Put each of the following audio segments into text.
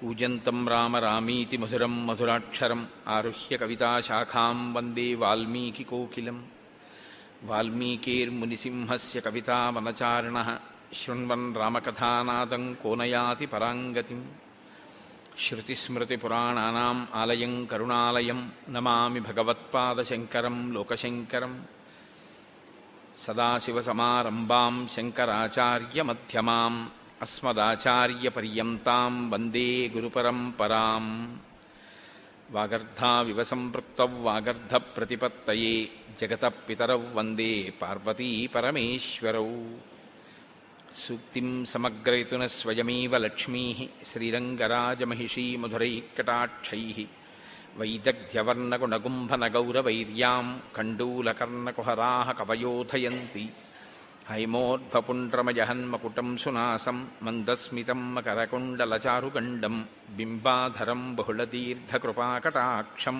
कूजन्तं राम रामीति मधुरम् मधुराक्षरम् आरुह्य कविताशाखाम् वन्दे वाल्मीकिकोकिलम्। वाल्मीकिर्मुनिसिंहस्य कवितावनचारिणः शृण्वन् रामकथानादम् कोनयाति पराङ्गतिम्। श्रुतिस्मृतिपुराणानाम् आलयम् करुणालयम् नमामि भगवत्पादशङ्करम् लोकशङ्करम्। सदाशिवसमारम्भाम् शङ्कराचार्यमध्यमाम् అస్మదాచార్యపర్యంతాం వందే గురుపరంపరాం. వాగర్ధావివ సంపృక్త వాగర్ధ వాగర్ధప్రతిపత్తయే జగత పితరౌ వందే పార్వతీ పరమేశ్వరౌ. సూక్తిం సమగ్రయతున స్వయమేవ లక్ష్మీ శ్రీరంగరాజమహిషీ మధురైకటాక్షైः. వైదగ్ధ్యవర్ణగుణగుంభనగౌరవైర్యాం కండూలకర్ణకుహరా కవయోధయంతి. हैमोऽध्वपुण्ड्रमयहन्मकुटं सुनासं मन्दस्मितं मकरकुण्डलचारुकण्डं बिम्बाधरं बहुलदीर्घकृपाकटाक्षं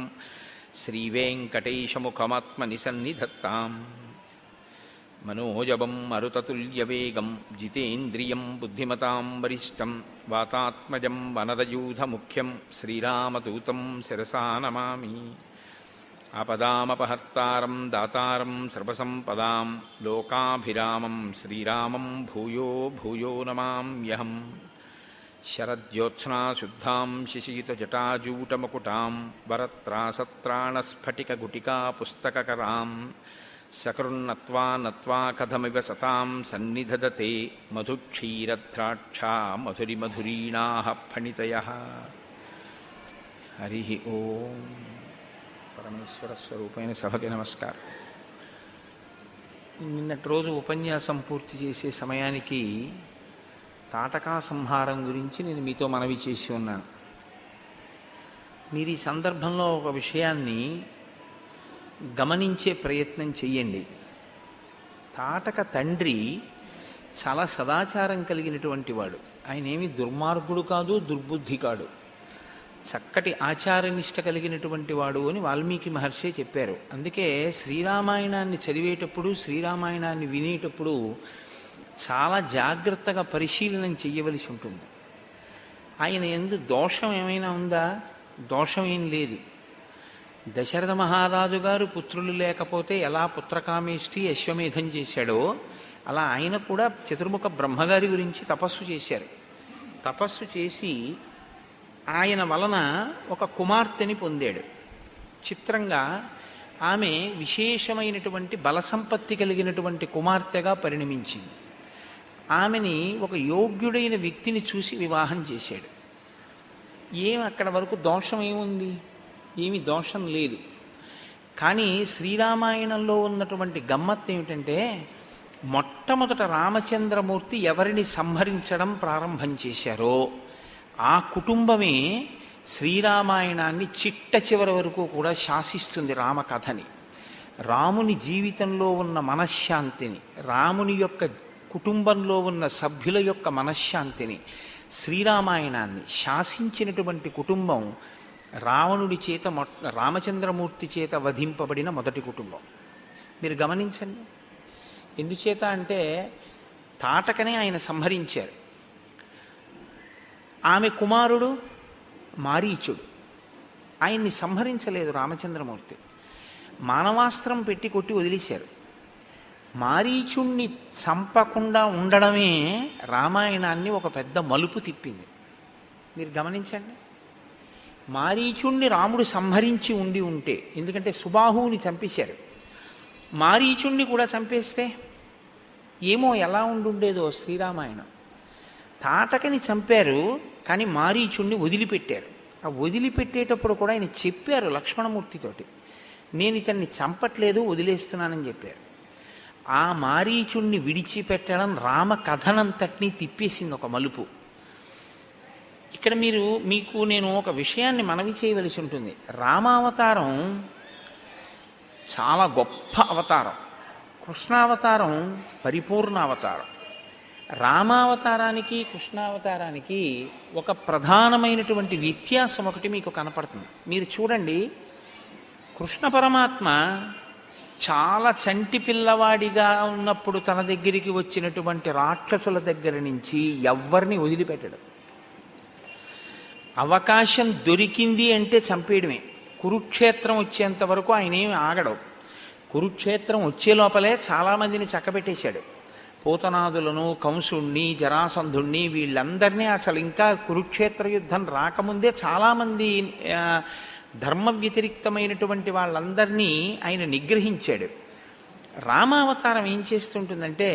श्रीवेङ्कटेशमुखमात्मनिसन्निधत्ताम्। मनोजबं मरुततुल्यवेगं जितेन्द्रियं बुद्धिमतां वरिष्ठं वातात्मजं वनरयूथमुख्यं श्रीरामदूतं शिरसा नमामि। ఆపదామపహర్తారం దాతారం సర్వసంపదాం లోకాభిరామం శ్రీరామం భూయో భూయో నమామ్యహం. శరజ్యోత్స్నాశుద్ధాం శిశీతజటాజూటమకుటాం వరత్రాసత్రాణస్ఫటికగుటికా పుస్తకకరాం సకృన్నత్వా నత్వా కథమివ సతాం సన్నిధదతే మధుక్షీరద్రాక్షా మధురిమధురీణా ఫణితయ. హరి ఓం. పరమేశ్వర స్వరూపమైన సభకి నమస్కారం. నిన్నటి రోజు ఉపన్యాసం పూర్తి చేసే సమయానికి తాటకా సంహారం గురించి నేను మీతో మనవి చేసి ఉన్నాను. మీరు ఈ సందర్భంలో ఒక విషయాన్ని గమనించే ప్రయత్నం చెయ్యండి. తాటక తండ్రి చాలా సదాచారం కలిగినటువంటి వాడు. ఆయన ఏమి దుర్మార్గుడు కాదు దుర్బుద్ధి కాడు. చక్కటి ఆచారనిష్ట కలిగినటువంటి వాడు అని వాల్మీకి మహర్షి చెప్పారు. అందుకే శ్రీరామాయణాన్ని చదివేటప్పుడు శ్రీరామాయణాన్ని వినేటప్పుడు చాలా జాగ్రత్తగా పరిశీలనం చెయ్యవలసి ఉంటుంది. ఆయన ఎందు దోషం ఏమైనా ఉందా? దోషం ఏం లేదు. దశరథ మహారాజు గారు పుత్రులు లేకపోతే ఎలా పుత్రకామేష్టి అశ్వమేధం చేశాడో అలా ఆయన కూడా చతుర్ముఖ బ్రహ్మగారి గురించి తపస్సు చేశారు. తపస్సు చేసి ఆయన వలన ఒక కుమార్తెని పొందాడు. చిత్రంగా ఆమె విశేషమైనటువంటి బలసంపత్తి కలిగినటువంటి కుమార్తెగా పరిణమించింది. ఆమెని ఒక యోగ్యుడైన వ్యక్తిని చూసి వివాహం చేశాడు. ఏం అక్కడ వరకు దోషం ఏముంది? ఏమి దోషం లేదు. కానీ శ్రీరామాయణంలో ఉన్నటువంటి గమ్మత్ ఏమిటంటే మొట్టమొదట రామచంద్రమూర్తి ఎవరిని సంహరించడం ప్రారంభం చేశారో ఆ కుటుంబమే శ్రీరామాయణాన్ని చిట్ట చివరి వరకు కూడా శాసిస్తుంది రామకథని. రాముని జీవితంలో ఉన్న మనశ్శాంతిని రాముని యొక్క కుటుంబంలో ఉన్న సభ్యుల యొక్క మనశ్శాంతిని శ్రీరామాయణాన్ని శాసించినటువంటి కుటుంబం రావణుడి చేత మొ రామచంద్రమూర్తి చేత వధింపబడిన మొదటి కుటుంబం. మీరు గమనించండి. ఎందుచేత అంటే తాటకనే ఆయన సంహరించారు. ఆమె కుమారుడు మారీచుడు. ఆయన్ని సంహరించలేదు రామచంద్రమూర్తి. మానవాస్త్రం పెట్టి కొట్టి వదిలేశారు. మారీచుణ్ణి చంపకుండా ఉండడమే రామాయణాన్ని ఒక పెద్ద మలుపు తిప్పింది. మీరు గమనించండి. మారీచుణ్ణి రాముడు సంహరించి ఉండి ఉంటే ఎందుకంటే సుబాహువుని చంపేశారు. మారీచుణ్ణి కూడా చంపేస్తే ఏమో ఎలా ఉండుండేదో శ్రీరామాయణం. తాటకని చంపారు కానీ మారీచుణ్ణి వదిలిపెట్టారు ఆ వదిలిపెట్టేటప్పుడు కూడా ఆయన చెప్పారు లక్ష్మణమూర్తితోటి నేను ఇతన్ని చంపట్లేదు వదిలేస్తున్నానని చెప్పారు. ఆ మారీచుణ్ణి విడిచిపెట్టడం రామ కథనంతటినీ తిప్పేసింది ఒక మలుపు. ఇక్కడ మీరు మీకు నేను ఒక విషయాన్ని మనవి చేయవలసి ఉంటుంది. రామావతారం చాలా గొప్ప అవతారం. కృష్ణావతారం పరిపూర్ణ అవతారం రామావతారానికి కృష్ణావతారానికి ఒక ప్రధానమైనటువంటి వ్యత్యాసం ఒకటి మీకు కనపడుతుంది. మీరు చూడండి కృష్ణ పరమాత్మ చాలా చంటి పిల్లవాడిగా ఉన్నప్పుడు తన దగ్గరికి వచ్చినటువంటి రాక్షసుల దగ్గర నుంచి ఎవ్వరిని వదిలిపెట్టడు. అవకాశం దొరికింది అంటే చంపేయడమే. కురుక్షేత్రం వచ్చేంత వరకు ఆయన ఏమి ఆగడు. కురుక్షేత్రం వచ్చే లోపలే చాలామందిని చక్కబెట్టేశాడు. పోతనాదులను కంసుణ్ణి జరాసంధుణ్ణి వీళ్ళందరినీ అసలు ఇంకా కురుక్షేత్ర యుద్ధం రాకముందే చాలామంది ధర్మ వ్యతిరిక్తమైనటువంటి వాళ్ళందరినీ ఆయన నిగ్రహించాడు. రామావతారం ఏం చేస్తుంటుందంటే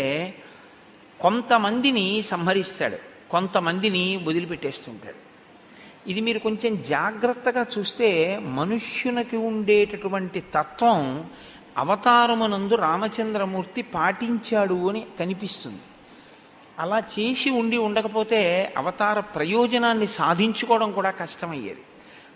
కొంతమందిని సంహరిస్తాడు కొంతమందిని వదిలిపెట్టేస్తుంటాడు. ఇది మీరు కొంచెం జాగ్రత్తగా చూస్తే మనుష్యునికి ఉండేటటువంటి తత్వం అవతారమునందు రామచంద్రమూర్తి పాటించాడు అని కనిపిస్తుంది. అలా చేసి ఉండి ఉండకపోతే అవతార ప్రయోజనాన్ని సాధించుకోవడం కూడా కష్టమయ్యేది.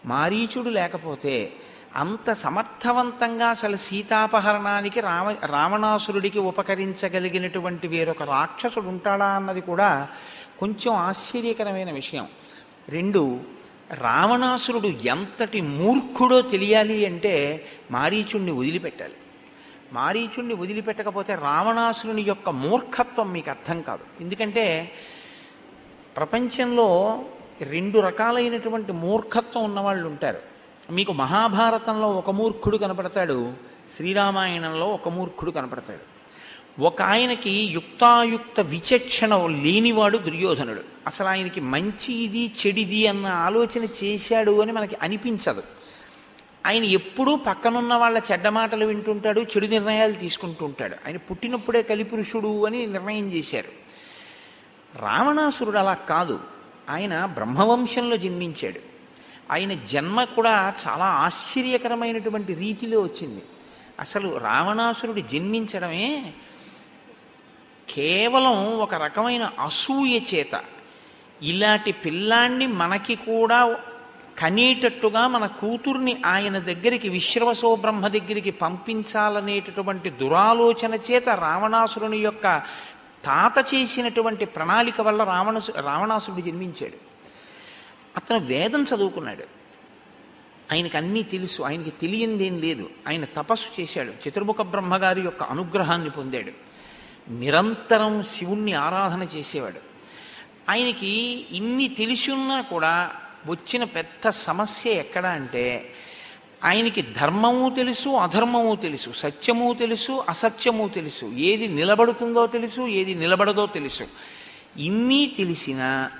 మారీచుడు లేకపోతే అంత సమర్థవంతంగా అసలు సీతాపహరణానికి రామ రావణాసురుడికి ఉపకరించగలిగినటువంటి వేరొక రాక్షసుడు ఉంటాడా అన్నది కూడా కొంచెం ఆశ్చర్యకరమైన విషయం. రెండు రావణాసురుడు ఎంతటి మూర్ఖుడో తెలియాలి అంటే మారీచుడిని వదిలిపెట్టాలి. మారీచుణ్ణి వదిలిపెట్టకపోతే రావణాసురుని యొక్క మూర్ఖత్వం మీకు అర్థం కాదు. ఎందుకంటే ప్రపంచంలో రెండు రకాలైనటువంటి మూర్ఖత్వం ఉన్నవాళ్ళు ఉంటారు. మీకు మహాభారతంలో ఒక మూర్ఖుడు కనపడతాడు శ్రీరామాయణంలో ఒక మూర్ఖుడు కనపడతాడు. ఒక ఆయనకి యుక్తాయుక్త విచక్షణ లేనివాడు దుర్యోధనుడు. అసలు ఆయనకి మంచిది చెడిది అన్న ఆలోచన చేశాడు అని మనకి అనిపించదు. ఆయన ఎప్పుడూ పక్కనున్న వాళ్ళ చెడ్డ మాటలు వింటుంటాడు చెడు నిర్ణయాలు తీసుకుంటూ ఉంటాడు ఆయన పుట్టినప్పుడే కలిపురుషుడు అని నిర్ణయం చేశారు. రావణాసురుడు అలా కాదు. ఆయన బ్రహ్మవంశంలో జన్మించాడు. ఆయన జన్మ కూడా చాలా ఆశ్చర్యకరమైనటువంటి రీతిలో వచ్చింది. అసలు రావణాసురుడు జన్మించడమే కేవలం ఒక రకమైన అసూయ చేత. ఇలాంటి పిల్లాన్ని మనకి కూడా కనేటట్టుగా మన కూతుర్ని ఆయన దగ్గరికి విశ్రవసో బ్రహ్మ దగ్గరికి పంపించాలనేటటువంటి దురాలోచన చేత రావణాసురుని యొక్క తాత చేసినటువంటి ప్రణాళిక వల్ల రావణసు రావణాసురుడు జన్మించాడు. అతను వేదం చదువుకున్నాడు. ఆయనకి అన్నీ తెలుసు ఆయనకి తెలియందేం లేదు. ఆయన తపస్సు చేశాడు. చతుర్ముఖ బ్రహ్మగారి యొక్క అనుగ్రహాన్ని పొందాడు. నిరంతరం శివుణ్ణి ఆరాధన చేసేవాడు. ఆయనకి ఇన్ని తెలిసి ఉన్నా కూడా వచ్చిన పెద్ద సమస్య ఎక్కడ అంటే ఆయనకి ధర్మము తెలుసు అధర్మము తెలుసు సత్యము తెలుసు అసత్యము తెలుసు. ఏది నిలబడుతుందో తెలుసు ఏది నిలబడదో తెలుసు. ఇన్ని తెలిసినా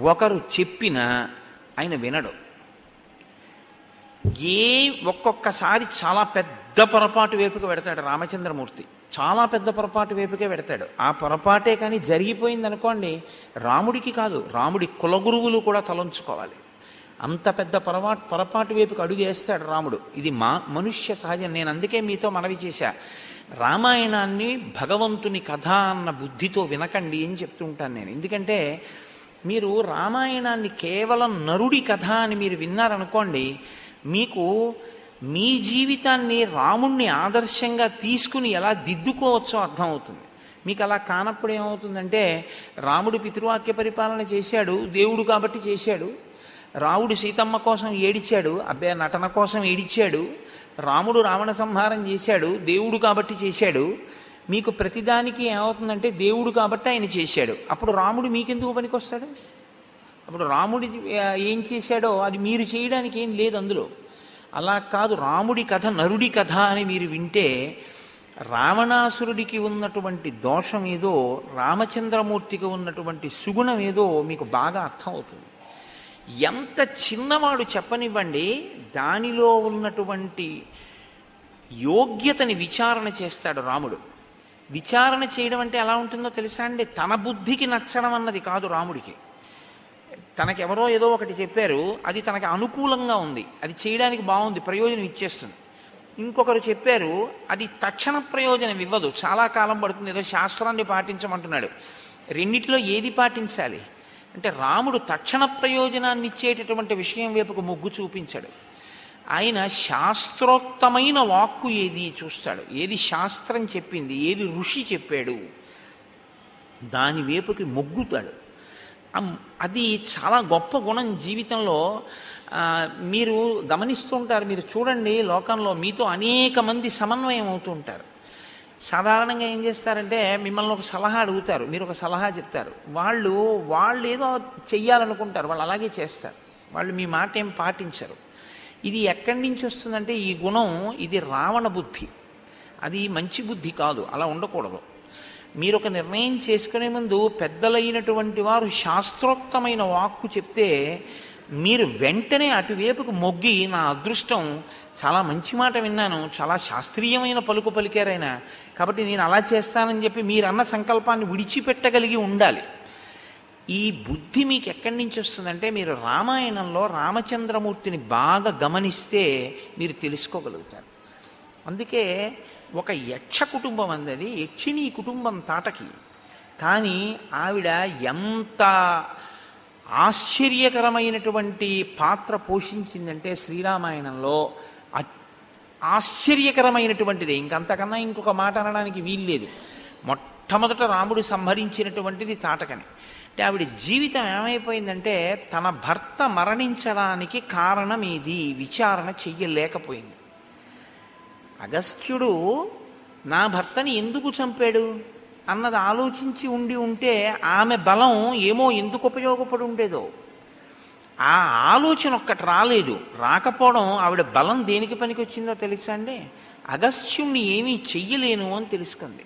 ఒకరు చెప్పినా ఆయన వినడు. ఏ ఒక్కొక్కసారి చాలా పెద్ద పొరపాటు వైపుకి పెడతాడు రామచంద్రమూర్తి. చాలా పెద్ద పొరపాటు వైపుకే పెడతాడు. ఆ పొరపాటే కానీ జరిగిపోయింది అనుకోండి రాముడికి కాదు రాముడి కులగురువులు కూడా తలంచుకోవాలి. అంత పెద్ద పొరపాటు పొరపాటు వైపుకి అడుగు వేస్తాడు రాముడు. ఇది మా మనుష్య సహజం. నేను అందుకే మీతో మనవి చేశా. రామాయణాన్ని భగవంతుని కథ అన్న బుద్ధితో వినకండి అని చెప్తుంటాను నేను. ఎందుకంటే మీరు రామాయణాన్ని కేవలం నరుడి కథ అని మీరు విన్నారనుకోండి మీకు మీ జీవితాన్ని రాముణ్ణి ఆదర్శంగా తీసుకుని ఎలా దిద్దుకోవచ్చో అర్థమవుతుంది. మీకు అలా కానప్పుడు ఏమవుతుందంటే రాముడు పితృవాక్య పరిపాలన చేశాడు దేవుడు కాబట్టి చేశాడు. రాముడు సీతమ్మ కోసం ఏడిచాడు అబ్బే నటన కోసం ఏడిచాడు. రాముడు రావణ సంహారం చేశాడు దేవుడు కాబట్టి చేశాడు. మీకు ప్రతిదానికి ఏమవుతుందంటే దేవుడు కాబట్టి ఆయన చేశాడు. అప్పుడు రాముడు మీకెందుకు పనికొస్తాడు? అప్పుడు రాముడి ఏం చేశాడో అది మీరు చేయడానికి ఏం లేదు అందులో. అలా కాదు రాముడి కథ నరుడి కథ అని మీరు వింటే రావణాసురుడికి ఉన్నటువంటి దోషం ఏదో రామచంద్రమూర్తికి ఉన్నటువంటి సుగుణం ఏదో మీకు బాగా అర్థమవుతుంది. ఎంత చిన్నవాడు చెప్పనివ్వండి దానిలో ఉన్నటువంటి యోగ్యతని విచారణ చేస్తాడు రాముడు. విచారణ చేయడం అంటే ఎలా ఉంటుందో తెలుసా అండి? తన బుద్ధికి నచ్చడం అన్నది కాదు రాముడికి. తనకెవరో ఏదో ఒకటి చెప్పారు అది తనకి అనుకూలంగా ఉంది. అది చేయడానికి బాగుంది ప్రయోజనం ఇచ్చేస్తుంది. ఇంకొకరు చెప్పారు అది తక్షణ ప్రయోజనం ఇవ్వదు. చాలా కాలం పడుతుంది ఏదో శాస్త్రాన్ని పాటించమంటున్నాడు. రెండిటిలో ఏది పాటించాలి? అంటే రాముడు తక్షణ ప్రయోజనాన్ని ఇచ్చేటటువంటి విషయం వైపుకు మొగ్గు చూపించాడు. ఆయన శాస్త్రోక్తమైన వాక్కు ఏది చూస్తాడు? ఏది శాస్త్రం చెప్పింది? ఏది ఋషి చెప్పాడు? దాని వైపుకి మొగ్గుతాడు. అది చాలా గొప్ప గుణం జీవితంలో. మీరు గమనిస్తుంటారు మీరు చూడండి లోకంలో మీతో అనేక మంది సమన్వయం అవుతూ ఉంటారు. సాధారణంగా ఏం చేస్తారంటే మిమ్మల్ని ఒక సలహా అడుగుతారు మీరు ఒక సలహా చెప్తారు. వాళ్ళు వాళ్ళు ఏదో చెయ్యాలనుకుంటారు వాళ్ళు అలాగే చేస్తారు. వాళ్ళు మీ మాట ఏం పాటించరు. ఇది ఎక్కడి నుంచి వస్తుందంటే ఈ గుణం ఇది రావణ బుద్ధి. అది మంచి బుద్ధి కాదు అలా ఉండకూడదు. మీరు ఒక నిర్ణయం చేసుకునే ముందు పెద్దలైనటువంటి వారు శాస్త్రోక్తమైన వాక్కు చెప్తే మీరు వెంటనే అటువైపుకు మొగ్గి నా అదృష్టం చాలా మంచి మాట విన్నాను చాలా శాస్త్రీయమైన పలుకు పలికారైనా కాబట్టి నేను అలా చేస్తానని చెప్పి మీరన్న సంకల్పాన్ని విడిచిపెట్టగలిగి ఉండాలి. ఈ బుద్ధి మీకు ఎక్కడి నుంచి వస్తుందంటే మీరు రామాయణంలో రామచంద్రమూర్తిని బాగా గమనిస్తే మీరు తెలుసుకోగలుగుతారు. అందుకే ఒక యక్ష కుటుంబం అందది యక్షిణీ కుటుంబం తాటకి కానీ ఆవిడ ఎంత ఆశ్చర్యకరమైనటువంటి పాత్ర పోషించిందంటే శ్రీరామాయణంలో ఆశ్చర్యకరమైనటువంటిది. ఇంకంతకన్నా ఇంకొక మాట అనడానికి వీల్లేదు. మొట్టమొదట రాముడు సంహరించినటువంటిది తాటకని అంటే ఆవిడ జీవితం ఏమైపోయిందంటే తన భర్త మరణించడానికి కారణం ఇది విచారణ చెయ్యలేకపోయింది. అగస్త్యుడు నా భర్తని ఎందుకు చంపాడు? అన్నది ఆలోచించి ఉండి ఉంటే ఆమె బలం ఏమో ఎందుకు ఉపయోగపడి ఉండేదో ఆ ఆలోచన ఒక్కటి రాలేదు. రాకపోవడం ఆవిడ బలం దేనికి పనికొచ్చిందో తెలుసా అండి? అగస్త్యుణ్ణి ఏమీ చెయ్యలేను అని తెలుసుకుంది.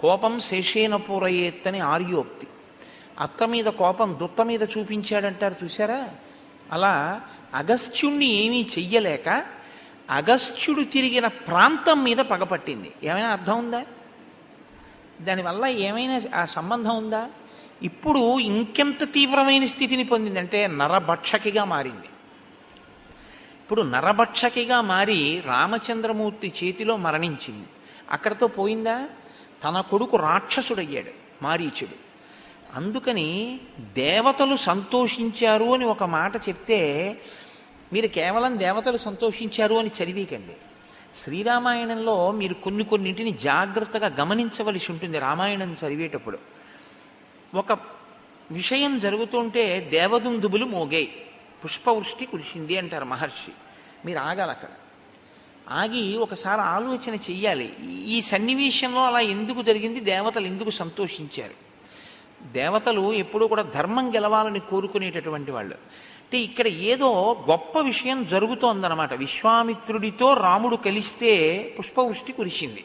కోపం శేషేన పూరయేత్తని ఆర్యోక్తి. అత్త మీద కోపం దుత్త మీద చూపించాడంటారు చూసారా అలా అగస్త్యుణ్ణి ఏమీ చెయ్యలేక అగస్త్యుడు తిరిగిన ప్రాంతం మీద పగపట్టింది. ఏమైనా అర్థం ఉందా? దానివల్ల ఏమైనా ఆ సంబంధం ఉందా? ఇప్పుడు ఇంకెంత తీవ్రమైన స్థితిని పొందిందంటే నరభక్షకిగా మారింది. ఇప్పుడు నరభక్షకిగా మారి రామచంద్రమూర్తి చేతిలో మరణించింది. అక్కడతో పోయిందా? తన కొడుకు రాక్షసుడయ్యాడు మారీచుడు. అందుకని దేవతలు సంతోషించారు అని ఒక మాట చెప్తే మీరు కేవలం దేవతలు సంతోషించారు అని చదివేకండి. శ్రీరామాయణంలో మీరు కొన్ని కొన్నింటిని జాగ్రత్తగా గమనించవలసి ఉంటుంది రామాయణం చదివేటప్పుడు. ఒక విషయం జరుగుతుంటే దేవదుందుబులు మోగాయి. పుష్పవృష్టి కురిసింది అంటారు మహర్షి. మీరు ఆగాలి అక్కడ. ఆగి ఒకసారి ఆలోచన చెయ్యాలి. ఈ సన్నివేశంలో అలా ఎందుకు జరిగింది? దేవతలు ఎందుకు సంతోషించారు? దేవతలు ఎప్పుడూ కూడా ధర్మం గెలవాలని కోరుకునేటటువంటి వాళ్ళు. అంటే ఇక్కడ ఏదో గొప్ప విషయం జరుగుతోందనమాట విశ్వామిత్రుడితో రాముడు కలిస్తే పుష్పవృష్టి కురిసింది.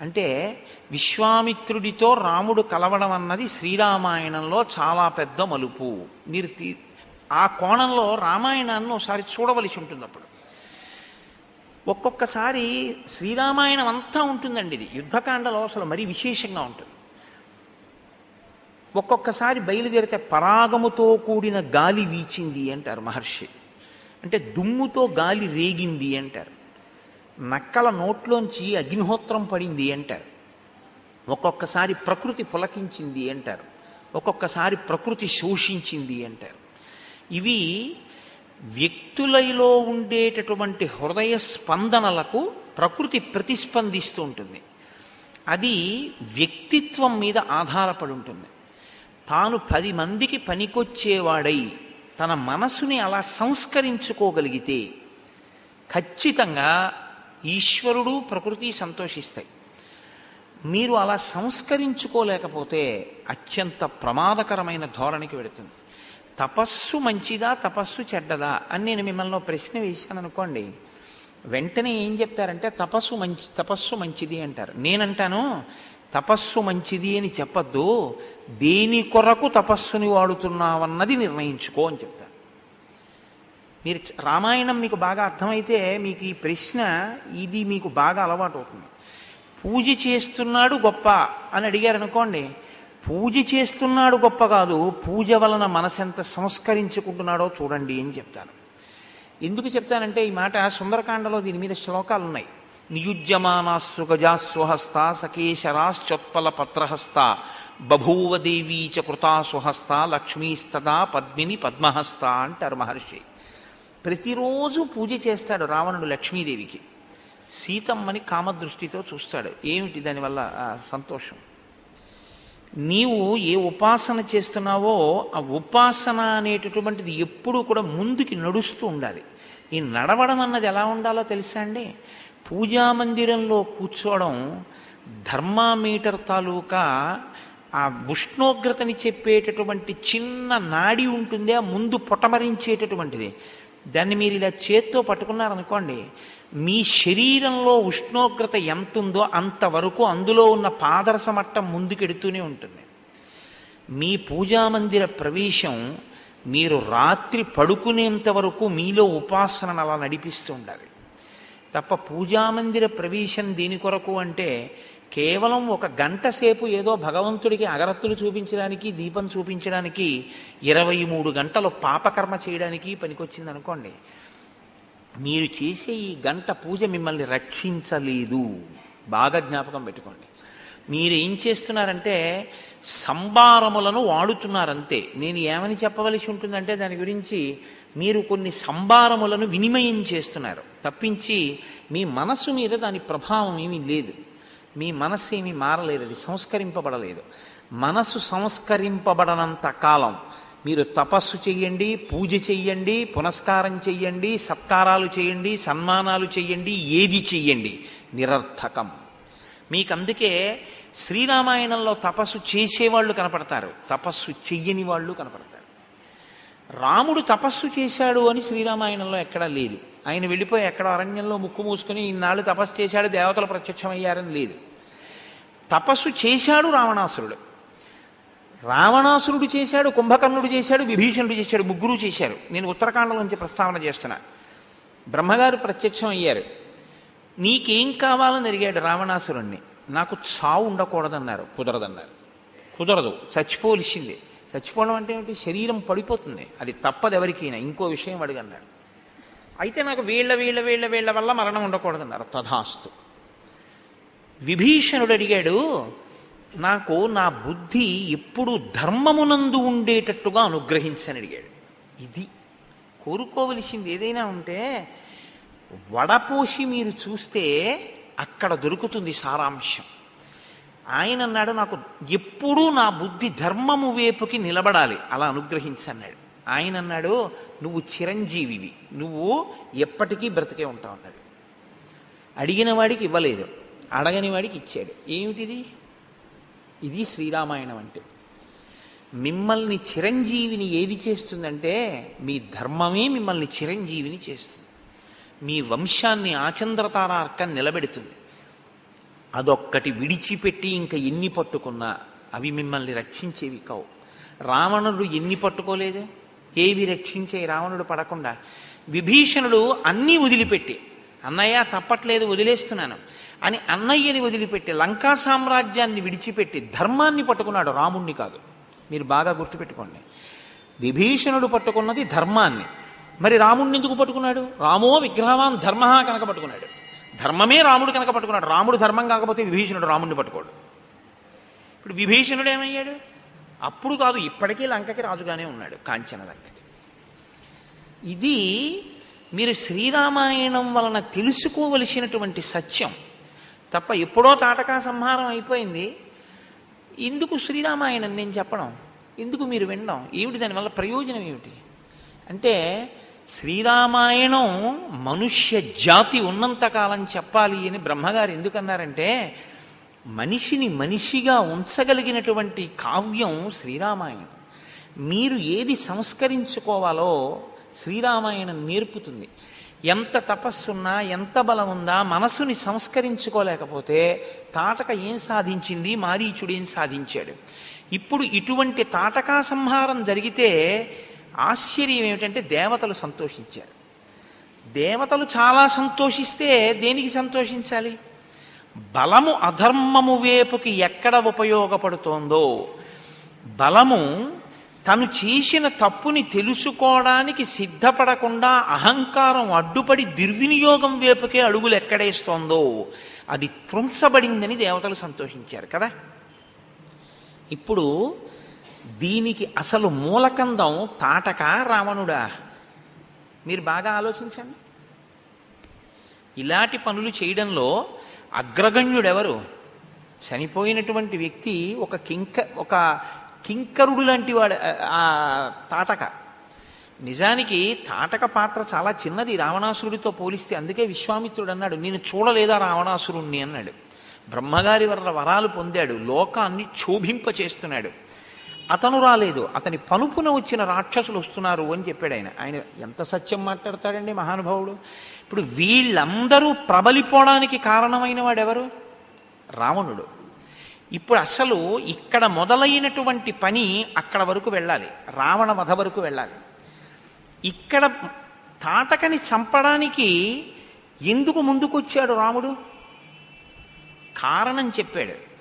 అంటే విశ్వామిత్రుడితో రాముడు కలవడం అన్నది శ్రీరామాయణంలో చాలా పెద్ద మలుపు. మీరు ఆ కోణంలో రామాయణాన్ని ఒకసారి చూడవలసి ఉంటుంది అప్పుడు. ఒక్కొక్కసారి శ్రీరామాయణం అంతా ఉంటుందండి ఇది. యుద్ధకాండలో అసలు మరీ విశేషంగా ఉంటుంది. ఒక్కొక్కసారి బయలుదేరితే పరాగముతో కూడిన గాలి వీచింది అంటారు మహర్షి. అంటే దుమ్ముతో గాలి రేగింది అంటారు. నక్కల నోట్లోంచి అగ్నిహోత్రం పడింది అంటారు. ఒక్కొక్కసారి ప్రకృతి పులకించింది అంటారు. ఒక్కొక్కసారి ప్రకృతి శోషించింది అంటారు. ఇవి వ్యక్తులలో ఉండేటటువంటి హృదయ స్పందనలకు ప్రకృతి ప్రతిస్పందిస్తూ ఉంటుంది. అది వ్యక్తిత్వం మీద ఆధారపడి ఉంటుంది. తాను పది మందికి పనికొచ్చేవాడై తన మనసుని అలా సంస్కరించుకోగలిగితే ఖచ్చితంగా ఈశ్వరుడు ప్రకృతి సంతోషిస్తాయి. మీరు అలా సంస్కరించుకోలేకపోతే అత్యంత ప్రమాదకరమైన ధోరణికి వెడుతుంది తపస్సు మంచిదా తపస్సు చెడ్డదా అని నేను మిమ్మల్ని ప్రశ్న వేశాను అనుకోండి. వెంటనే ఏం చెప్తారంటే తపస్సు మంచి తపస్సు మంచిది అంటారు. నేనంటాను తపస్సు మంచిది అని చెప్పద్దు. దేని కొరకు తపస్సుని వాడుతున్నావన్నది నిర్ణయించుకో అని చెప్తారు. మీరు రామాయణం మీకు బాగా అర్థమైతే మీకు ఈ ప్రశ్న ఇది మీకు బాగా అలవాటు అవుతుంది. పూజ చేస్తున్నాడు గొప్ప అని అడిగారు అనుకోండి పూజ చేస్తున్నాడు గొప్ప కాదు పూజ వలన మనసెంత సంస్కరించుకుంటున్నాడో చూడండి అని చెప్తాను ఎందుకు చెప్తానంటే ఈ మాట సుందరకాండలో దీని మీద శ్లోకాలు ఉన్నాయి నియుజ్యమానాస్సు గజాస్వహస్త సకేశరాశ్చొత్పల పత్రహస్త బభూవ దేవీ చ కృతా స్వహస్త లక్ష్మీస్తదా పద్మిని పద్మహస్త అంటారు మహర్షి. ప్రతిరోజు పూజ చేస్తాడు రావణుడు లక్ష్మీదేవికి. సీతమ్మని కామదృష్టితో చూస్తాడు. ఏమిటి దానివల్ల సంతోషం? నీవు ఏ ఉపాసన చేస్తున్నావో ఆ ఉపాసన అనేటటువంటిది ఎప్పుడూ కూడా ముందుకి నడుస్తూ ఉండాలి. ఈ నడవడం అన్నది ఎలా ఉండాలో తెలుసా అండి? పూజా మందిరంలో కూర్చోవడం ధర్మామీటర్ తాలూకా ఆ ఉష్ణోగ్రతని చెప్పేటటువంటి చిన్న నాడి ఉంటుంది ఆ ముందు పొటమరించేటటువంటిది దాన్ని మీరు ఇలా చేత్తో పట్టుకున్నారనుకోండి మీ శరీరంలో ఉష్ణోగ్రత ఎంత ఉందో అంతవరకు అందులో ఉన్న పాదరస మట్టం ముందుకెడుతూనే ఉంటుంది. మీ పూజామందిర ప్రవేశం మీరు రాత్రి పడుకునేంత వరకు మీలో ఉపాసనను అలా నడిపిస్తూ ఉండాలి. తప్ప పూజామందిర ప్రవేశం దీని కొరకు అంటే కేవలం ఒక గంట సేపు ఏదో భగవంతుడికి అగరత్తులు చూపించడానికి దీపం చూపించడానికి ఇరవై మూడు గంటలు పాపకర్మ చేయడానికి పనికొచ్చింది అనుకోండి. మీరు చేసే ఈ గంట పూజ మిమ్మల్ని రక్షించలేదు. బాగా జ్ఞాపకం పెట్టుకోండి. మీరు ఏం చేస్తున్నారంటే సంబారములను వాడుతున్నారంతే. నేను ఏమని చెప్పవలసి ఉంటుందంటే దాని గురించి మీరు కొన్ని సంభారములను వినిమయం చేస్తున్నారు. తప్పించి మీ మనస్సు మీద దాని ప్రభావం ఏమీ లేదు. మీ మనస్సు ఏమీ మారలేదు అది సంస్కరింపబడలేదు. మనస్సు సంస్కరింపబడనంత కాలం మీరు తపస్సు చెయ్యండి పూజ చెయ్యండి పునస్కారం చెయ్యండి సత్కారాలు చేయండి సన్మానాలు చెయ్యండి ఏది చెయ్యండి? నిరర్థకం. మీకు అందుకే శ్రీరామాయణంలో తపస్సు చేసేవాళ్ళు కనపడతారు. తపస్సు చెయ్యని వాళ్ళు కనపడతారు. రాముడు తపస్సు చేశాడు అని శ్రీరామాయణంలో ఎక్కడా లేదు. ఆయన వెళ్ళిపోయి ఎక్కడ అరణ్యంలో ముక్కు మూసుకుని ఇన్నాళ్ళు తపస్సు చేశాడు దేవతలు ప్రత్యక్షమయ్యారని లేదు. తపస్సు చేశాడు రావణాసురుడు. రావణాసురుడు చేశాడు కుంభకర్ణుడు చేశాడు విభీషణుడు చేశాడు ముగ్గురు చేశారు. నేను ఉత్తరాఖండలో నుంచి ప్రస్తావన చేస్తున్నా. బ్రహ్మగారు ప్రత్యక్షం అయ్యారు నీకేం కావాలని అడిగాడు రావణాసురుణ్ణి. నాకు చావు ఉండకూడదన్నారు కుదరదన్నారు. కుదరదు చచ్చిపోలిసిందే చచ్చిపోవడం అంటే ఏమిటి? శరీరం పడిపోతుంది. అది తప్పదు ఎవరికైనా. ఇంకో విషయం అడిగన్నాడు. అయితే నాకు వీళ్ళ వీళ్ళ వీళ్ళ వీళ్ళ వల్ల మరణం ఉండకూడదన్నారు. తథాస్తు. విభీషణుడు అడిగాడు నాకు నా బుద్ధి ఎప్పుడు ధర్మమునందు ఉండేటట్టుగా అనుగ్రహించని అడిగాడు. ఇది కోరుకోవలసింది ఏదైనా ఉంటే వడపోసి మీరు చూస్తే అక్కడ దొరుకుతుంది సారాంశం. ఆయన అన్నాడు నాకు ఎప్పుడూ నా బుద్ధి ధర్మము వైపుకి నిలబడాలి. అలా అనుగ్రహించన్నాడు. ఆయన అన్నాడు నువ్వు చిరంజీవివి. నువ్వు ఎప్పటికీ బ్రతికే ఉంటావు అన్నాడు. అడిగిన వాడికి ఇవ్వలేదు. అడగని వాడికి ఇచ్చాడు. ఏమిటిది? ఇది శ్రీరామాయణం అంటే. మిమ్మల్ని చిరంజీవిని ఏది చేస్తుందంటే మీ ధర్మమే మిమ్మల్ని చిరంజీవిని చేస్తుంది. మీ వంశాన్ని ఆచంద్రతారార్కం నిలబెడుతుంది. అదొక్కటి విడిచిపెట్టి ఇంకా ఎన్ని పట్టుకున్నా అవి మిమ్మల్ని రక్షించేవి కావు. రావణుడు ఎన్ని పట్టుకోలేదు? ఏవి రక్షించే రావణుడు పడకుండా. విభీషణుడు అన్నీ వదిలిపెట్టి అన్నయ్య తప్పట్లేదు వదిలేస్తున్నాను అని అన్నయ్యని వదిలిపెట్టి లంకా సామ్రాజ్యాన్ని విడిచిపెట్టి ధర్మాన్ని పట్టుకున్నాడు రాముణ్ణి కాదు. మీరు బాగా గుర్తుపెట్టుకోండి. విభీషణుడు పట్టుకున్నది ధర్మాన్ని. మరి రాముణ్ణి ఎందుకు పట్టుకున్నాడు? రామో విగ్రహవాన్ ధర్మ కనుక పట్టుకున్నాడు. ధర్మమే రాముడు కనుక పట్టుకున్నాడు. రాముడు ధర్మం కాకపోతే విభీషణుడు రాముడిని పట్టుకోడు. ఇప్పుడు విభీషణుడు ఏమయ్యాడు? అప్పుడు కాదు ఇప్పటికీ లంకకి రాజుగానే ఉన్నాడు కాంచన ఇది మీరు శ్రీరామాయణం వలన తెలుసుకోవలసినటువంటి సత్యం. తప్ప ఎప్పుడో తాటకా సంహారం అయిపోయింది. ఎందుకు శ్రీరామాయణం నేను చెప్పడం ఎందుకు మీరు వినడం ఏమిటి దానివల్ల ప్రయోజనం ఏమిటి? అంటే శ్రీరామాయణం మనుష్య జాతి ఉన్నంతకాలం చెప్పాలి అని బ్రహ్మగారు ఎందుకన్నారంటే మనిషిని మనిషిగా ఉంచగలిగినటువంటి కావ్యం శ్రీరామాయణం. మీరు ఏది సంస్కరించుకోవాలో శ్రీరామాయణం నేర్పుతుంది. ఎంత తపస్సున్నా ఎంత బలం ఉందా మనసుని సంస్కరించుకోలేకపోతే తాటక ఏం సాధించింది? మారీచుడు ఏం సాధించాడు? ఇప్పుడు ఇటువంటి తాటకా సంహారం జరిగితే ఆశ్చర్యం ఏమిటంటే దేవతలు సంతోషించారు. దేవతలు చాలా సంతోషిస్తే దేనికి సంతోషించాలి? బలము అధర్మము వేపుకి ఎక్కడ ఉపయోగపడుతోందో? బలము తను చేసిన తప్పుని తెలుసుకోవడానికి సిద్ధపడకుండా అహంకారం అడ్డుపడి దుర్వినియోగం వేపుకే అడుగులు ఎక్కడేస్తోందో? అది త్రుంచబడిందని దేవతలు సంతోషించారు కదా? ఇప్పుడు దీనికి అసలు మూలకందం తాటక రావణుడా? మీరు బాగా ఆలోచించండి. ఇలాంటి పనులు చేయడంలో అగ్రగణ్యుడెవరు? చనిపోయినటువంటి వ్యక్తి ఒక కింక ఒక కింకరుడు లాంటి వాడు ఆ తాటక. నిజానికి తాటక పాత్ర చాలా చిన్నది రావణాసురుడితో పోలిస్తే. అందుకే విశ్వామిత్రుడు అన్నాడు నేను చూడలేదా రావణాసురుణ్ణి? అన్నాడు. బ్రహ్మగారి వల్ల వరాలు పొందాడు లోకాన్ని క్షోభింప చేస్తున్నాడు అతను రాలేదు. అతని పనుపున వచ్చిన రాక్షసులు వస్తున్నారు అని చెప్పాడు ఆయన. ఆయన ఎంత సత్యం మాట్లాడతాడండి మహానుభావుడు? ఇప్పుడు వీళ్ళందరూ ప్రబలిపోవడానికి కారణమైన వాడెవరు? రావణుడు. ఇప్పుడు అసలు ఇక్కడ మొదలైనటువంటి పని అక్కడ వరకు వెళ్ళాలి. రావణ వధ వరకు వెళ్ళాలి. ఇక్కడ తాటకని చంపడానికి ఎందుకు ముందుకొచ్చాడు రాముడు? కారణం చెప్పాడు.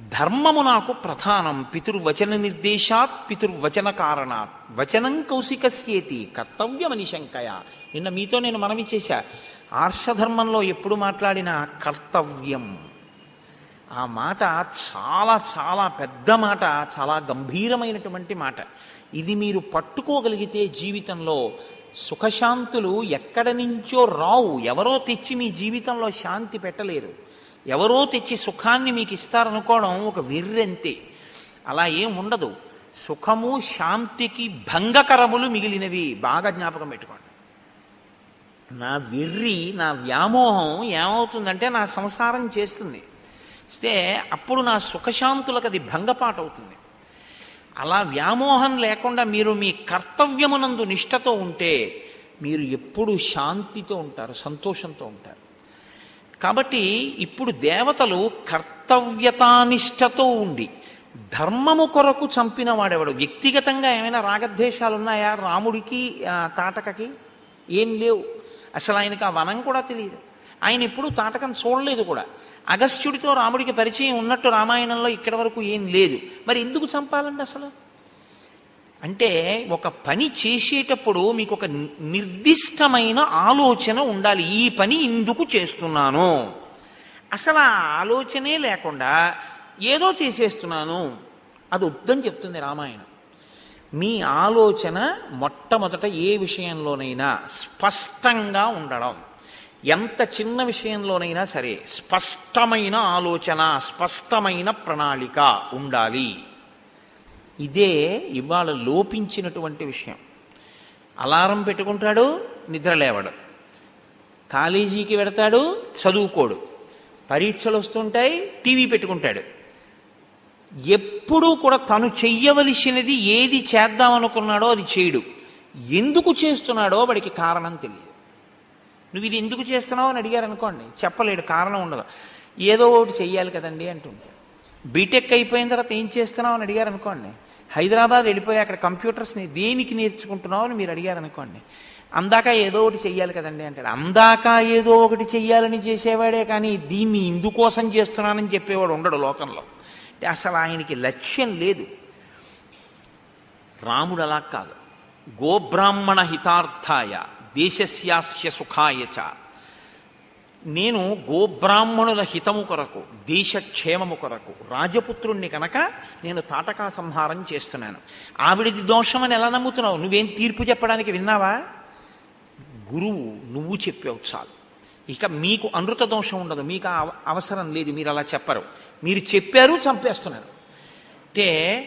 ధర్మము నాకు ప్రధానం. పితుర్వచన నిర్దేశాత్ పితుర్వచన కారణాత్. వచనం కౌశికస్యేతి కర్తవ్యమని శంకయ నిన్న మీతో నేను మనవి చేశా. ఆర్షధర్మంలో ఎప్పుడు మాట్లాడినా కర్తవ్యం. ఆ మాట చాలా చాలా పెద్ద మాట చాలా గంభీరమైనటువంటి మాట. ఇది మీరు పట్టుకోగలిగితే జీవితంలో సుఖశాంతులు ఎక్కడి నుంచో రావు. ఎవరో తెచ్చి మీ జీవితంలో శాంతి పెట్టలేరు. ఎవరో తెచ్చి సుఖాన్ని మీకు ఇస్తారనుకోవడం ఒక వెర్రెంతే. అలా ఏం ఉండదు. సుఖము శాంతికి భంగకరములు మిగిలినవి. బాగా జ్ఞాపకం పెట్టుకోండి. నా వెర్రి నా వ్యామోహం ఏమవుతుందంటే నా సంసారం చేస్తుంది. ఇస్తే అప్పుడు నా సుఖశాంతులకు అది భంగపాటు అవుతుంది అలా వ్యామోహం లేకుండా మీరు మీ కర్తవ్యమునందు నిష్టతో ఉంటే మీరు ఎప్పుడు శాంతితో ఉంటారు సంతోషంతో ఉంటారు. కాబట్టి ఇప్పుడు దేవతలు కర్తవ్యతానిష్టతో ఉండి ధర్మము కొరకు చంపిన వాడెవడు? వ్యక్తిగతంగా ఏమైనా రాగద్వేషాలు ఉన్నాయా రాముడికి తాటకకి? ఏం లేవు. అసలు ఆయనకి ఆ వనం కూడా తెలియదు. ఆయన ఎప్పుడు తాటకం చూడలేదు కూడా. అగస్త్యుడితో రాముడికి పరిచయం ఉన్నట్టు రామాయణంలో ఇక్కడి వరకు ఏం లేదు. మరి ఎందుకు చంపాలండి అసలు? అంటే ఒక పని చేసేటప్పుడు మీకు ఒక నిర్దిష్టమైన ఆలోచన ఉండాలి. ఈ పని ఇందుకు చేస్తున్నాను. అసలు ఆ ఆలోచనే లేకుండా ఏదో చేసేస్తున్నాను. అది వద్దని చెప్తుంది రామాయణం. మీ ఆలోచన మొట్టమొదట ఏ విషయంలోనైనా స్పష్టంగా ఉండడం. ఎంత చిన్న విషయంలోనైనా సరే స్పష్టమైన ఆలోచన స్పష్టమైన ప్రణాళిక ఉండాలి. ఇదే ఇవాళ లోపించినటువంటి విషయం. అలారం పెట్టుకుంటాడు నిద్ర లేవడు. కాలేజీకి వెడతాడు చదువుకోడు. పరీక్షలు వస్తుంటాయి టీవీ పెట్టుకుంటాడు. ఎప్పుడూ కూడా తను చెయ్యవలసినది ఏది చేద్దామనుకున్నాడో అది చేయడు. ఎందుకు చేస్తున్నాడో వాడికి కారణం తెలియదు. నువ్వు ఇది ఎందుకు చేస్తున్నావు అని అడిగారు అనుకోండి చెప్పలేడు కారణం ఉండదు. ఏదో ఒకటి చెయ్యాలి కదండి అంటుంటాడు. బీటెక్ అయిపోయిన తర్వాత ఏం చేస్తున్నావు అని అడిగారు అనుకోండి హైదరాబాద్ వెళ్ళిపోయి అక్కడ కంప్యూటర్స్ని దేనికి నేర్చుకుంటున్నావు అని మీరు అడిగారు అనుకోండి. అందాక ఏదో ఒకటి చెయ్యాలి కదండి అంటాడు అందాక ఏదో ఒకటి చెయ్యాలని చేసేవాడే కానీ దీన్ని ఇందుకోసం చేస్తున్నానని చెప్పేవాడు ఉండడు లోకంలో. అసలు ఆయనకి లక్ష్యం లేదు. రాముడు అలా కాదు. గోబ్రాహ్మణ హితార్థాయ దేశస్యాస్య సుఖాయ చ. నేను గోబ్రాహ్మణుల హితము కొరకు దేశక్షేమము కొరకు రాజపుత్రుణ్ణి కనుక నేను తాటకా సంహారం చేస్తున్నాను. ఆవిడిది దోషమని ఎలా నమ్ముతున్నావు? నువ్వేం తీర్పు చెప్పడానికి విన్నావా? గురువు నువ్వు చెప్పావు చాలు. ఇక మీకు అనృత దోషం ఉండదు. మీకు ఆ అవ- అవసరం లేదు. మీరు అలా చెప్పరు. మీరు చెప్పారు చంపేస్తున్నారు. అంటే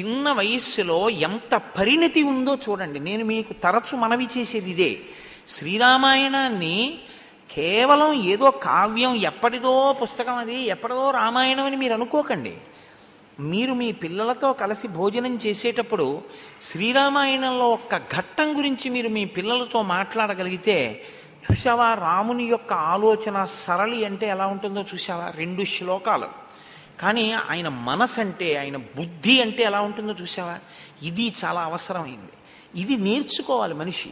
చిన్న వయస్సులో ఎంత పరిణతి ఉందో చూడండి. నేను మీకు తరచు మనవి చేసేది ఇదే. శ్రీరామాయణాన్ని కేవలం ఏదో కావ్యం ఎప్పటిదో పుస్తకం అది ఎప్పటిదో రామాయణం అని మీరు అనుకోకండి. మీరు మీ పిల్లలతో కలిసి భోజనం చేసేటప్పుడు శ్రీరామాయణంలో ఒక్క ఘట్టం గురించి మీరు మీ పిల్లలతో మాట్లాడగలిగితే చూసావా రాముని యొక్క ఆలోచన సరళి అంటే ఎలా ఉంటుందో చూసావా రెండు శ్లోకాలు. కానీ ఆయన మనసు అంటే ఆయన బుద్ధి అంటే ఎలా ఉంటుందో చూసావా ఇది చాలా అవసరమైంది. ఇది నేర్చుకోవాలి మనిషి.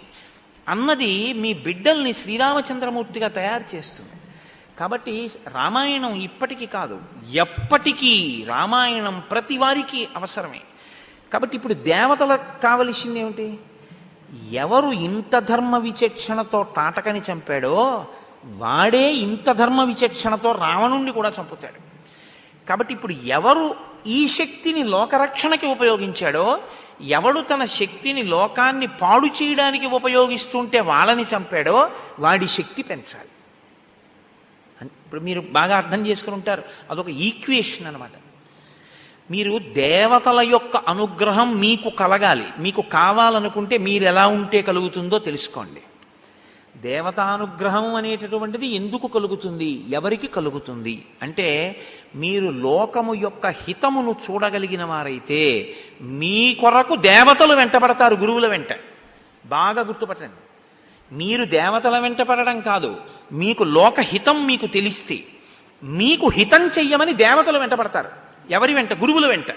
అన్నది మీ బిడ్డల్ని శ్రీరామచంద్రమూర్తిగా తయారు చేస్తుంది. కాబట్టి రామాయణం ఇప్పటికీ కాదు ఎప్పటికీ రామాయణం ప్రతి వారికి అవసరమే. కాబట్టి ఇప్పుడు దేవతలకు కావలసింది ఏమిటి? ఎవరు ఇంత ధర్మ విచక్షణతో తాటకని చంపాడో వాడే ఇంత ధర్మ విచక్షణతో రావణుణ్ణి కూడా చంపుతాడు. కాబట్టి ఇప్పుడు ఎవరు ఈ శక్తిని లోకరక్షణకి ఉపయోగించాడో ఎవడు తన శక్తిని లోకాన్ని పాడు చేయడానికి ఉపయోగిస్తుంటే వాళ్ళని చంపాడో వాడి శక్తి పెంచాలి. ఇప్పుడు మీరు బాగా అర్థం చేసుకుని ఉంటారు. అదొక ఈక్వేషన్ అనమాట మీరు దేవతల యొక్క అనుగ్రహం మీకు కలగాలి. మీకు కావాలనుకుంటే మీరు ఎలా ఉంటే కలుగుతుందో తెలుసుకోండి. దేవతానుగ్రహం అనేటటువంటిది ఎందుకు కలుగుతుంది? ఎవరికి కలుగుతుంది? అంటే మీరు లోకము యొక్క హితమును చూడగలిగిన వారైతే మీ కొరకు దేవతలు వెంటబడతారు గురువుల వెంట. బాగా గుర్తుపట్టండి. మీరు దేవతల వెంట పడడం కాదు మీకు లోక హితం మీకు తెలిస్తే మీకు హితం చెయ్యమని దేవతలు వెంటపడతారు ఎవరి వెంట? గురువుల వెంట.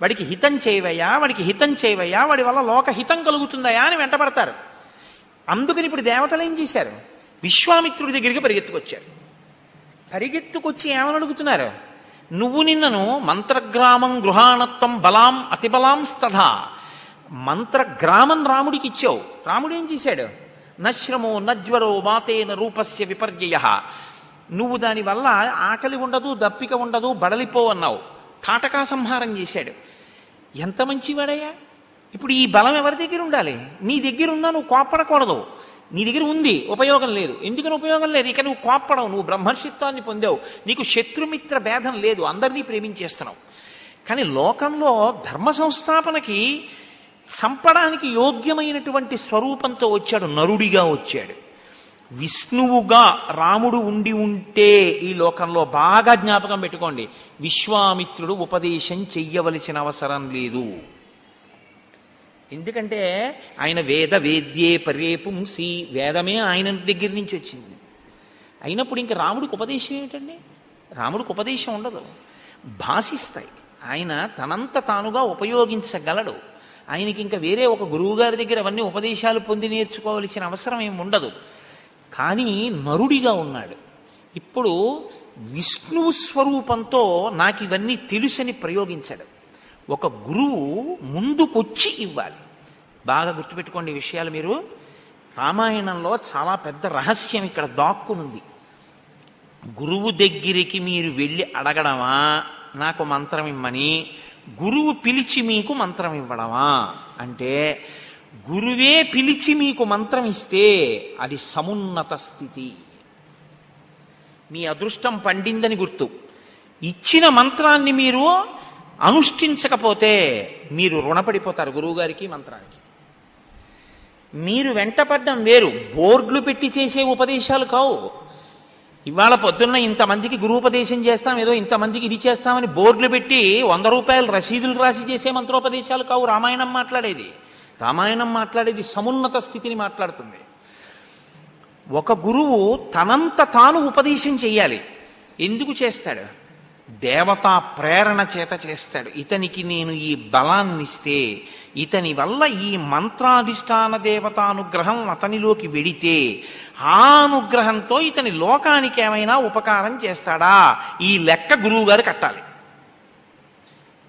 వాడికి హితం చేయవయ్యా వాడికి హితం చేయవయ్యా వాడి వల్ల లోకహితం కలుగుతుందయా అని వెంటపడతారు అందుకని ఇప్పుడు దేవతలు ఏం చేశారు? విశ్వామిత్రుడి దగ్గరికి పరిగెత్తుకొచ్చారు. పరిగెత్తుకొచ్చి ఏమని అడుగుతున్నారు? నువ్వు నిన్నను మంత్రగ్రామం గృహాణత్వం బలాం అతిబలాం స్తథా. మంత్రగ్రామం రాముడికి ఇచ్చావు. రాముడు ఏం చేశాడు? నశ్రమో నజ్వరో మాతేన రూపస్య విపర్యయ. నువ్వు దానివల్ల ఆకలి ఉండదు దప్పిక ఉండదు బడలిపో అన్నావు. తాటకా సంహారం చేశాడు. ఎంత మంచివాడయ్యా? ఇప్పుడు ఈ బలం ఎవరి దగ్గర ఉండాలి? నీ దగ్గర ఉన్నా నువ్వు కోపడకూడదు నీ దగ్గర ఉంది ఉపయోగం లేదు. ఎందుకని ఉపయోగం లేదు? ఇక నువ్వు కోప్పడవు నువ్వు బ్రహ్మర్షిత్వాన్ని పొందావు. నీకు శత్రుమిత్ర భేదం లేదు అందరినీ ప్రేమించేస్తున్నావు. కానీ లోకంలో ధర్మ సంస్థాపనకి చంపడానికి యోగ్యమైనటువంటి స్వరూపంతో వచ్చాడు నరుడిగా వచ్చాడు. విష్ణువుగా రాముడు ఉండి ఉంటే ఈ లోకంలో బాగా జ్ఞాపకం పెట్టుకోండి. విశ్వామిత్రుడు ఉపదేశం చెయ్యవలసిన అవసరం లేదు. ఎందుకంటే ఆయన వేద వేద్యే పర్యేపుంసి వేదమే ఆయన దగ్గర నుంచి వచ్చింది. అయినప్పుడు ఇంక రాముడికి ఉపదేశం ఏమిటండి? రాముడికి ఉపదేశం ఉండదు. భాషిస్తాయి. ఆయన తనంత తానుగా ఉపయోగించగలడు. ఆయనకి ఇంకా వేరే ఒక గురువుగారి దగ్గర అవన్నీ ఉపదేశాలు పొంది నేర్చుకోవలసిన అవసరం ఏమి ఉండదు. కానీ నరుడిగా ఉన్నాడు. ఇప్పుడు విష్ణువు స్వరూపంతో నాకు ఇవన్నీ తెలుసని ప్రయోగించాడు. ఒక గురువు ముందుకొచ్చి ఇవ్వాలి. బాగా గుర్తుపెట్టుకోండి ఈ విషయాలు మీరు. రామాయణంలో చాలా పెద్ద రహస్యం ఇక్కడ దాక్కునుంది. గురువు దగ్గరికి మీరు వెళ్ళి అడగడమా? నాకు మంత్రం ఇమ్మని. గురువు పిలిచి మీకు మంత్రం ఇవ్వడమా? అంటే గురువే పిలిచి మీకు మంత్రం ఇస్తే అది సమున్నత స్థితి. మీ అదృష్టం పండిందని గుర్తు. ఇచ్చిన మంత్రాన్ని మీరు అనుష్ఠించకపోతే మీరు రుణపడిపోతారు గురువుగారికి మంత్రానికి. మీరు వెంటపడ్డం వేరు. బోర్డులు పెట్టి చేసే ఉపదేశాలు కావు. ఇవాళ పొద్దున్న ఇంతమందికి గురుపదేశం చేస్తాం ఏదో ఇంతమందికి ఇది చేస్తామని బోర్డులు పెట్టి వంద రూపాయలు రసీదులు రాసి చేసే మంత్రోపదేశాలు కావు. రామాయణం మాట్లాడేది. రామాయణం మాట్లాడేది సమున్నత స్థితిని మాట్లాడుతుంది. ఒక గురువు తనంత తాను ఉపదేశం చేయాలి. ఎందుకు చేస్తాడు? దేవతా ప్రేరణ చేత చేస్తాడు. ఇతనికి నేను ఈ బలాన్నిస్తే ఇతని వల్ల ఈ మంత్రాధిష్టాన దేవతానుగ్రహం అతనిలోకి వెడితే ఆ అనుగ్రహంతో ఇతని లోకానికి ఏమైనా ఉపకారం చేస్తాడా? ఈ లెక్క గురువుగారు కట్టాలి.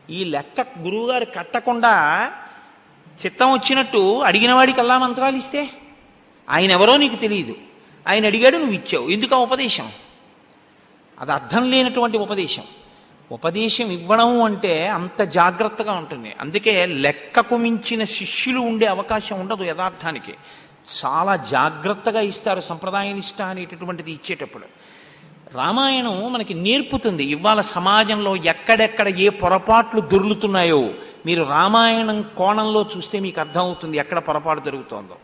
ఈ లెక్క గురువుగారు కట్టకుండా చిత్తం వచ్చినట్టు అడిగిన వాడికి అల్లా మంత్రాలు ఇస్తే ఆయన ఎవరో నీకు తెలియదు ఆయన అడిగాడు నువ్వు ఇచ్చావు. ఎందుకు ఆ ఉపదేశం? అది అర్థం లేనటువంటి ఉపదేశం. ఉపదేశం ఇవ్వడం అంటే అంత జాగ్రత్తగా ఉంటుంది. అందుకే లెక్కకు మించిన శిష్యులు ఉండే అవకాశం ఉండదు యథార్థానికి. చాలా జాగ్రత్తగా ఇస్తారు సంప్రదాయనిష్ట అనేటటువంటిది ఇచ్చేటప్పుడు. రామాయణం మనకి నేర్పుతుంది. ఇవాళ సమాజంలో ఎక్కడెక్కడ ఏ పొరపాట్లు దొర్లుతున్నాయో మీరు రామాయణం కోణంలో చూస్తే మీకు అర్థమవుతుంది ఎక్కడ పొరపాటు జరుగుతోందో.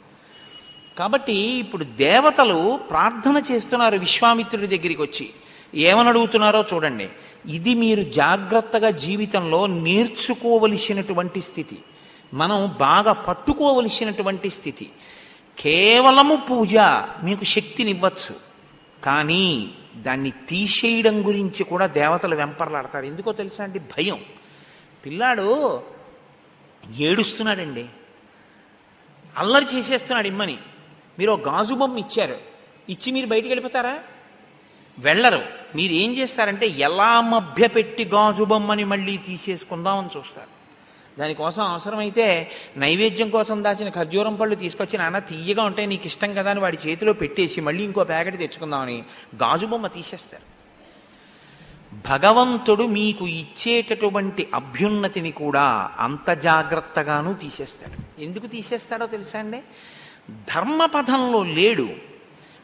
కాబట్టి ఇప్పుడు దేవతలు ప్రార్థన చేస్తున్నారు విశ్వామిత్రుడి దగ్గరికి వచ్చి ఏమని అడుగుతున్నారో చూడండి. ఇది మీరు జాగ్రత్తగా జీవితంలో నేర్చుకోవలసినటువంటి స్థితి. మనం బాగా పట్టుకోవలసినటువంటి స్థితి. కేవలము పూజ మీకు శక్తినివ్వచ్చు. కానీ దాన్ని తీసేయడం గురించి కూడా దేవతలు వెంపర్లాడతారు. ఎందుకో తెలుసా అండి? భయం. పిల్లాడు ఏడుస్తున్నాడండి. అల్లరి చేసేస్తున్నాడు ఇమ్మని. మీరు ఒక గాజు బొమ్మ ఇచ్చారు. ఇచ్చి మీరు బయటికి వెళ్ళిపోతారా? వెళ్ళరు. మీరు ఏం చేస్తారంటే ఎలా మభ్యపెట్టి గాజు బొమ్మని మళ్ళీ తీసేసుకుందామని చూస్తారు. దానికోసం అవసరమైతే నైవేద్యం కోసం దాచిన ఖర్జూరం పళ్ళు తీసుకొచ్చి నాన్న తీయగా ఉంటాయి నీకు ఇష్టం కదా అని వాడి చేతిలో పెట్టేసి మళ్ళీ ఇంకో ప్యాకెట్ తెచ్చుకుందామని గాజు బొమ్మ తీసేస్తారు. భగవంతుడు మీకు ఇచ్చేటటువంటి అభ్యున్నతిని కూడా అంత జాగ్రత్తగానూ తీసేస్తాడు. ఎందుకు తీసేస్తాడో తెలుసా అండి? ధర్మపథంలో లేడు.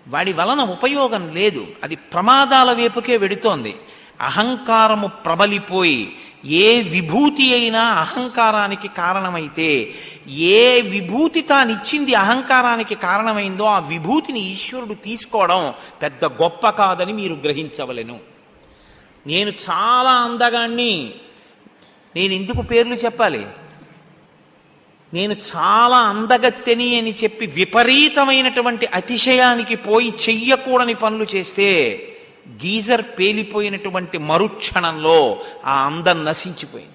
వాడి వలన ఉపయోగం లేదు. అది ప్రమాదాల వైపుకే వెడుతోంది. అహంకారము ప్రబలిపోయి ఏ విభూతి అయినా అహంకారానికి కారణమైతే ఏ విభూతి తానిచ్చింది అహంకారానికి కారణమైందో ఆ విభూతిని ఈశ్వరుడు తీసుకోవడం పెద్ద గొప్ప కాదని మీరు గ్రహించవలెను. నేను చాలా అందగాన్ని నేను ఎందుకు పేర్లు చెప్పాలి? నేను చాలా అందగత్తెని అని చెప్పి విపరీతమైనటువంటి అతిశయానికి పోయి చెయ్యకూడని పనులు చేస్తే గీజర్ పేలిపోయినటువంటి మరుక్షణంలో ఆ అందం నశించిపోయింది.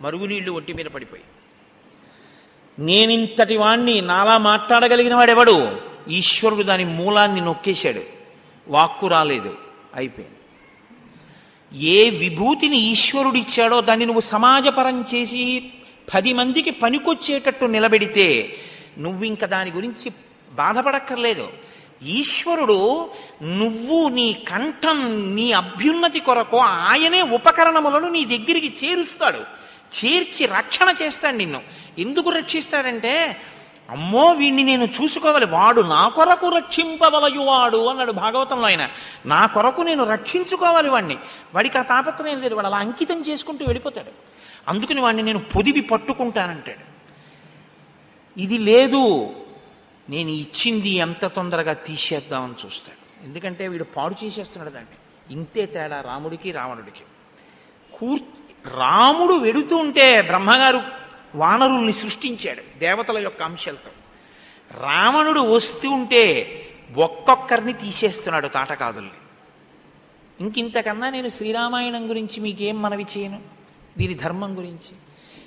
మరుగునీళ్ళు ఒంటి మీద పడిపోయి. నేనింతటి వాణ్ణి నాలా మాట్లాడగలిగిన వాడెవడు? ఈశ్వరుడు దాని మూలాన్ని నొక్కేశాడు. వాక్కు రాలేదు. అయిపోయింది. ఏ విభూతిని ఈశ్వరుడిచ్చాడో దాన్ని నువ్వు సమాజపరం చేసి పది మందికి పనికొచ్చేటట్టు నిలబెడితే నువ్వింక దాని గురించి బాధపడక్కర్లేదు. ఈశ్వరుడు నువ్వు నీ కంఠం నీ అభ్యున్నతి కొరకు ఆయనే ఉపకరణములను నీ దగ్గరికి చేరుస్తాడు. చేర్చి రక్షణ చేస్తాడు నిన్ను. ఎందుకు రక్షిస్తాడంటే అమ్మో వీణ్ణి నేను చూసుకోవాలి. వాడు నా కొరకు రక్షింపవలయువాడు అన్నాడు భాగవతంలో ఆయన. నా కొరకు నేను రక్షించుకోవాలి వాడిని వాడికి ఆ తాపత్రయం లేదు. వాడు అలా అంకితం చేసుకుంటూ వెళ్ళిపోతాడు. అందుకని వాడిని నేను పొదివి పట్టుకుంటానంటాడు. ఇది లేదు నేను ఇచ్చింది ఎంత తొందరగా తీసేద్దామని చూస్తాడు. ఎందుకంటే వీడు పాడు చేసేస్తున్నాడు దాన్ని. ఇంతే తేడా రాముడికి రావణుడికి. కూర్ రాముడు వెడుతూ ఉంటే బ్రహ్మగారు వానరుల్ని సృష్టించాడు దేవతల యొక్క అంశాలతో. రావణుడు వస్తూ ఉంటే ఒక్కొక్కరిని తీసేస్తున్నాడు తాటకాదుల్ని. ఇంకింతకన్నా నేను శ్రీరామాయణం గురించి మీకేం మనవి చేయను? దీని ధర్మం గురించి.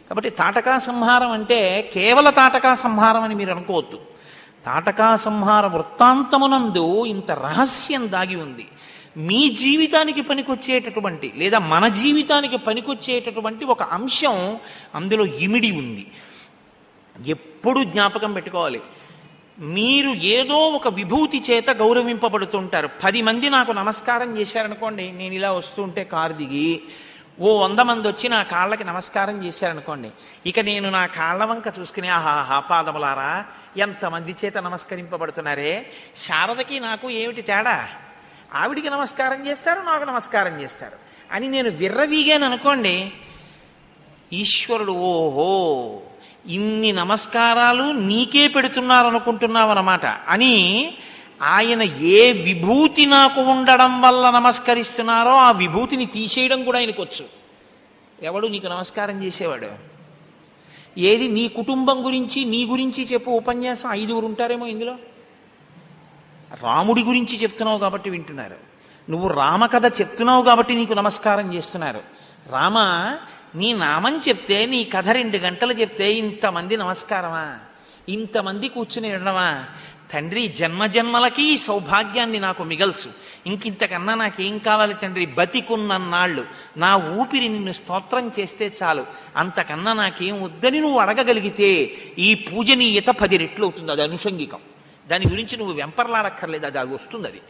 కాబట్టి తాటకా సంహారం అంటే కేవల తాటకా సంహారం అని మీరు అనుకోవద్దు. తాటకా సంహార వృత్తాంతమునందు ఇంత రహస్యం దాగి ఉంది. మీ జీవితానికి పనికొచ్చేటటువంటి లేదా మన జీవితానికి పనికొచ్చేటటువంటి ఒక అంశం అందులో ఇమిడి ఉంది. ఎప్పుడు జ్ఞాపకం పెట్టుకోవాలి. మీరు ఏదో ఒక విభూతి చేత గౌరవింపబడుతుంటారు. పది మంది నాకు నమస్కారం చేశారనుకోండి నేను ఇలా వస్తుంటే కారు దిగి ఓ వంద మంది వచ్చి నా కాళ్ళకి నమస్కారం చేశారనుకోండి. ఇక నేను నా కాళ్ళ వంక చూసుకుని ఆహాహా పాదములారా ఎంతమంది చేత నమస్కరింపబడుతున్నారే? శారదకి నాకు ఏమిటి తేడా? ఆవిడికి నమస్కారం చేస్తారు నాకు నమస్కారం చేస్తారు. అని నేను విర్రవీగాను అనుకోండి ఈశ్వరుడు ఓహో ఇన్ని నమస్కారాలు నీకే పెడుతున్నారనుకుంటున్నావు అనుకుంటున్నావన్నమాట అని ఆయన ఏ విభూతి నాకు ఉండడం వల్ల నమస్కరిస్తున్నారో ఆ విభూతిని తీసేయడం కూడా ఆయనకు వచ్చు ఎవడు నీకు నమస్కారం చేసేవాడు? ఏది నీ కుటుంబం గురించి నీ గురించి చెప్పు ఉపన్యాసం ఐదుగురు ఉంటారేమో ఇందులో? రాముడి గురించి చెప్తున్నావు కాబట్టి వింటున్నారు. నువ్వు రామకథ చెప్తున్నావు కాబట్టి నీకు నమస్కారం చేస్తున్నారు. రామ నీ నామం చెప్తే నీ కథ రెండు గంటలు చెప్తే ఇంతమంది నమస్కారమా? ఇంతమంది కూర్చుని వినడమా? తండ్రి జన్మ జన్మలకి ఈ సౌభాగ్యాన్ని నాకు మిగల్చు. ఇంకింతకన్నా నాకేం కావాలి తండ్రి? బతికున్నన్నాళ్ళు. నా ఊపిరి నిన్ను స్తోత్రం చేస్తే చాలు. అంతకన్నా నాకేం వద్దని నువ్వు అడగగలిగితే ఈ పూజనీయత పది రెట్లు అవుతుంది అది అనుషంగికం. దాని గురించి నువ్వు వెంపర్లాడక్కర్లేదు. అది అది వస్తుంది అది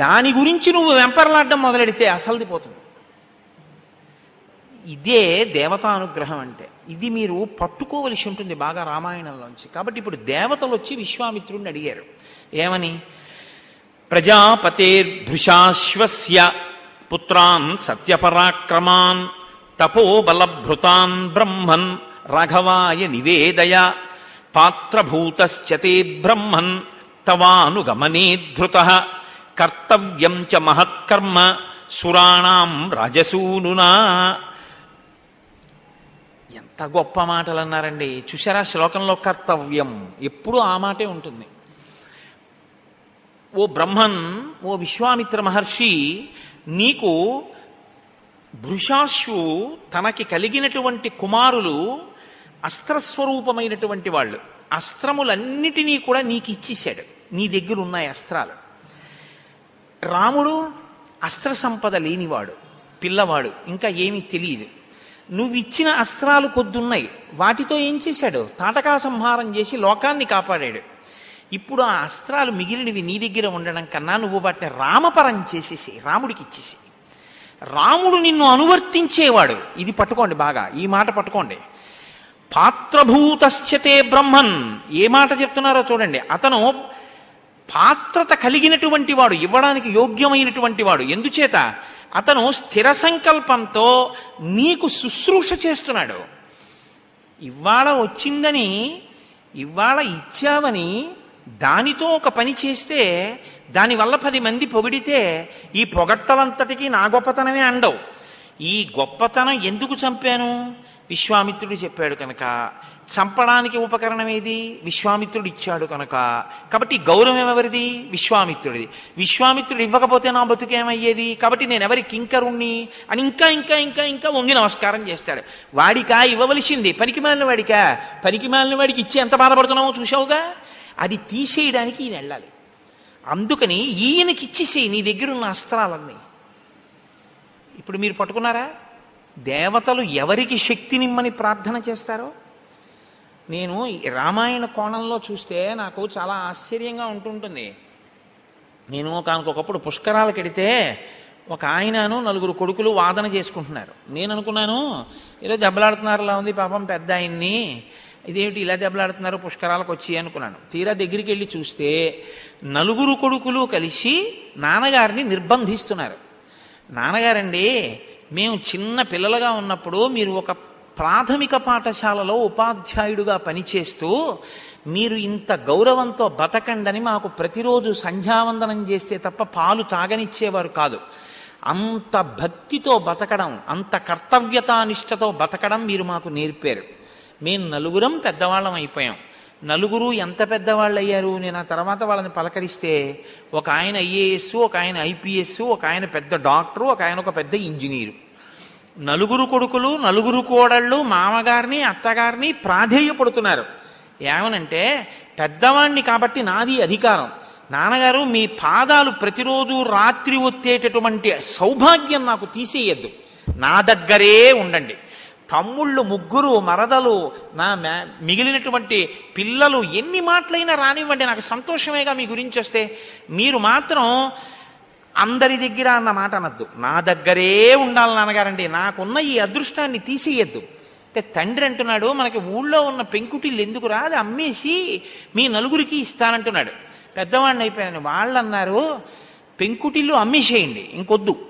దాని గురించి నువ్వు వెంపర్లాడడం మొదలెడితే అసలుది పోతుంది. ఇదే దేవతానుగ్రహం అంటే. ఇది మీరు పట్టుకోవలసి ఉంటుంది బాగా రామాయణంలోంచి. కాబట్టి ఇప్పుడు దేవతలు వచ్చి విశ్వామిత్రుడిని అడిగారు. ఏమని? ప్రజాపతేర్భృశాశ్వస్య పుత్రాన్ సత్యపరాక్రమాన్ తపోబలభృతాన్ బ్రహ్మన్ రాఘవాయ నివేదయ పాత్రభూతశ్చతే బ్రహ్మన్ తవానుగమనే ధృత కర్తవ్యం చ మహత్కర్మ సురాణం రాజసూనునా ఎంత గొప్ప మాటలు అన్నారండి చూసారా శ్లోకంలో కర్తవ్యం. ఎప్పుడూ ఆ మాటే ఉంటుంది. ఓ బ్రహ్మన్ ఓ విశ్వామిత్ర మహర్షి నీకు భృషాశ్వు తనకి కలిగినటువంటి కుమారులు అస్త్రస్వరూపమైనటువంటి వాళ్ళు. అస్త్రములన్నిటినీ కూడా నీకు ఇచ్చేశాడు. నీ దగ్గర ఉన్నాయి అస్త్రాలు. రాముడు అస్త్ర సంపద లేనివాడు పిల్లవాడు. ఇంకా ఏమీ తెలియదు. నువ్వు ఇచ్చిన అస్త్రాలు కొద్దున్నాయి. వాటితో ఏం చేశాడు? తాటకా సంహారం చేసి లోకాన్ని కాపాడాడు. ఇప్పుడు ఆ అస్త్రాలు మిగిలినవి నీ దగ్గర ఉండడం కన్నా నువ్వు వాటిని రామపరం చేసేసి రాముడికి ఇచ్చేసి. రాముడు నిన్ను అనువర్తించేవాడు. ఇది పట్టుకోండి బాగా. ఈ మాట పట్టుకోండి. పాత్రభూతశ్చతే బ్రహ్మన్. ఏ మాట చెప్తున్నారో చూడండి. అతను పాత్రత కలిగినటువంటి వాడు ఇవ్వడానికి యోగ్యమైనటువంటి వాడు. ఎందుచేత? అతను స్థిర సంకల్పంతో నీకు శుశ్రూష చేస్తున్నాడు. ఇవాళ వచ్చిందని ఇవాళ ఇచ్చావని దానితో ఒక పని చేస్తే దానివల్ల పది మంది పొగిడితే ఈ పొగట్టలంతటికీ నా గొప్పతనమే అండవు. ఈ గొప్పతనం ఎందుకు చంపాను? విశ్వామిత్రుడు చెప్పాడు కనుక చంపడానికి ఉపకరణం ఏది? విశ్వామిత్రుడు ఇచ్చాడు కనుక. కాబట్టి గౌరవం ఎవరిది? విశ్వామిత్రుడిది. విశ్వామిత్రుడు ఇవ్వకపోతే నా బతుకేమయ్యేది కాబట్టి నేను ఎవరి కింకరుణ్ణి అని ఇంకా ఇంకా ఇంకా ఇంకా వంగి నమస్కారం చేస్తాడు. వాడికా ఇవ్వవలసింది పనికి మాలిన వాడికా. పనికి మాలిన వాడికి ఇచ్చి ఎంత బాధపడుతున్నామో చూసావుగా అది తీసేయడానికి ఈయన వెళ్ళాలి. అందుకని ఈయనకి ఇచ్చేసేయి నీ దగ్గర ఉన్న అస్త్రాలన్నీ. ఇప్పుడు మీరు పట్టుకున్నారా? దేవతలు ఎవరికి శక్తినిమ్మని ప్రార్థన చేస్తారో? నేను రామాయణ కోణంలో చూస్తే నాకు చాలా ఆశ్చర్యంగా ఉంటుంటుంది. నేను ఒకనకొకప్పుడు పుష్కరాలకు వెడితే ఒక ఆయనను నలుగురు కొడుకులు వాదన చేసుకుంటున్నారు. నేను అనుకున్నాను ఏదో దెబ్బలాడుతున్నారులా ఉంది పాపం పెద్ద ఆయన్ని. ఇదేమిటి ఇలా దెబ్బలాడుతున్నారు పుష్కరాలకు వచ్చి అనుకున్నాను. తీరా దగ్గరికి వెళ్ళి చూస్తే నలుగురు కొడుకులు కలిసి నాన్నగారిని నిర్బంధిస్తున్నారు. నాన్నగారండి మేము చిన్న పిల్లలుగా ఉన్నప్పుడు మీరు ఒక ప్రాథమిక పాఠశాలలో ఉపాధ్యాయుడుగా పనిచేస్తూ మీరు ఇంత గౌరవంతో బతకండని మాకు ప్రతిరోజు సంధ్యావందనం చేస్తే తప్ప పాలు తాగనిచ్చేవారు కాదు. అంత భక్తితో బతకడం అంత కర్తవ్యతానిష్టతో బతకడం మీరు మాకు నేర్పారు. మేము నలుగురం పెద్దవాళ్ళం అయిపోయాం. నలుగురు ఎంత పెద్దవాళ్ళు అయ్యారు నేను ఆ తర్వాత వాళ్ళని పలకరిస్తే ఒక ఆయన ఐఏఎస్ ఒక ఆయన ఐపీఎస్ ఒక ఆయన పెద్ద డాక్టరు ఒక ఆయన ఒక పెద్ద ఇంజనీరు. నలుగురు కొడుకులు నలుగురు కోడళ్ళు మామగారిని అత్తగారిని ప్రాధేయపడుతున్నారు. ఏమనంటే పెద్దవాణ్ణి కాబట్టి నాది అధికారం. నాన్నగారు మీ పాదాలు ప్రతిరోజు రాత్రి ఒత్తేటటువంటి సౌభాగ్యం నాకు తీసేయద్దు. నా దగ్గరే ఉండండి. తమ్ముళ్ళు ముగ్గురు మరదలు నా మిగిలినటువంటి పిల్లలు ఎన్ని మాటలైనా రానివ్వండి. నాకు సంతోషమేగా మీ గురించి వస్తే. మీరు మాత్రం అందరి దగ్గర అన్న మాట అనద్దు. నా దగ్గరే ఉండాలి నాన్నగారండి. నాకున్న ఈ అదృష్టాన్ని తీసేయద్దు. అంటే తండ్రి అంటున్నాడు మనకి ఊళ్ళో ఉన్న పెంకుటిల్లు ఎందుకు రాదు అది అమ్మేసి మీ నలుగురికి ఇస్తానంటున్నాడు. పెద్దవాడిని అయిపోయాను వాళ్ళు అన్నారు పెంకుటిల్లు అమ్మేసేయండి ఇంకొద్దు.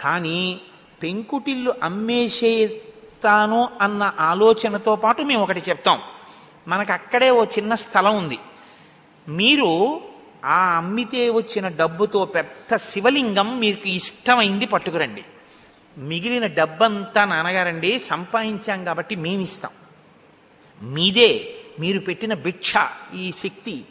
కానీ పెంకుటిల్లు అమ్మేసేస్తాను అన్న ఆలోచనతో పాటు మేము ఒకటి చెప్తాం. మనకు అక్కడే ఓ చిన్న స్థలం ఉంది. మీరు ఆ అమ్మితే వచ్చిన డబ్బుతో పెద్ద శివలింగం మీకు ఇష్టమైంది పట్టుకురండి. మిగిలిన డబ్బంతా నాన్నగారండి సంపాదించాం కాబట్టి మేమిస్తాం. మీదే మీరు పెట్టిన భిక్ష ఈ శక్తి.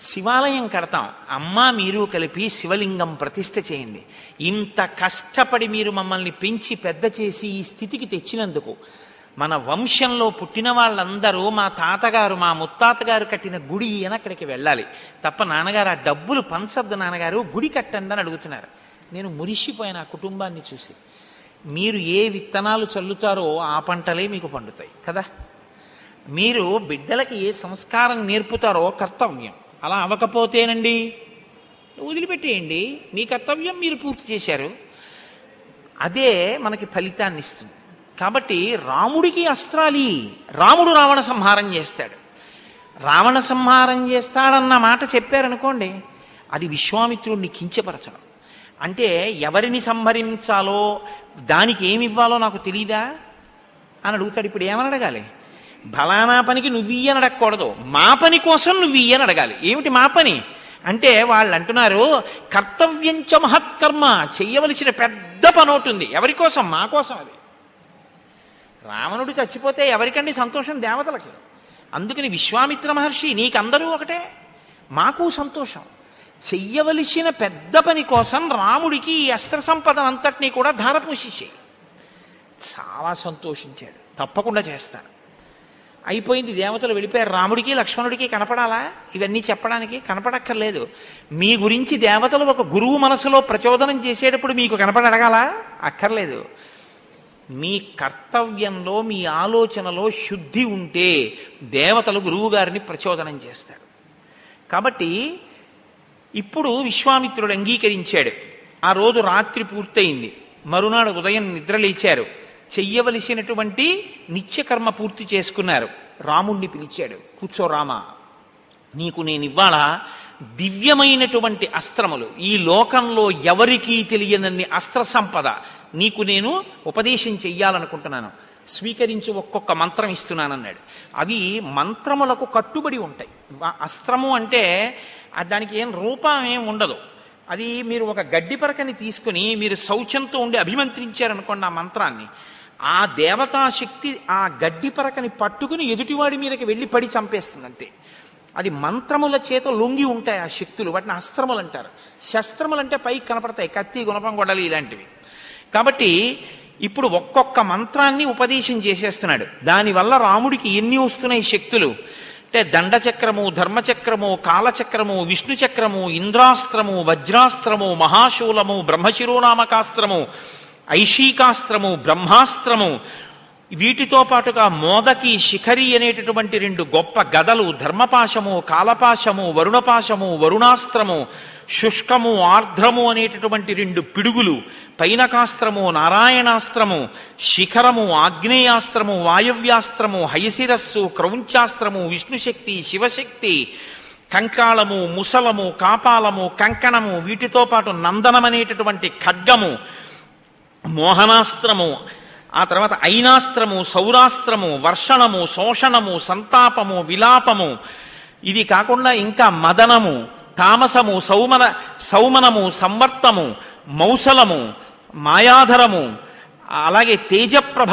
శివాలయం కడతాం. అమ్మ మీరు కలిపి శివలింగం ప్రతిష్ఠ చేయండి. ఇంత కష్టపడి మీరు మమ్మల్ని పెంచి పెద్ద చేసి ఈ స్థితికి తెచ్చినందుకు మన వంశంలో పుట్టిన వాళ్ళందరూ మా తాతగారు మా ముత్తాతగారు కట్టిన గుడి అని అక్కడికి వెళ్ళాలి. తప్ప నాన్నగారు ఆ డబ్బులు పంచద్దు నాన్నగారు గుడి కట్టండి అని అడుగుతున్నారు. నేను మురిసిపోయిన ఆ కుటుంబాన్ని చూసి. మీరు ఏ విత్తనాలు చల్లుతారో ఆ పంటలే మీకు పండుతాయి కదా? మీరు బిడ్డలకి ఏ సంస్కారం నేర్పుతారో కర్తవ్యం. అలా అవ్వకపోతేనండి. వదిలిపెట్టేయండి. మీ కర్తవ్యం మీరు పూర్తి చేశారు. అదే మనకి ఫలితాన్ని ఇస్తుంది. కాబట్టి రాముడికి అస్త్రాలి. రాముడు రావణ సంహారం చేస్తాడు. రావణ సంహారం చేస్తాడన్న మాట చెప్పారనుకోండి అది విశ్వామిత్రుడిని కించపరచడం. అంటే ఎవరిని సంహరించాలో దానికి ఏమి ఇవ్వాలో నాకు తెలియదా అని అడుగుతాడు. ఇప్పుడు ఏమని అడగాలి? బలానా పనికి నువ్వు అని అడగకూడదు. మా పని కోసం నువ్వు అని అడగాలి. ఏమిటి మా పని? అంటే వాళ్ళు అంటున్నారు కర్తవ్యంచ మహత్కర్మ చేయవలసిన పెద్ద పని ఒకటి ఉంది ఎవరి కోసం? మా కోసం అది. రావణుడు చచ్చిపోతే ఎవరికండి సంతోషం దేవతలకి? అందుకని విశ్వామిత్ర మహర్షి నీకందరూ ఒకటే. మాకు సంతోషం. చెయ్యవలసిన పెద్ద పని కోసం రాముడికి ఈ అస్త్ర సంపద అంతటినీ కూడా ధారపోసేసాయి. చాలా సంతోషించాడు. తప్పకుండా చేస్తాను. అయిపోయింది దేవతలు వెళ్ళిపోయారు. రాముడికి లక్ష్మణుడికి కనపడాలా? ఇవన్నీ చెప్పడానికి కనపడక్కర్లేదు. మీ గురించి దేవతలు ఒక గురువు మనసులో ప్రచోదనం చేసేటప్పుడు మీకు కనపడగల అక్కర్లేదు. మీ కర్తవ్యంలో మీ ఆలోచనలో శుద్ధి ఉంటే దేవతలు గురువు గారిని ప్రచోదనం చేస్తారు. కాబట్టి ఇప్పుడు విశ్వామిత్రుడు అంగీకరించాడు. ఆ రోజు రాత్రి పూర్తయింది. మరునాడు ఉదయం నిద్ర లేచారు చెయ్యవలసినటువంటి నిత్యకర్మ పూర్తి చేసుకున్నారు. రాముణ్ణి పిలిచాడు కూర్చో రామ నీకు నేను ఇవాళ దివ్యమైనటువంటి అస్త్రములు. ఈ లోకంలో ఎవరికీ తెలియనన్ని అస్త్ర సంపద నీకు నేను ఉపదేశం చెయ్యాలనుకుంటున్నాను. స్వీకరించి ఒక్కొక్క మంత్రం ఇస్తున్నానన్నాడు. అవి మంత్రములకు కట్టుబడి ఉంటాయి. అస్త్రము అంటే దానికి ఏం రూపం ఏం ఉండదు. అది మీరు ఒక గడ్డి పరకని తీసుకుని మీరు శౌచంతో ఉండి అభిమంత్రించారనుకోండి ఆ మంత్రాన్ని. ఆ దేవతాశక్తి ఆ గడ్డి పరకని పట్టుకుని ఎదుటివాడి మీదకి వెళ్ళి పడి చంపేస్తుంది అంతే అది మంత్రముల చేత లొంగి ఉంటాయి ఆ శక్తులు. వాటిని అస్త్రములు అంటారు శస్త్రములు అంటే పైకి కనపడతాయి. కత్తి గుణపం గొడవలు ఇలాంటివి. కాబట్టి ఇప్పుడు ఒక్కొక్క మంత్రాన్ని ఉపదేశం చేసేస్తున్నాడు. దానివల్ల రాముడికి ఎన్ని వస్తున్నాయి శక్తులు? అంటే దండచక్రము ధర్మచక్రము కాలచక్రము విష్ణుచక్రము ఇంద్రాస్త్రము వజ్రాస్త్రము మహాశూలము బ్రహ్మశిరోనామకాస్త్రము ఐషీకాస్త్రము బ్రహ్మాస్త్రము. వీటితో పాటుగా మోదకి శిఖరి అనేటటువంటి రెండు గొప్ప గదలు ధర్మపాశము కాలపాశము వరుణపాశము వరుణాస్త్రము శుష్కము ఆర్ద్రము అనేటటువంటి రెండు పిడుగులు పైనకాస్త్రము నారాయణాస్త్రము శిఖరము ఆగ్నేయాస్త్రము వాయవ్యాస్త్రము హయశిరస్సు క్రౌంచాస్త్రము విష్ణుశక్తి శివశక్తి కంకాళము ముసలము కాపాలము కంకణము వీటితో పాటు నందనమనేటటువంటి ఖడ్గము మోహనాస్త్రము ఆ తర్వాత ఐనాస్త్రము సౌరాస్త్రము వర్షణము శోషణము సంతాపము విలాపము. ఇది కాకుండా ఇంకా మదనము తామసము సౌమన సౌమనము సంవర్తము మౌసలము మాయాధరము అలాగే తేజప్రభ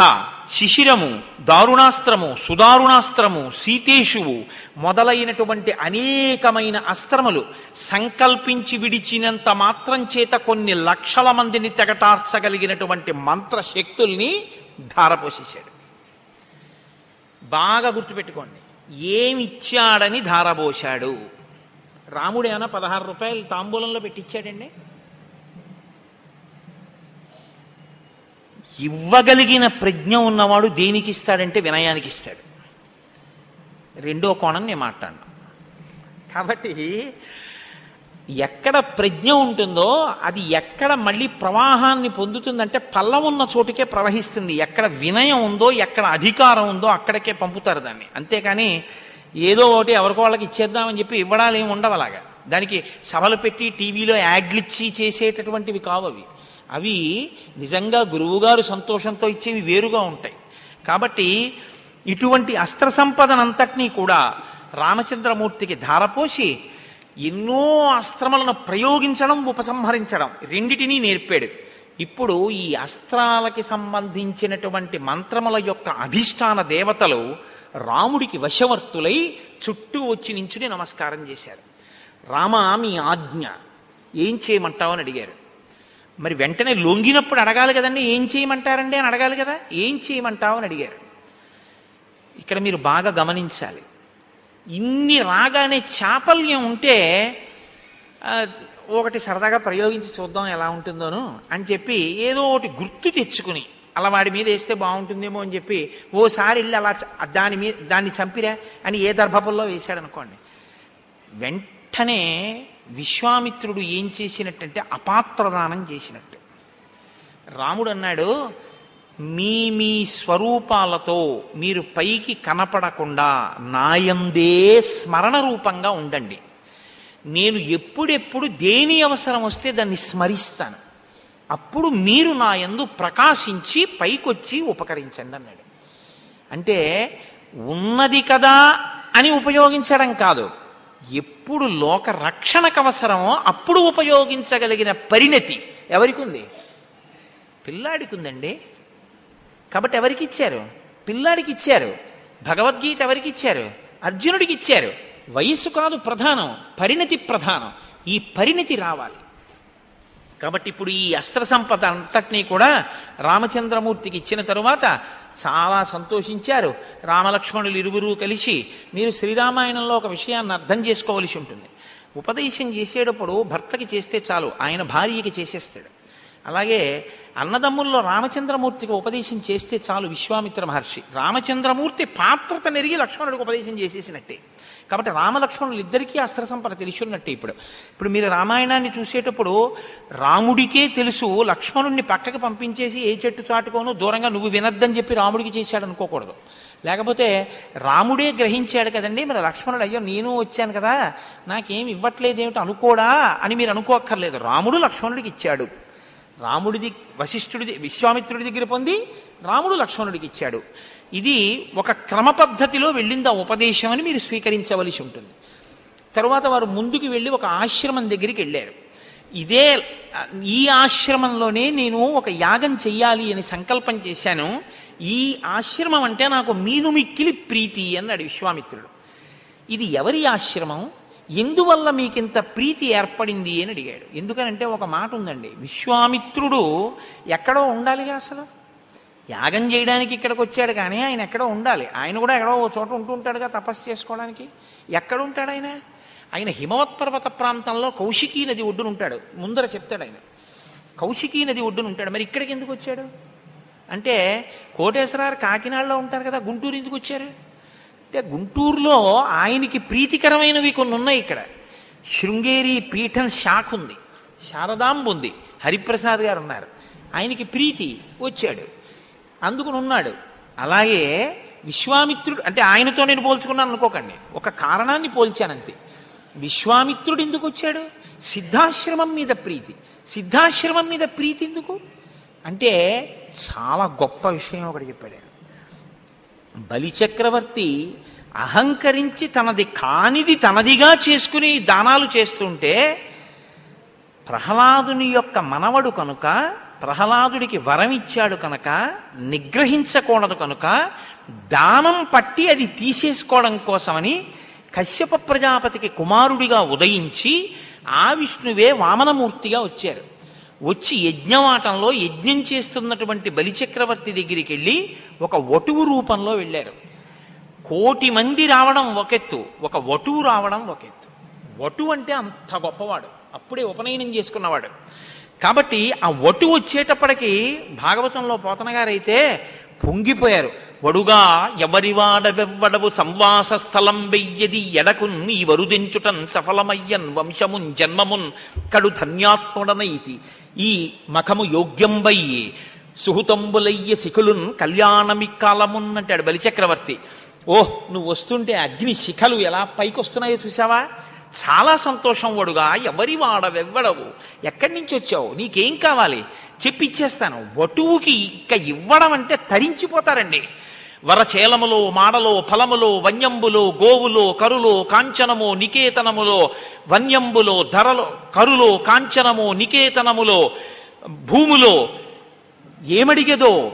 శిశిరము దారుణాస్త్రము సుదారుణాస్త్రము సీతేషువు మొదలైనటువంటి అనేకమైన అస్త్రములు సంకల్పించి విడిచినంత మాత్రం చేత కొన్ని లక్షల మందిని తెగటార్చగలిగినటువంటి మంత్రశక్తుల్ని ధారపోసేశాడు. బాగా గుర్తుపెట్టుకోండి ఏమిచ్చాడని ధారపోశాడు రాముడు పదహారు రూపాయలు తాంబూలంలో పెట్టిచ్చాడండి? ఇవ్వగలిగిన ప్రజ్ఞ ఉన్నవాడు దేనికి ఇస్తాడంటే వినయానికి ఇస్తాడు రెండో కోణం నేను మాట్లాడను. కాబట్టి ఎక్కడ ప్రజ్ఞ ఉంటుందో అది ఎక్కడ మళ్ళీ ప్రవాహాన్ని పొందుతుందంటే పల్లం ఉన్న చోటుకే ప్రవహిస్తుంది. ఎక్కడ వినయం ఉందో ఎక్కడ అధికారం ఉందో అక్కడికే పంపుతారు దాన్ని. అంతేకాని ఏదో ఒకటి ఎవరికో వాళ్ళకి ఇచ్చేద్దామని చెప్పి ఇవ్వడాలు ఏమి ఉండవు అలాగా. దానికి సభలు పెట్టి టీవీలో యాడ్లు ఇచ్చి చేసేటటువంటివి కావు అవి. అవి నిజంగా గురువుగారు సంతోషంతో ఇచ్చేవి వేరుగా ఉంటాయి. కాబట్టి ఇటువంటి అస్త్ర సంపదనంతటినీ కూడా రామచంద్రమూర్తికి ధారపోసి ఎన్నో అస్త్రములను ప్రయోగించడం ఉపసంహరించడం రెండిటినీ నేర్పాడు. ఇప్పుడు ఈ అస్త్రాలకి సంబంధించినటువంటి మంత్రముల యొక్క అధిష్టాన దేవతలు రాముడికి వశవర్తులై చుట్టూ వచ్చి నించుని నమస్కారం చేశారు. రామ మీ ఆజ్ఞ. ఏం చేయమంటావు అని అడిగారు. మరి వెంటనే లొంగినప్పుడు అడగాలి కదండి ఏం చేయమంటారండి అని అడగాలి కదా? ఏం చేయమంటావు అని అడిగారు. ఇక్కడ మీరు బాగా గమనించాలి. ఇన్ని రాగానే చాపల్యం ఉంటే ఒకటి సరదాగా ప్రయోగించి చూద్దాం ఎలా ఉంటుందోను అని చెప్పి ఏదో ఒకటి గుర్తు తెచ్చుకుని అలా వాడి మీద వేస్తే బాగుంటుందేమో అని చెప్పి ఓసారి వెళ్ళి అలా దాని మీద దాన్ని చంపిరా అని ఏ దర్భపుల్లో వేశాడనుకోండి. వెంటనే విశ్వామిత్రుడు ఏం చేసినట్టంటే అపాత్రదానం చేసినట్టు. రాముడు అన్నాడు మీ మీ స్వరూపాలతో మీరు పైకి కనపడకుండా నాయందే స్మరణ రూపంగా ఉండండి. నేను ఎప్పుడెప్పుడు దేని అవసరం వస్తే దాన్ని స్మరిస్తాను. అప్పుడు మీరు నా యందు ప్రకాశించి పైకొచ్చి ఉపకరించండి అన్నాడు. అంటే ఉన్నది కదా అని ఉపయోగించడం కాదు. ఎప్పుడు లోక రక్షణకు అవసరమో అప్పుడు ఉపయోగించగలిగిన పరిణతి ఎవరికి ఉంది పిల్లాడికి ఉందండి కాబట్టి ఎవరికి ఇచ్చారు పిల్లాడికి ఇచ్చారు భగవద్గీత ఎవరికి ఇచ్చారు అర్జునుడికి ఇచ్చారు వయస్సు కాదు ప్రధానం పరిణతి ప్రధానం. ఈ పరిణతి రావాలి. కాబట్టి ఇప్పుడు ఈ అస్త్ర సంపద అంతటినీ కూడా రామచంద్రమూర్తికి ఇచ్చిన తరువాత చాలా సంతోషించారు. రామలక్ష్మణులు ఇరువురు కలిసి మీరు శ్రీరామాయణంలో ఒక విషయాన్ని అర్థం చేసుకోవలసి ఉంటుంది. ఉపదేశం చేసేటప్పుడు భర్తకి చేస్తే చాలు ఆయన భార్యకి చేసేస్తాడు. అలాగే అన్నదమ్ముల్లో రామచంద్రమూర్తికి ఉపదేశం చేస్తే చాలు విశ్వామిత్ర మహర్షి. రామచంద్రమూర్తి పాత్రత నెరిగి లక్ష్మణుడికి ఉపదేశం చేసేసినట్టే. కాబట్టి రామలక్ష్మణులు ఇద్దరికీ అస్త్ర సంపద తెలిసి ఉన్నట్టే ఇప్పుడు. ఇప్పుడు మీరు రామాయణాన్ని చూసేటప్పుడు రాముడికే తెలుసు లక్ష్మణుణ్ణి పక్కకి పంపించేసి ఏ చెట్టు చాటుకోను దూరంగా నువ్వు వినద్దని చెప్పి రాముడికి చేశాడు అనుకోకూడదు. లేకపోతే రాముడే గ్రహించాడు కదండి మరి లక్ష్మణుడు అయ్యో నేను వచ్చాను కదా నాకేం ఇవ్వట్లేదేమిటి అనుకోడా అని మీరు అనుకోక్కర్లేదు. రాముడు లక్ష్మణుడికి ఇచ్చాడు. రాముడిది వశిష్ఠుడిది విశ్వామిత్రుడి దగ్గర పొంది రాముడు లక్ష్మణుడికి ఇచ్చాడు. ఇది ఒక క్రమ పద్ధతిలో వెళ్ళింది ఆ ఉపదేశం అని మీరు స్వీకరించవలసి ఉంటుంది. తరువాత వారు ముందుకు వెళ్ళి ఒక ఆశ్రమం దగ్గరికి వెళ్ళారు. ఇదే ఈ ఆశ్రమంలోనే నేను ఒక యాగం చెయ్యాలి అని సంకల్పం చేశాను. ఈ ఆశ్రమం అంటే నాకు మీను మిక్కిలి ప్రీతి అన్నాడు విశ్వామిత్రుడు. ఇది ఎవరి ఆశ్రమం? ఎందువల్ల మీకింత ప్రీతి ఏర్పడింది అని అడిగాడు. ఎందుకనంటే ఒక మాట ఉందండి. విశ్వామిత్రుడు ఎక్కడో ఉండాలిగా అసలు? యాగం చేయడానికి ఇక్కడికి వచ్చాడు కానీ ఆయన ఎక్కడో ఉండాలి. ఆయన కూడా ఎక్కడో ఓ చోట ఉంటూ ఉంటాడుగా తపస్సు చేసుకోవడానికి. ఎక్కడ ఉంటాడు ఆయన? ఆయన హిమవత్ పర్వత ప్రాంతంలో కౌశికీ నది ఒడ్డున ఉంటాడు. ముందర చెప్తాడు ఆయన. కౌశికీ నది ఒడ్డున ఉంటాడు. మరి ఇక్కడికి ఎందుకు వచ్చాడు? అంటే కోటేశ్వరారు కాకినాడలో ఉంటారు కదా గుంటూరు ఎందుకు వచ్చారు? అంటే గుంటూరులో ఆయనకి ప్రీతికరమైనవి కొన్ని ఉన్నాయి ఇక్కడ. శృంగేరి పీఠం శాఖ ఉంది. శారదాంబ ఉంది. హరిప్రసాద్ గారు ఉన్నారు. ఆయనకి ప్రీతి వచ్చాడు. అందుకుని ఉన్నాడు. అలాగే విశ్వామిత్రుడు అంటే ఆయనతో నేను పోల్చుకున్నాను అనుకోకండి. ఒక కారణాన్ని పోల్చానంతే. విశ్వామిత్రుడు ఎందుకు వచ్చాడు? సిద్ధాశ్రమం మీద ప్రీతి. సిద్ధాశ్రమం మీద ప్రీతి ఎందుకు? అంటే చాలా గొప్ప విషయం ఒకటి చెప్పాడు బలిచక్రవర్తి అహంకరించి తనది కానిది తనదిగా చేసుకుని దానాలు చేస్తుంటే ప్రహ్లాదుని యొక్క మనవడు కనుక ప్రహ్లాదుడికి వరం ఇచ్చాడు కనుక నిగ్రహించకూడదు కనుక దానం పట్టి అది తీసేసుకోవడం కోసమని కశ్యప ప్రజాపతికి కుమారుడిగా ఉదయించి ఆ విష్ణువే వామనమూర్తిగా వచ్చారు. వచ్చి యజ్ఞవాటంలో యజ్ఞం చేస్తున్నటువంటి బలిచక్రవర్తి దగ్గరికి వెళ్ళి ఒక వటువు రూపంలో వెళ్ళారు. కోటి మంది రావడం ఒకెత్తు ఒక వటువు రావడం ఒకెత్తు వటు అంటే అంత గొప్పవాడు. అప్పుడే ఉపనయనం చేసుకున్నవాడు. కాబట్టి ఆ వటు వచ్చేటప్పటికి భాగవతంలో పోతనగారైతే పొంగిపోయారు. వడుగా ఎవరివాడవెవ్వడవు సంవాస స్థలం వెయ్యది ఎడకున్ ఈ వరుదించుటన్ సఫలమయ్యన్ వంశమున్ జన్మమున్ కడు ధన్యాత్ముడనైతి. ఈ మఖము యోగ్యంబయ్యి సుహుతంబులయ్య శిఖులున్ కళ్యాణమిక్కాలమున్ అంటాడు బలిచక్రవర్తి. ఓహ్ నువ్వు వస్తుంటే అగ్ని శిఖలు ఎలా పైకి వస్తున్నాయో చూసావా చాలా సంతోషం వడుగా ఎవరి వాడవెవ్వడవు ఎక్కడి నుంచి వచ్చావు? నీకేం కావాలి? చెప్పిచ్చేస్తాను వటువుకి ఇక ఇవ్వడం అంటే తరించిపోతారండి. వరచేలములో మాడలో ఫలములో వన్యంబులో గోవులో కరులో కాంచనము నికేతనములో వన్యంబులో ధరలో కరులో కాంచనము నికేతనములో భూములో ఏమడిగేదో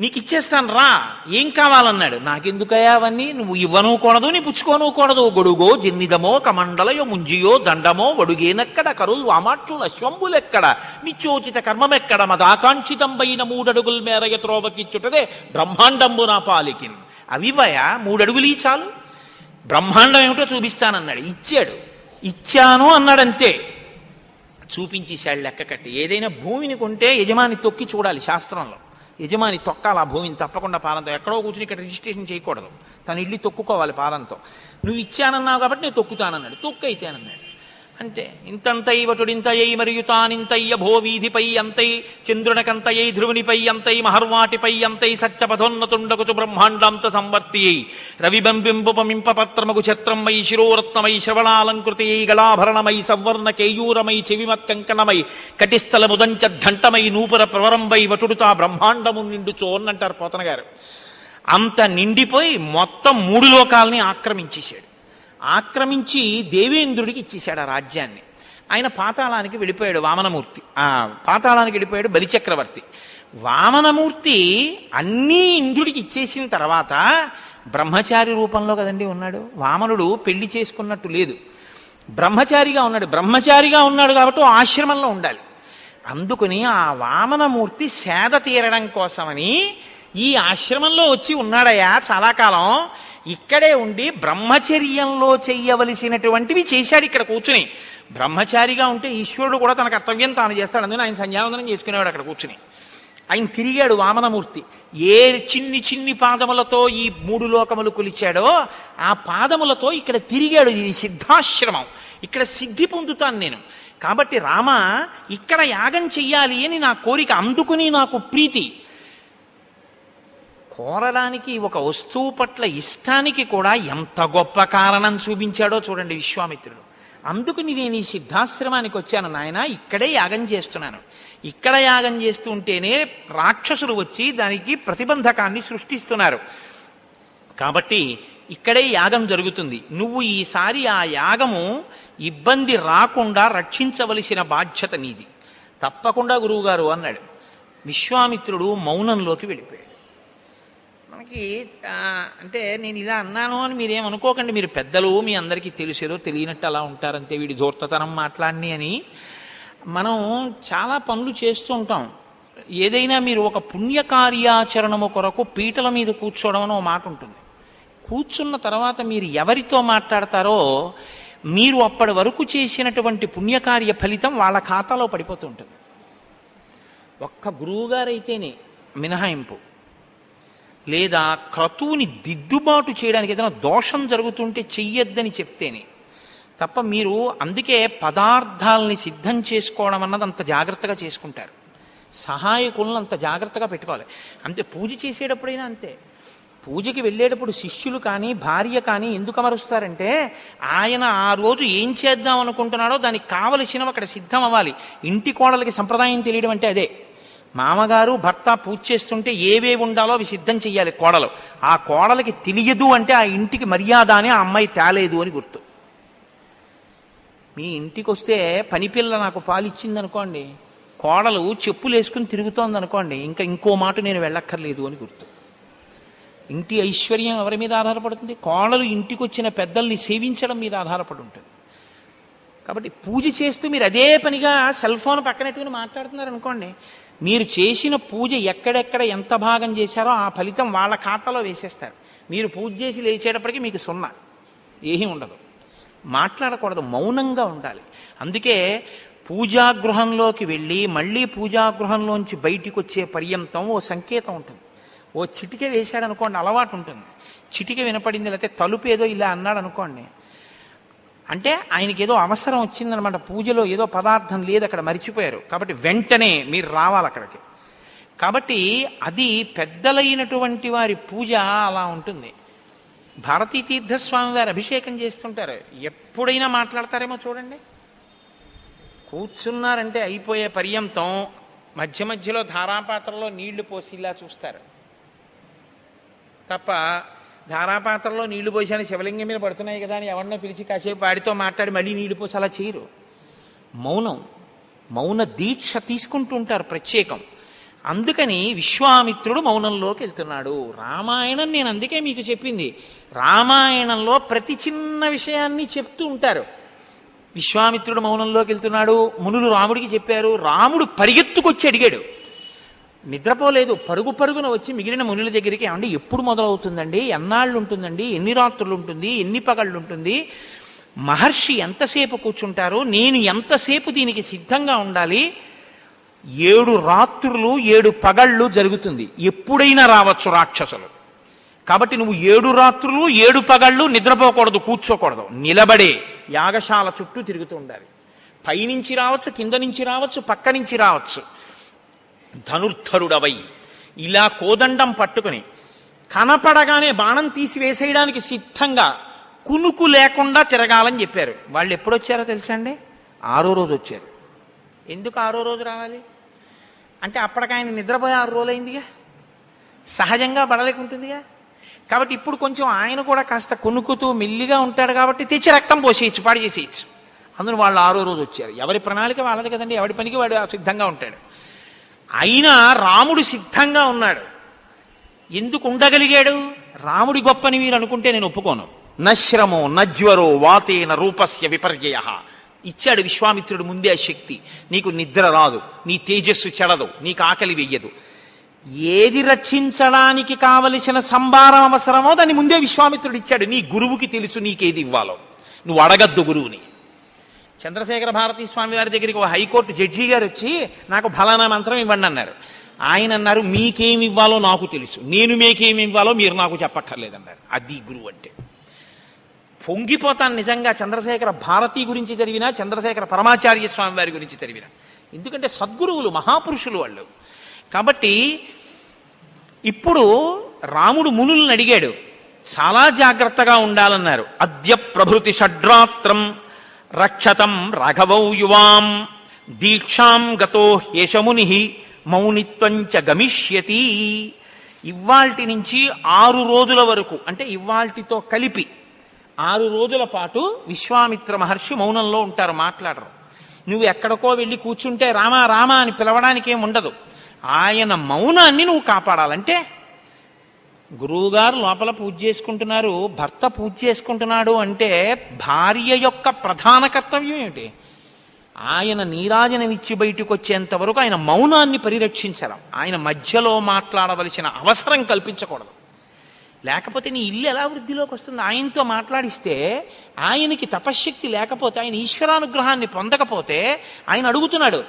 నీకు ఇచ్చేస్తాను రా ఏం కావాలన్నాడు? నాకెందుకయ్యా అవన్నీ? నువ్వు ఇవ్వనుకూడదు నీ పుచ్చుకోనుకూడదు గొడుగో జిన్నిదమో కమండలయో ముంజియో దండమో వడుగేనెక్కడ కరులు వామాక్షుల శ్వంబులెక్కడ నిత్యోచిత కర్మమెక్కడ? మదాకాంక్షితంబైన మూడడుగుల మేరయ త్రోవకిచ్చుటదే బ్రహ్మాండంబు నా పాలికిన్. అవివయ మూడడుగులు చాలు. బ్రహ్మాండం ఏమిటో చూపిస్తానన్నాడు. ఇచ్చాడు. ఇచ్చాను అన్నాడంతే. చూపించేశాడు లెక్క కట్టి. ఏదైనా భూమిని కొంటే యజమాని తొక్కి చూడాలి శాస్త్రంలో. యజమాని తొక్కాలి ఆ భూమిని తప్పకుండా పాదంతో ఎక్కడో కూర్చుని ఇక్కడ రిజిస్ట్రేషన్ చేయకూడదు. తను ఇల్లు తొక్కుకోవాలి పాలంతో. నువ్వు ఇచ్చానన్నావు కాబట్టి నేను తొక్కుతానన్నాడు. తొక్కు అయితే అన్నాడు. అంతే ఇంతంతై వటుడింతయై మరియు తానింతయ్య వీధిపై అంతై చంద్రునకంతయై ధ్రువునిపై అంతై మహర్వాటిపై అంతై సత్యపథోన్నతుండకుచు బ్రహ్మాండాంత సంవర్తి రవిబంబింబుపమింప పత్రమగు ఛత్రమై శిరోరత్నమై శ్రవణాలంకృతి గళాభరణమై సవర్ణ కేయూరమై చెవిమత్ కంకణమై కటిస్థల ముదంచ ఘంటమై నూపుర ప్రవరంబై వటుడుతా బ్రహ్మాండము నిండుచో అన్నంటారు పోతన గారు అంత నిండిపోయి మొత్తం మూడు లోకాలని ఆక్రమించేశాడు. ఆక్రమించి దేవేంద్రుడికి ఇచ్చేశాడు ఆ రాజ్యాన్ని. ఆయన పాతాళానికి వెళ్ళిపోయాడు వామనమూర్తి. ఆ పాతాళానికి వెళ్ళిపోయాడు బలిచక్రవర్తి. వామనమూర్తి అన్నీ ఇంద్రుడికి ఇచ్చేసిన తర్వాత బ్రహ్మచారి రూపంలో కదండి ఉన్నాడు. వామనుడు పెళ్ళి చేసుకున్నట్టు లేదు. బ్రహ్మచారిగా ఉన్నాడు. బ్రహ్మచారిగా ఉన్నాడు కాబట్టి ఆశ్రమంలో ఉండాలి. అందుకని ఆ వామనమూర్తి సేద తీరడం కోసమని ఈ ఆశ్రమంలో వచ్చి ఉన్నాడయ్యా చాలా కాలం. ఇక్కడే ఉండి బ్రహ్మచర్యంలో చెయ్యవలసినటువంటివి చేశాడు ఇక్కడ కూర్చుని. బ్రహ్మచారిగా ఉంటే ఈశ్వరుడు కూడా తన కర్తవ్యం తాను చేస్తాడు. అందుకని ఆయన సంధ్యావందనం చేసుకునేవాడు అక్కడ కూర్చుని. ఆయన తిరిగాడు వామనమూర్తి. ఏ చిన్ని చిన్ని పాదములతో ఈ మూడు లోకములు కొలిచాడో ఆ పాదములతో ఇక్కడ తిరిగాడు ఇది సిద్ధాశ్రమం. ఇక్కడ సిద్ధి పొందుతాను నేను. కాబట్టి రామ ఇక్కడ యాగం చెయ్యాలి అని నా కోరిక అందుకుని నాకు ప్రీతి. కోరడానికి ఒక వస్తువు పట్ల ఇష్టానికి కూడా ఎంత గొప్ప కారణం చూపించాడో చూడండి విశ్వామిత్రుడు. అందుకు నేను ఈ సిద్ధాశ్రమానికి వచ్చాను నాయన ఇక్కడే యాగం చేస్తున్నాను. ఇక్కడ యాగం చేస్తూ ఉంటేనే రాక్షసులు వచ్చి దానికి ప్రతిబంధకాన్ని సృష్టిస్తున్నారు. కాబట్టి ఇక్కడే యాగం జరుగుతుంది. నువ్వు ఈసారి ఆ యాగము ఇబ్బంది రాకుండా రక్షించవలసిన బాధ్యత నీది. తప్పకుండా గురువుగారు అన్నాడు. విశ్వామిత్రుడు మౌనంలోకి వెళ్ళిపోయాడు. మనకి అంటే నేను ఇలా అన్నాను అని మీరేమనుకోకండి మీరు పెద్దలు మీ అందరికీ తెలిసేదో తెలియనట్టు అలా ఉంటారంతే వీడి ధూర్తతనం మాట్లాడిని అని. మనం చాలా పనులు చేస్తూ ఉంటాం. ఏదైనా మీరు ఒక పుణ్యకార్యాచరణము కొరకు పీటల మీద కూర్చోవడం అని ఒక మాట ఉంటుంది. కూర్చున్న తర్వాత మీరు ఎవరితో మాట్లాడతారో మీరు అప్పటి వరకు చేసినటువంటి పుణ్యకార్య ఫలితం వాళ్ళ ఖాతాలో పడిపోతూ ఉంటుంది. ఒక్క గురువుగారైతేనే మినహాయింపు. లేదా క్రతువుని దిద్దుబాటు చేయడానికి ఏదైనా దోషం జరుగుతుంటే చెయ్యొద్దని చెప్తేనే తప్ప మీరు అందుకే పదార్థాలని సిద్ధం చేసుకోవడం అన్నది అంత జాగ్రత్తగా చేసుకుంటారు. సహాయకులను అంత జాగ్రత్తగా పెట్టుకోవాలి. అంతే పూజ చేసేటప్పుడైనా అంతే. పూజకి వెళ్ళేటప్పుడు శిష్యులు కానీ భార్య కానీ ఎందుకు అమరుస్తారంటే ఆయన ఆ రోజు ఏం చేద్దాం అనుకుంటున్నాడో దానికి కావలసినవి అక్కడ సిద్ధం అవ్వాలి. ఇంటి కోడలకి సంప్రదాయం తెలియడం అంటే అదే. మామగారు భర్త పూజ చేస్తుంటే ఏవేవి ఉండాలో అవి సిద్ధం చెయ్యాలి కోడలు. ఆ కోడలకి తెలియదు అంటే ఆ ఇంటికి మర్యాద అని ఆ అమ్మాయి తేలేదు అని గుర్తు. మీ ఇంటికి వస్తే పనిపిల్ల నాకు పాలిచ్చింది అనుకోండి కోడలు చెప్పులు వేసుకుని తిరుగుతోంది అనుకోండి ఇంకా ఇంకో మాట నేను వెళ్ళక్కర్లేదు అని గుర్తు. ఇంటి ఐశ్వర్యం ఎవరి మీద ఆధారపడుతుంది? కోడలు ఇంటికి వచ్చిన పెద్దల్ని సేవించడం మీద ఆధారపడి ఉంటుంది. కాబట్టి పూజ చేస్తూ మీరు అదే పనిగా సెల్ ఫోన్ పక్కనట్టుకుని మాట్లాడుతున్నారు అనుకోండి మీరు చేసిన పూజ ఎక్కడెక్కడ ఎంత భాగం చేశారో ఆ ఫలితం వాళ్ళ ఖాతాలో వేసేస్తారు. మీరు పూజ చేసి లేచేటప్పటికి మీకు సున్నా. ఏమీ ఉండదు. మాట్లాడకూడదు. మౌనంగా ఉండాలి. అందుకే పూజాగృహంలోకి వెళ్ళి మళ్ళీ పూజాగృహంలోంచి బయటికి వచ్చే పర్యంతం ఓ సంకేతం ఉంటుంది. ఓ చిటిక వేశాడనుకోండి అలవాటు ఉంటుంది. చిటిక వినపడింది లేకపోతే తలుపు ఏదో ఇలా అన్నాడు అనుకోండి అంటే ఆయనకి ఏదో అవసరం వచ్చిందనమాట. పూజలో ఏదో పదార్థం లేదు అక్కడ మరిచిపోయారు. కాబట్టి వెంటనే మీరు రావాలి అక్కడికి. కాబట్టి అది పెద్దలైనటువంటి వారి పూజ అలా ఉంటుంది. భారతీ తీర్థస్వామి వారు అభిషేకం చేస్తుంటారు. ఎప్పుడైనా మాట్లాడతారేమో చూడండి. కూర్చున్నారంటే అయిపోయే పర్యంతం మధ్య మధ్యలో ధారాపాత్రలో నీళ్ళు పోసి ఇలా చూస్తారు. తప్ప ధారాపాత్రలో నీళ్ళు పోసాను శివలింగం మీద పడుతున్నాయి కదా అని ఎవరినో పిలిచి కాసేపు వాడితో మాట్లాడి మళ్ళీ నీళ్ళు పోసి అలా చేయరు. మౌనం మౌన దీక్ష తీసుకుంటూ ఉంటారు ప్రత్యేకం. అందుకని విశ్వామిత్రుడు మౌనంలోకి వెళ్తున్నాడు. రామాయణం నేను అందుకే మీకు చెప్పింది. రామాయణంలో ప్రతి చిన్న విషయాన్ని చెప్తూ ఉంటారు. విశ్వామిత్రుడు మౌనంలోకి వెళ్తున్నాడు. మునులు రాముడికి చెప్పారు. రాముడు పరిగెత్తుకొచ్చి అడిగాడు. నిద్రపోలేదు. పరుగు పరుగున వచ్చి మిగిలిన మునుల దగ్గరికి ఏమండి ఎప్పుడు మొదలవుతుందండి? ఎన్నాళ్ళు ఉంటుందండి ఎన్ని రాత్రులు ఉంటుంది ఎన్ని పగళ్ళు ఉంటుంది మహర్షి ఎంతసేపు కూర్చుంటారు? నేను ఎంతసేపు దీనికి సిద్ధంగా ఉండాలి? ఏడు రాత్రులు ఏడు పగళ్ళు జరుగుతుంది. ఎప్పుడైనా రావచ్చు రాక్షసులు. కాబట్టి నువ్వు ఏడు రాత్రులు ఏడు పగళ్ళు నిద్రపోకూడదు కూర్చోకూడదు. నిలబడే. యాగశాల చుట్టూ తిరుగుతూ ఉండాలి. పైనుంచి రావచ్చు కింద నుంచి రావచ్చు పక్క నుంచి రావచ్చు. ధనుర్ధరుడవై ఇలా కోదండం పట్టుకుని కనపడగానే బాణం తీసి వేసేయడానికి సిద్ధంగా కునుకు లేకుండా తిరగాలని చెప్పారు. వాళ్ళు ఎప్పుడు వచ్చారో తెలుసా అండి? ఆరో రోజు వచ్చారు. ఎందుకు ఆరో రోజు రావాలి? అంటే అప్పటికి ఆయన నిద్రపోయి ఆరు రోజులైందిగా? సహజంగా బడలేకుంటుందిగా కాబట్టి ఇప్పుడు కొంచెం ఆయన కూడా కాస్త కొనుక్కుతూ మెల్లిగా ఉంటాడు కాబట్టి తెచ్చి రక్తం పోసేయచ్చు పాడు చేసేయచ్చు. అందులో వాళ్ళు ఆరో రోజు వచ్చారు. ఎవరి ప్రణాళిక వాళ్ళది కదండి. ఎవరి పనికి వాడు సిద్ధంగా ఉంటాడు. అయినా రాముడు సిద్ధంగా ఉన్నాడు. ఎందుకు ఉండగలిగాడు? రాముడి గొప్పని మీరు అనుకుంటే నేను ఒప్పుకోను. నశ్రమో నజ్వరో వాతేన రూపస్య విపర్యయ. ఇచ్చాడు విశ్వామిత్రుడు ముందే ఆ శక్తి. నీకు నిద్ర రాదు నీ తేజస్సు చెడదు నీకు ఆకలి వెయ్యదు ఏది రక్షించడానికి కావలసిన సంభారం అవసరమో దాన్ని ముందే విశ్వామిత్రుడు ఇచ్చాడు. నీ గురువుకి తెలుసు నీకేది ఇవ్వాలో. నువ్వు అడగద్దు గురువుని. చంద్రశేఖర భారతీ స్వామి వారి దగ్గరికి ఒక హైకోర్టు జడ్జి గారు వచ్చి నాకు ఫలానా మంత్రం ఇవ్వండి అన్నారు. ఆయన అన్నారు మీకేమి ఇవ్వాలో నాకు తెలుసు. నేను మీకేమి ఇవ్వాలో మీరు నాకు చెప్పక్కర్లేదన్నారు అది గురువు అంటే. పొంగిపోతాను నిజంగా చంద్రశేఖర భారతి గురించి చదివినా చంద్రశేఖర పరమాచార్య స్వామి వారి గురించి చదివినా. ఎందుకంటే సద్గురువులు మహాపురుషులు వాళ్ళు. కాబట్టి ఇప్పుడు రాముడు మునులను అడిగాడు చాలా జాగ్రత్తగా ఉండాలన్నారు. అద్య ప్రభృతి షడ్రాత్రం రక్షతం రాఘవౌ యువాం. దీక్షాం గతో హ్యేషముని మౌనిత్వంచ గమిష్యతి. ఇవాల్టి నుంచి ఆరు రోజుల వరకు అంటే ఇవాల్టితో కలిపి ఆరు రోజుల పాటు విశ్వామిత్ర మహర్షి మౌనంలో ఉంటారు మాట్లాడరు. నువ్వు ఎక్కడికో వెళ్ళి కూర్చుంటే రామా రామా అని పిలవడానికి ఉండదు. ఆయన మౌనాన్ని నువ్వు కాపాడాలంటే గురువుగారు లోపల పూజ చేసుకుంటున్నారు భర్త పూజ చేసుకుంటున్నాడు అంటే భార్య యొక్క ప్రధాన కర్తవ్యం ఏమిటి? ఆయన నీరాజనమిచ్చి బయటకు వచ్చేంత వరకు ఆయన మౌనాన్ని పరిరక్షించడం ఆయన మధ్యలో మాట్లాడవలసిన అవసరం కల్పించకూడదు. లేకపోతే నీ ఇల్లు ఎలా వృద్ధిలోకి వస్తుంది? ఆయనతో మాట్లాడిస్తే ఆయనకి తపశ్శక్తి లేకపోతే ఆయన ఈశ్వరానుగ్రహాన్ని పొందకపోతే ఆయన అడుగుతున్నాడు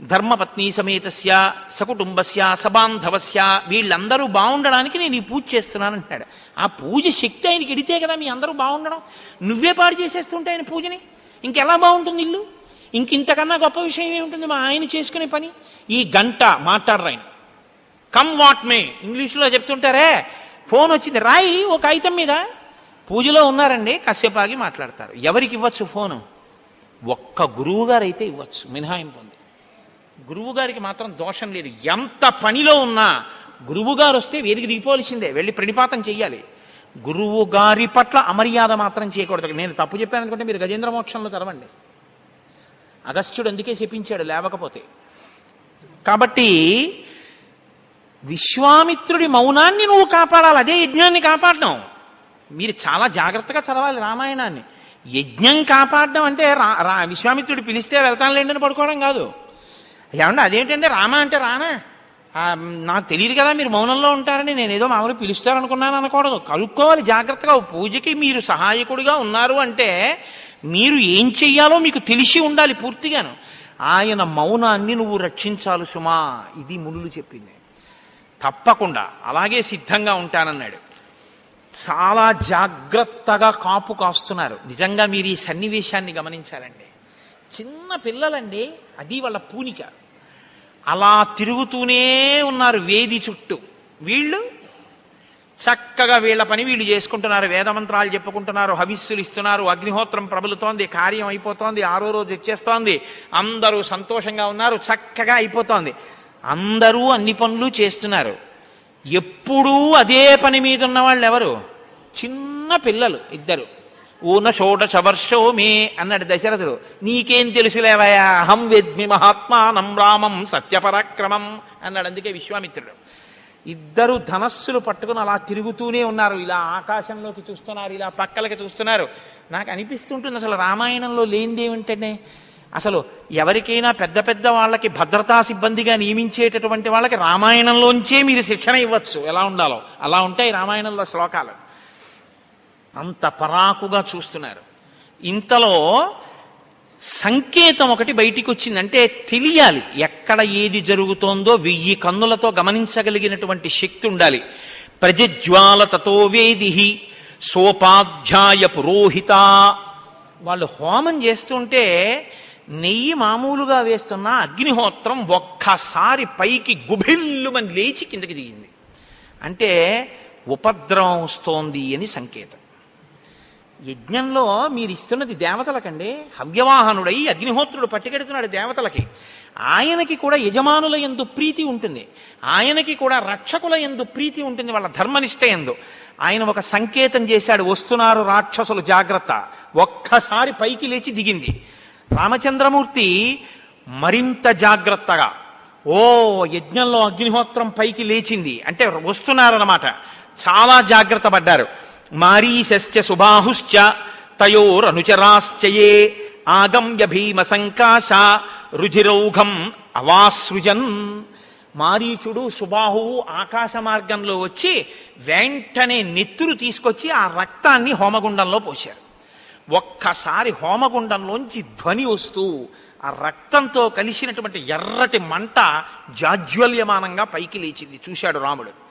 ధర్మపత్ని సమేతస్య సకుటుంబస్య సబాంధవస్య వీళ్ళందరూ బాగుండడానికి నేను ఈ పూజ చేస్తున్నాను అంటాడు ఆ పూజ శక్తి ఆయనకి ఇడితే కదా మీ అందరూ బాగుండడం నువ్వే పాడు చేసేస్తుంటే ఆయన పూజని? ఇంకెలా బాగుంటుంది ఇల్లు? ఇంక ఇంతకన్నా గొప్ప విషయం ఏముంటుంది? మా ఆయన చేసుకునే పని? ఈ గంట మాట్లాడరు ఆయన. కమ్ వాట్ మే ఇంగ్లీష్లో చెప్తుంటారే? ఫోన్ వచ్చింది. రాయి ఒక కాగితం మీద. పూజలో ఉన్నారండి కాసేపు ఆగి మాట్లాడతారు. ఎవరికి ఇవ్వచ్చు ఫోను? ఒక్క గురువు గారు అయితే ఇవ్వచ్చు మినహాయింపు. గురువు గారికి మాత్రం దోషం లేదు. ఎంత పనిలో ఉన్నా గురువు గారు వస్తే వేదిక దిగిపోవలసిందే. వెళ్ళి ప్రణిపాతం చెయ్యాలి. గురువు గారి పట్ల అమర్యాద మాత్రం చేయకూడదు. నేను తప్పు చెప్పాను అనుకుంటే మీరు గజేంద్ర మోక్షంలో చదవండి. అగస్త్యుడు అందుకే చెప్పించాడు లేవకపోతే. కాబట్టి విశ్వామిత్రుడి మౌనాన్ని నువ్వు కాపాడాలి. అదే యజ్ఞాన్ని కాపాడడం. మీరు చాలా జాగ్రత్తగా చదవాలి రామాయణాన్ని. యజ్ఞం కాపాడడం అంటే రా రా విశ్వామిత్రుడు పిలిస్తే వెళ్తానులేండి అని పడుకోవడం కాదు. ఏమంటే అదేంటంటే రామ అంటే రానా నాకు తెలియదు కదా మీరు మౌనంలో ఉంటారని నేను ఏదో మామూలు పిలుస్తారనుకున్నాను అనకూడదు. కలుక్కోవాలి జాగ్రత్తగా పూజకి మీరు సహాయకుడిగా ఉన్నారు అంటే మీరు ఏం చెయ్యాలో మీకు తెలిసి ఉండాలి పూర్తిగాను. ఆయన మౌనాన్ని నువ్వు రక్షించాలి సుమా ఇది మునులు చెప్పింది. తప్పకుండా అలాగే సిద్ధంగా ఉంటానన్నాడు. చాలా జాగ్రత్తగా కాపు కాస్తున్నారు. నిజంగా మీరు ఈ సన్నివేశాన్ని గమనించాలండి. చిన్న పిల్లలండి అది వాళ్ళ పూనిక. అలా తిరుగుతూనే ఉన్నారు వేది చుట్టూ. వీళ్ళు చక్కగా వీళ్ళ పని వీళ్ళు చేసుకుంటున్నారు వేదమంత్రాలు చెప్పుకుంటున్నారు హవిస్సులు ఇస్తున్నారు అగ్నిహోత్రం ప్రబలుతోంది కార్యం అయిపోతోంది ఆరో రోజు వచ్చేస్తోంది అందరూ సంతోషంగా ఉన్నారు చక్కగా అయిపోతోంది. అందరూ అన్ని పనులు చేస్తున్నారు. ఎప్పుడూ అదే పని మీద ఉన్న వాళ్ళు ఎవరు చిన్న పిల్లలు ఇద్దరు. ఊన షోడశవర్షో మే అన్నాడు దశరథుడు. నీకేం తెలుసులేవయా అహం వెద్మి మహాత్మానం రామం సత్యపరాక్రమం అన్నాడు అందుకే విశ్వామిత్రుడు. ఇద్దరు ధనస్సులు పట్టుకుని అలా తిరుగుతూనే ఉన్నారు. ఇలా ఆకాశంలోకి చూస్తున్నారు ఇలా పక్కలకి చూస్తున్నారు. నాకు అనిపిస్తుంటుంది అసలు రామాయణంలో లేనిదేమిటంటే అసలు ఎవరికైనా పెద్ద పెద్ద వాళ్ళకి భద్రతా సిబ్బందిగా నియమించేటటువంటి వాళ్ళకి రామాయణంలోంచే మీరు శిక్షణ ఇవ్వచ్చు. ఎలా ఉండాలో. అలా ఉంటాయి రామాయణంలో శ్లోకాలు. అంత పరాకుగా చూస్తున్నారు. ఇంతలో సంకేతం ఒకటి బయటికి వచ్చింది అంటే తెలియాలి ఎక్కడ ఏది జరుగుతోందో వెయ్యి కన్నులతో గమనించగలిగినటువంటి శక్తి ఉండాలి. ప్రజజ్వాల తతో వేదిహి సోపాధ్యాయ పురోహిత. వాళ్ళు హోమం చేస్తుంటే నెయ్యి మామూలుగా వేస్తున్న అగ్నిహోత్రం ఒక్కసారి పైకి గుభిల్లుమని లేచి కిందకి దిగింది. అంటే ఉపద్రవం వస్తోంది అని సంకేతం. యజ్ఞంలో మీరు ఇస్తున్నది దేవతలకండి. హవ్యవాహనుడై అగ్నిహోత్రుడు పట్టుకెడుతున్నాడు దేవతలకి. ఆయనకి కూడా యజమానుల ఎందు ప్రీతి ఉంటుంది. ఆయనకి కూడా రక్షకుల ఎందు ప్రీతి ఉంటుంది వాళ్ళ ధర్మనిష్ట ఎందు ఆయన ఒక సంకేతం చేశాడు వస్తున్నారు రాక్షసులు జాగ్రత్త. ఒక్కసారి పైకి లేచి దిగింది. రామచంద్రమూర్తి మరింత జాగ్రత్తగా ఓ యజ్ఞంలో అగ్నిహోత్రం పైకి లేచింది. అంటే వస్తున్నారన్నమాట. చాలా జాగ్రత్త పడ్డారు. మారీశ్చ సుబాహుశ్చ తయోరనుచరాశ్చయే. ఆగమ్య భీమ సంకాశ రుజిరౌఘం అవాసృజన్. మారీచుడు సుబాహువు ఆకాశ మార్గంలో వచ్చి వెంటనే నెత్తురు తీసుకొచ్చి ఆ రక్తాన్ని హోమగుండంలో పోశారు. ఒక్కసారి హోమగుండంలోంచి ధ్వని వస్తూ ఆ రక్తంతో కలిసినటువంటి ఎర్రటి మంట జాజ్వల్యమానంగా పైకి లేచింది. చూశాడు రాముడు.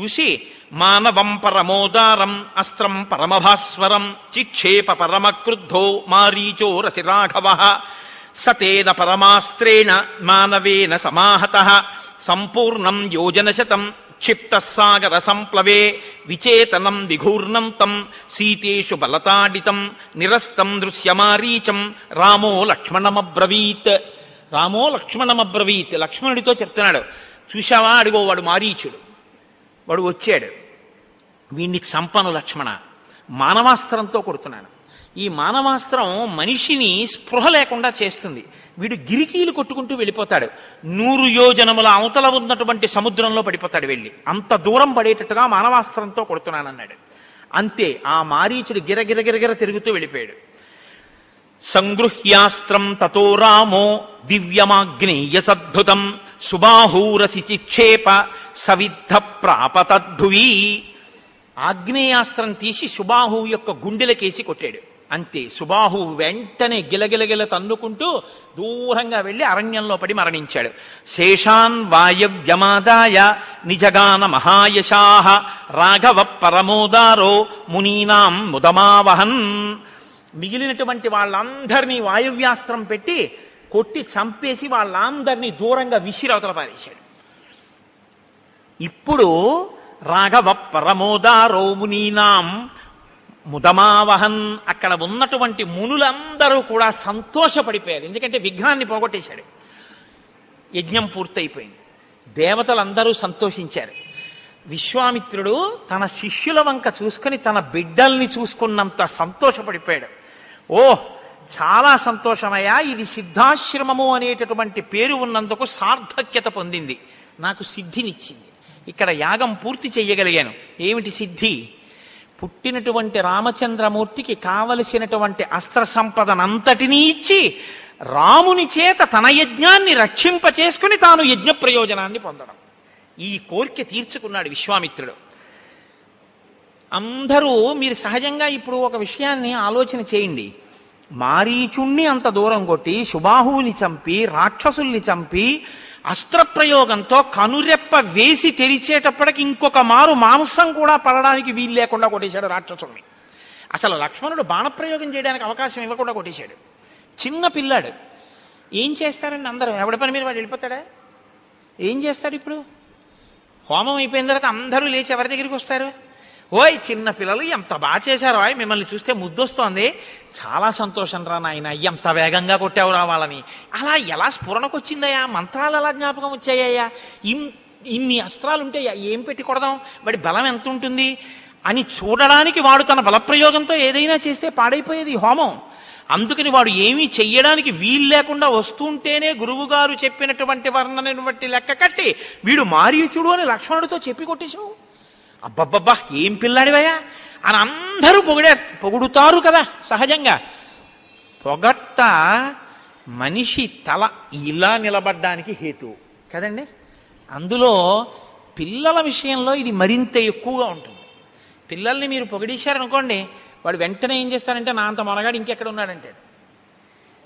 చూసి మానవం పరమోదారం అస్త్రం పరమభాస్వరం చిక్షేప పరమక్రుద్ధో మారీచో రసి రాఘవ సతేన పరమాస్త్రేణ మానవేన సమాహత సంపూర్ణం యోజనశతం క్షిప్త సాగర సంప్లవే విచేతనం విఘూర్ణం తం సీతేషు బలతాడితం నిరస్తం దృశ్యమారీచం రామో లక్ష్మణమబ్రవీత్. రామో లక్ష్మణమబ్రవీత్ లక్ష్మణుడితో చెప్తున్నాడు. చూశావా? అడిగోవాడు మారీచుడు. వాడు వచ్చాడు. వీణ్ణి చంపను లక్ష్మణ. మానవాస్త్రంతో కొడుతున్నాను ఈ మానవాస్త్రం మనిషిని స్పృహ లేకుండా చేస్తుంది. వీడు గిరికీలు కొట్టుకుంటూ వెళ్ళిపోతాడు. నూరు యోజనముల అవతల ఉన్నటువంటి సముద్రంలో పడిపోతాడు వెళ్ళి. అంత దూరం పడేటట్టుగా మానవాస్త్రంతో కొడుతున్నానన్నాడు. అంతే ఆ మారీచుడు గిరగిరగిరగిర తిరుగుతూ వెళ్ళిపోయాడు. సంగృహ్యాస్త్రం తతో రామో దివ్యమాగ్నేయ సద్భుతం సుబాహూరసి చిక్షేప సవిద్ధ ప్రాపతద్భువి ఆగ్నేయాస్త్రం తీసి సుబాహు యొక్క గుండెలకేసి కొట్టాడు. అంతే సుబాహు వెంటనే గిలగిలగిల తన్నుకుంటూ దూరంగా వెళ్ళి అరణ్యంలో పడి మరణించాడు. శేషాన్ వాయవ్యమాదాయ నిజగాన మహాయశాహ రాఘవ పరమోదారో మునీనాం ముదమావహన్. మిగిలినటువంటి వాళ్ళందరినీ వాయువ్యాస్త్రం పెట్టి కొట్టి చంపేసి వాళ్ళందరినీ దూరంగా విసిరవతల పారేశాడు. ఇప్పుడు రాఘవ పరమోదారో మునీనాం ముదమావహన్. అక్కడ ఉన్నటువంటి మునులందరూ కూడా సంతోషపడిపోయారు. ఎందుకంటే విఘ్నాన్ని పోగొట్టేశాడు. యజ్ఞం పూర్తయిపోయింది. దేవతలందరూ సంతోషించారు. విశ్వామిత్రుడు తన శిష్యుల వంక చూసుకుని తన బిడ్డల్ని చూసుకున్నంత సంతోషపడిపోయాడు. ఓ చాలా సంతోషమయ్యా ఇది సిద్ధాశ్రమము అనేటటువంటి పేరు ఉన్నందుకు సార్థక్యత పొందింది. నాకు సిద్ధినిచ్చింది. ఇక్కడ యాగం పూర్తి చెయ్యగలిగాను. ఏమిటి సిద్ధి? పుట్టినటువంటి రామచంద్రమూర్తికి కావలసినటువంటి అస్త్ర సంపదనంతటినీ ఇచ్చి రాముని చేత తన యజ్ఞాన్ని రక్షింప చేసుకుని తాను యజ్ఞ ప్రయోజనాన్ని పొందడం. ఈ కోరిక తీర్చుకున్నాడు విశ్వామిత్రుడు. అందరూ మీరు సహజంగా ఇప్పుడు ఒక విషయాన్ని ఆలోచన చేయండి. మారీచుణ్ణి అంత దూరం కొట్టి సుబాహువుని చంపి రాక్షసుల్ని చంపి అస్త్రప్రయోగంతో కనురెప్ప వేసి తెరిచేటప్పటికి ఇంకొక మారు మాంసం కూడా పడడానికి వీలు లేకుండా కొట్టేశాడు రాక్షసుని అసలు లక్ష్మణుడు బాణప్రయోగం చేయడానికి అవకాశం ఇవ్వకుండా కొట్టేశాడు. చిన్న పిల్లాడు. ఏం చేస్తారండి అందరూ? ఎవడి పని మీద వాడు వెళ్ళిపోతాడా? ఏం చేస్తాడు ఇప్పుడు? హోమం అయిపోయిన తర్వాత అందరూ లేచి ఎవరి దగ్గరికి వస్తారు? ఓయ్ చిన్న పిల్లలు ఎంత బాగా చేశారో ఓయ్ మిమ్మల్ని చూస్తే ముద్దొస్తోంది. చాలా సంతోషం రా నాయన ఎంత వేగంగా కొట్టావురా వాళ్ళని. అలా ఎలా స్ఫురణకొచ్చిందయ్యా? మంత్రాలు ఎలా జ్ఞాపకం వచ్చాయ్యా? ఇన్ ఇన్ని అస్త్రాలు ఉంటే ఏం పెట్టి కొడదాం? వాడి బలం ఎంత ఉంటుంది అని చూడడానికి వాడు తన బలప్రయోగంతో ఏదైనా చేస్తే పాడైపోయేది హోమం. అందుకని వాడు ఏమీ చెయ్యడానికి వీలు లేకుండా వస్తుంటేనే గురువుగారు చెప్పినటువంటి వర్ణనని బట్టి లెక్క కట్టి వీడు మారీచుడు అని లక్ష్మణుడితో చెప్పి కొట్టేశావు. అబ్బబ్బబ్బా ఏం పిల్లాడివయ్యా? అని అందరూ పొగిడే పొగుడుతారు కదా సహజంగా. పొగట్ట మనిషి తల ఇలా నిలబడ్డానికి హేతు. కదండి? అందులో పిల్లల విషయంలో ఇది మరింత ఎక్కువగా ఉంటుంది. పిల్లల్ని మీరు పొగిడేశారనుకోండి వాడు వెంటనే ఏం చేస్తారంటే నా అంత మనగాడు ఇంకెక్కడ ఉన్నాడంటాడు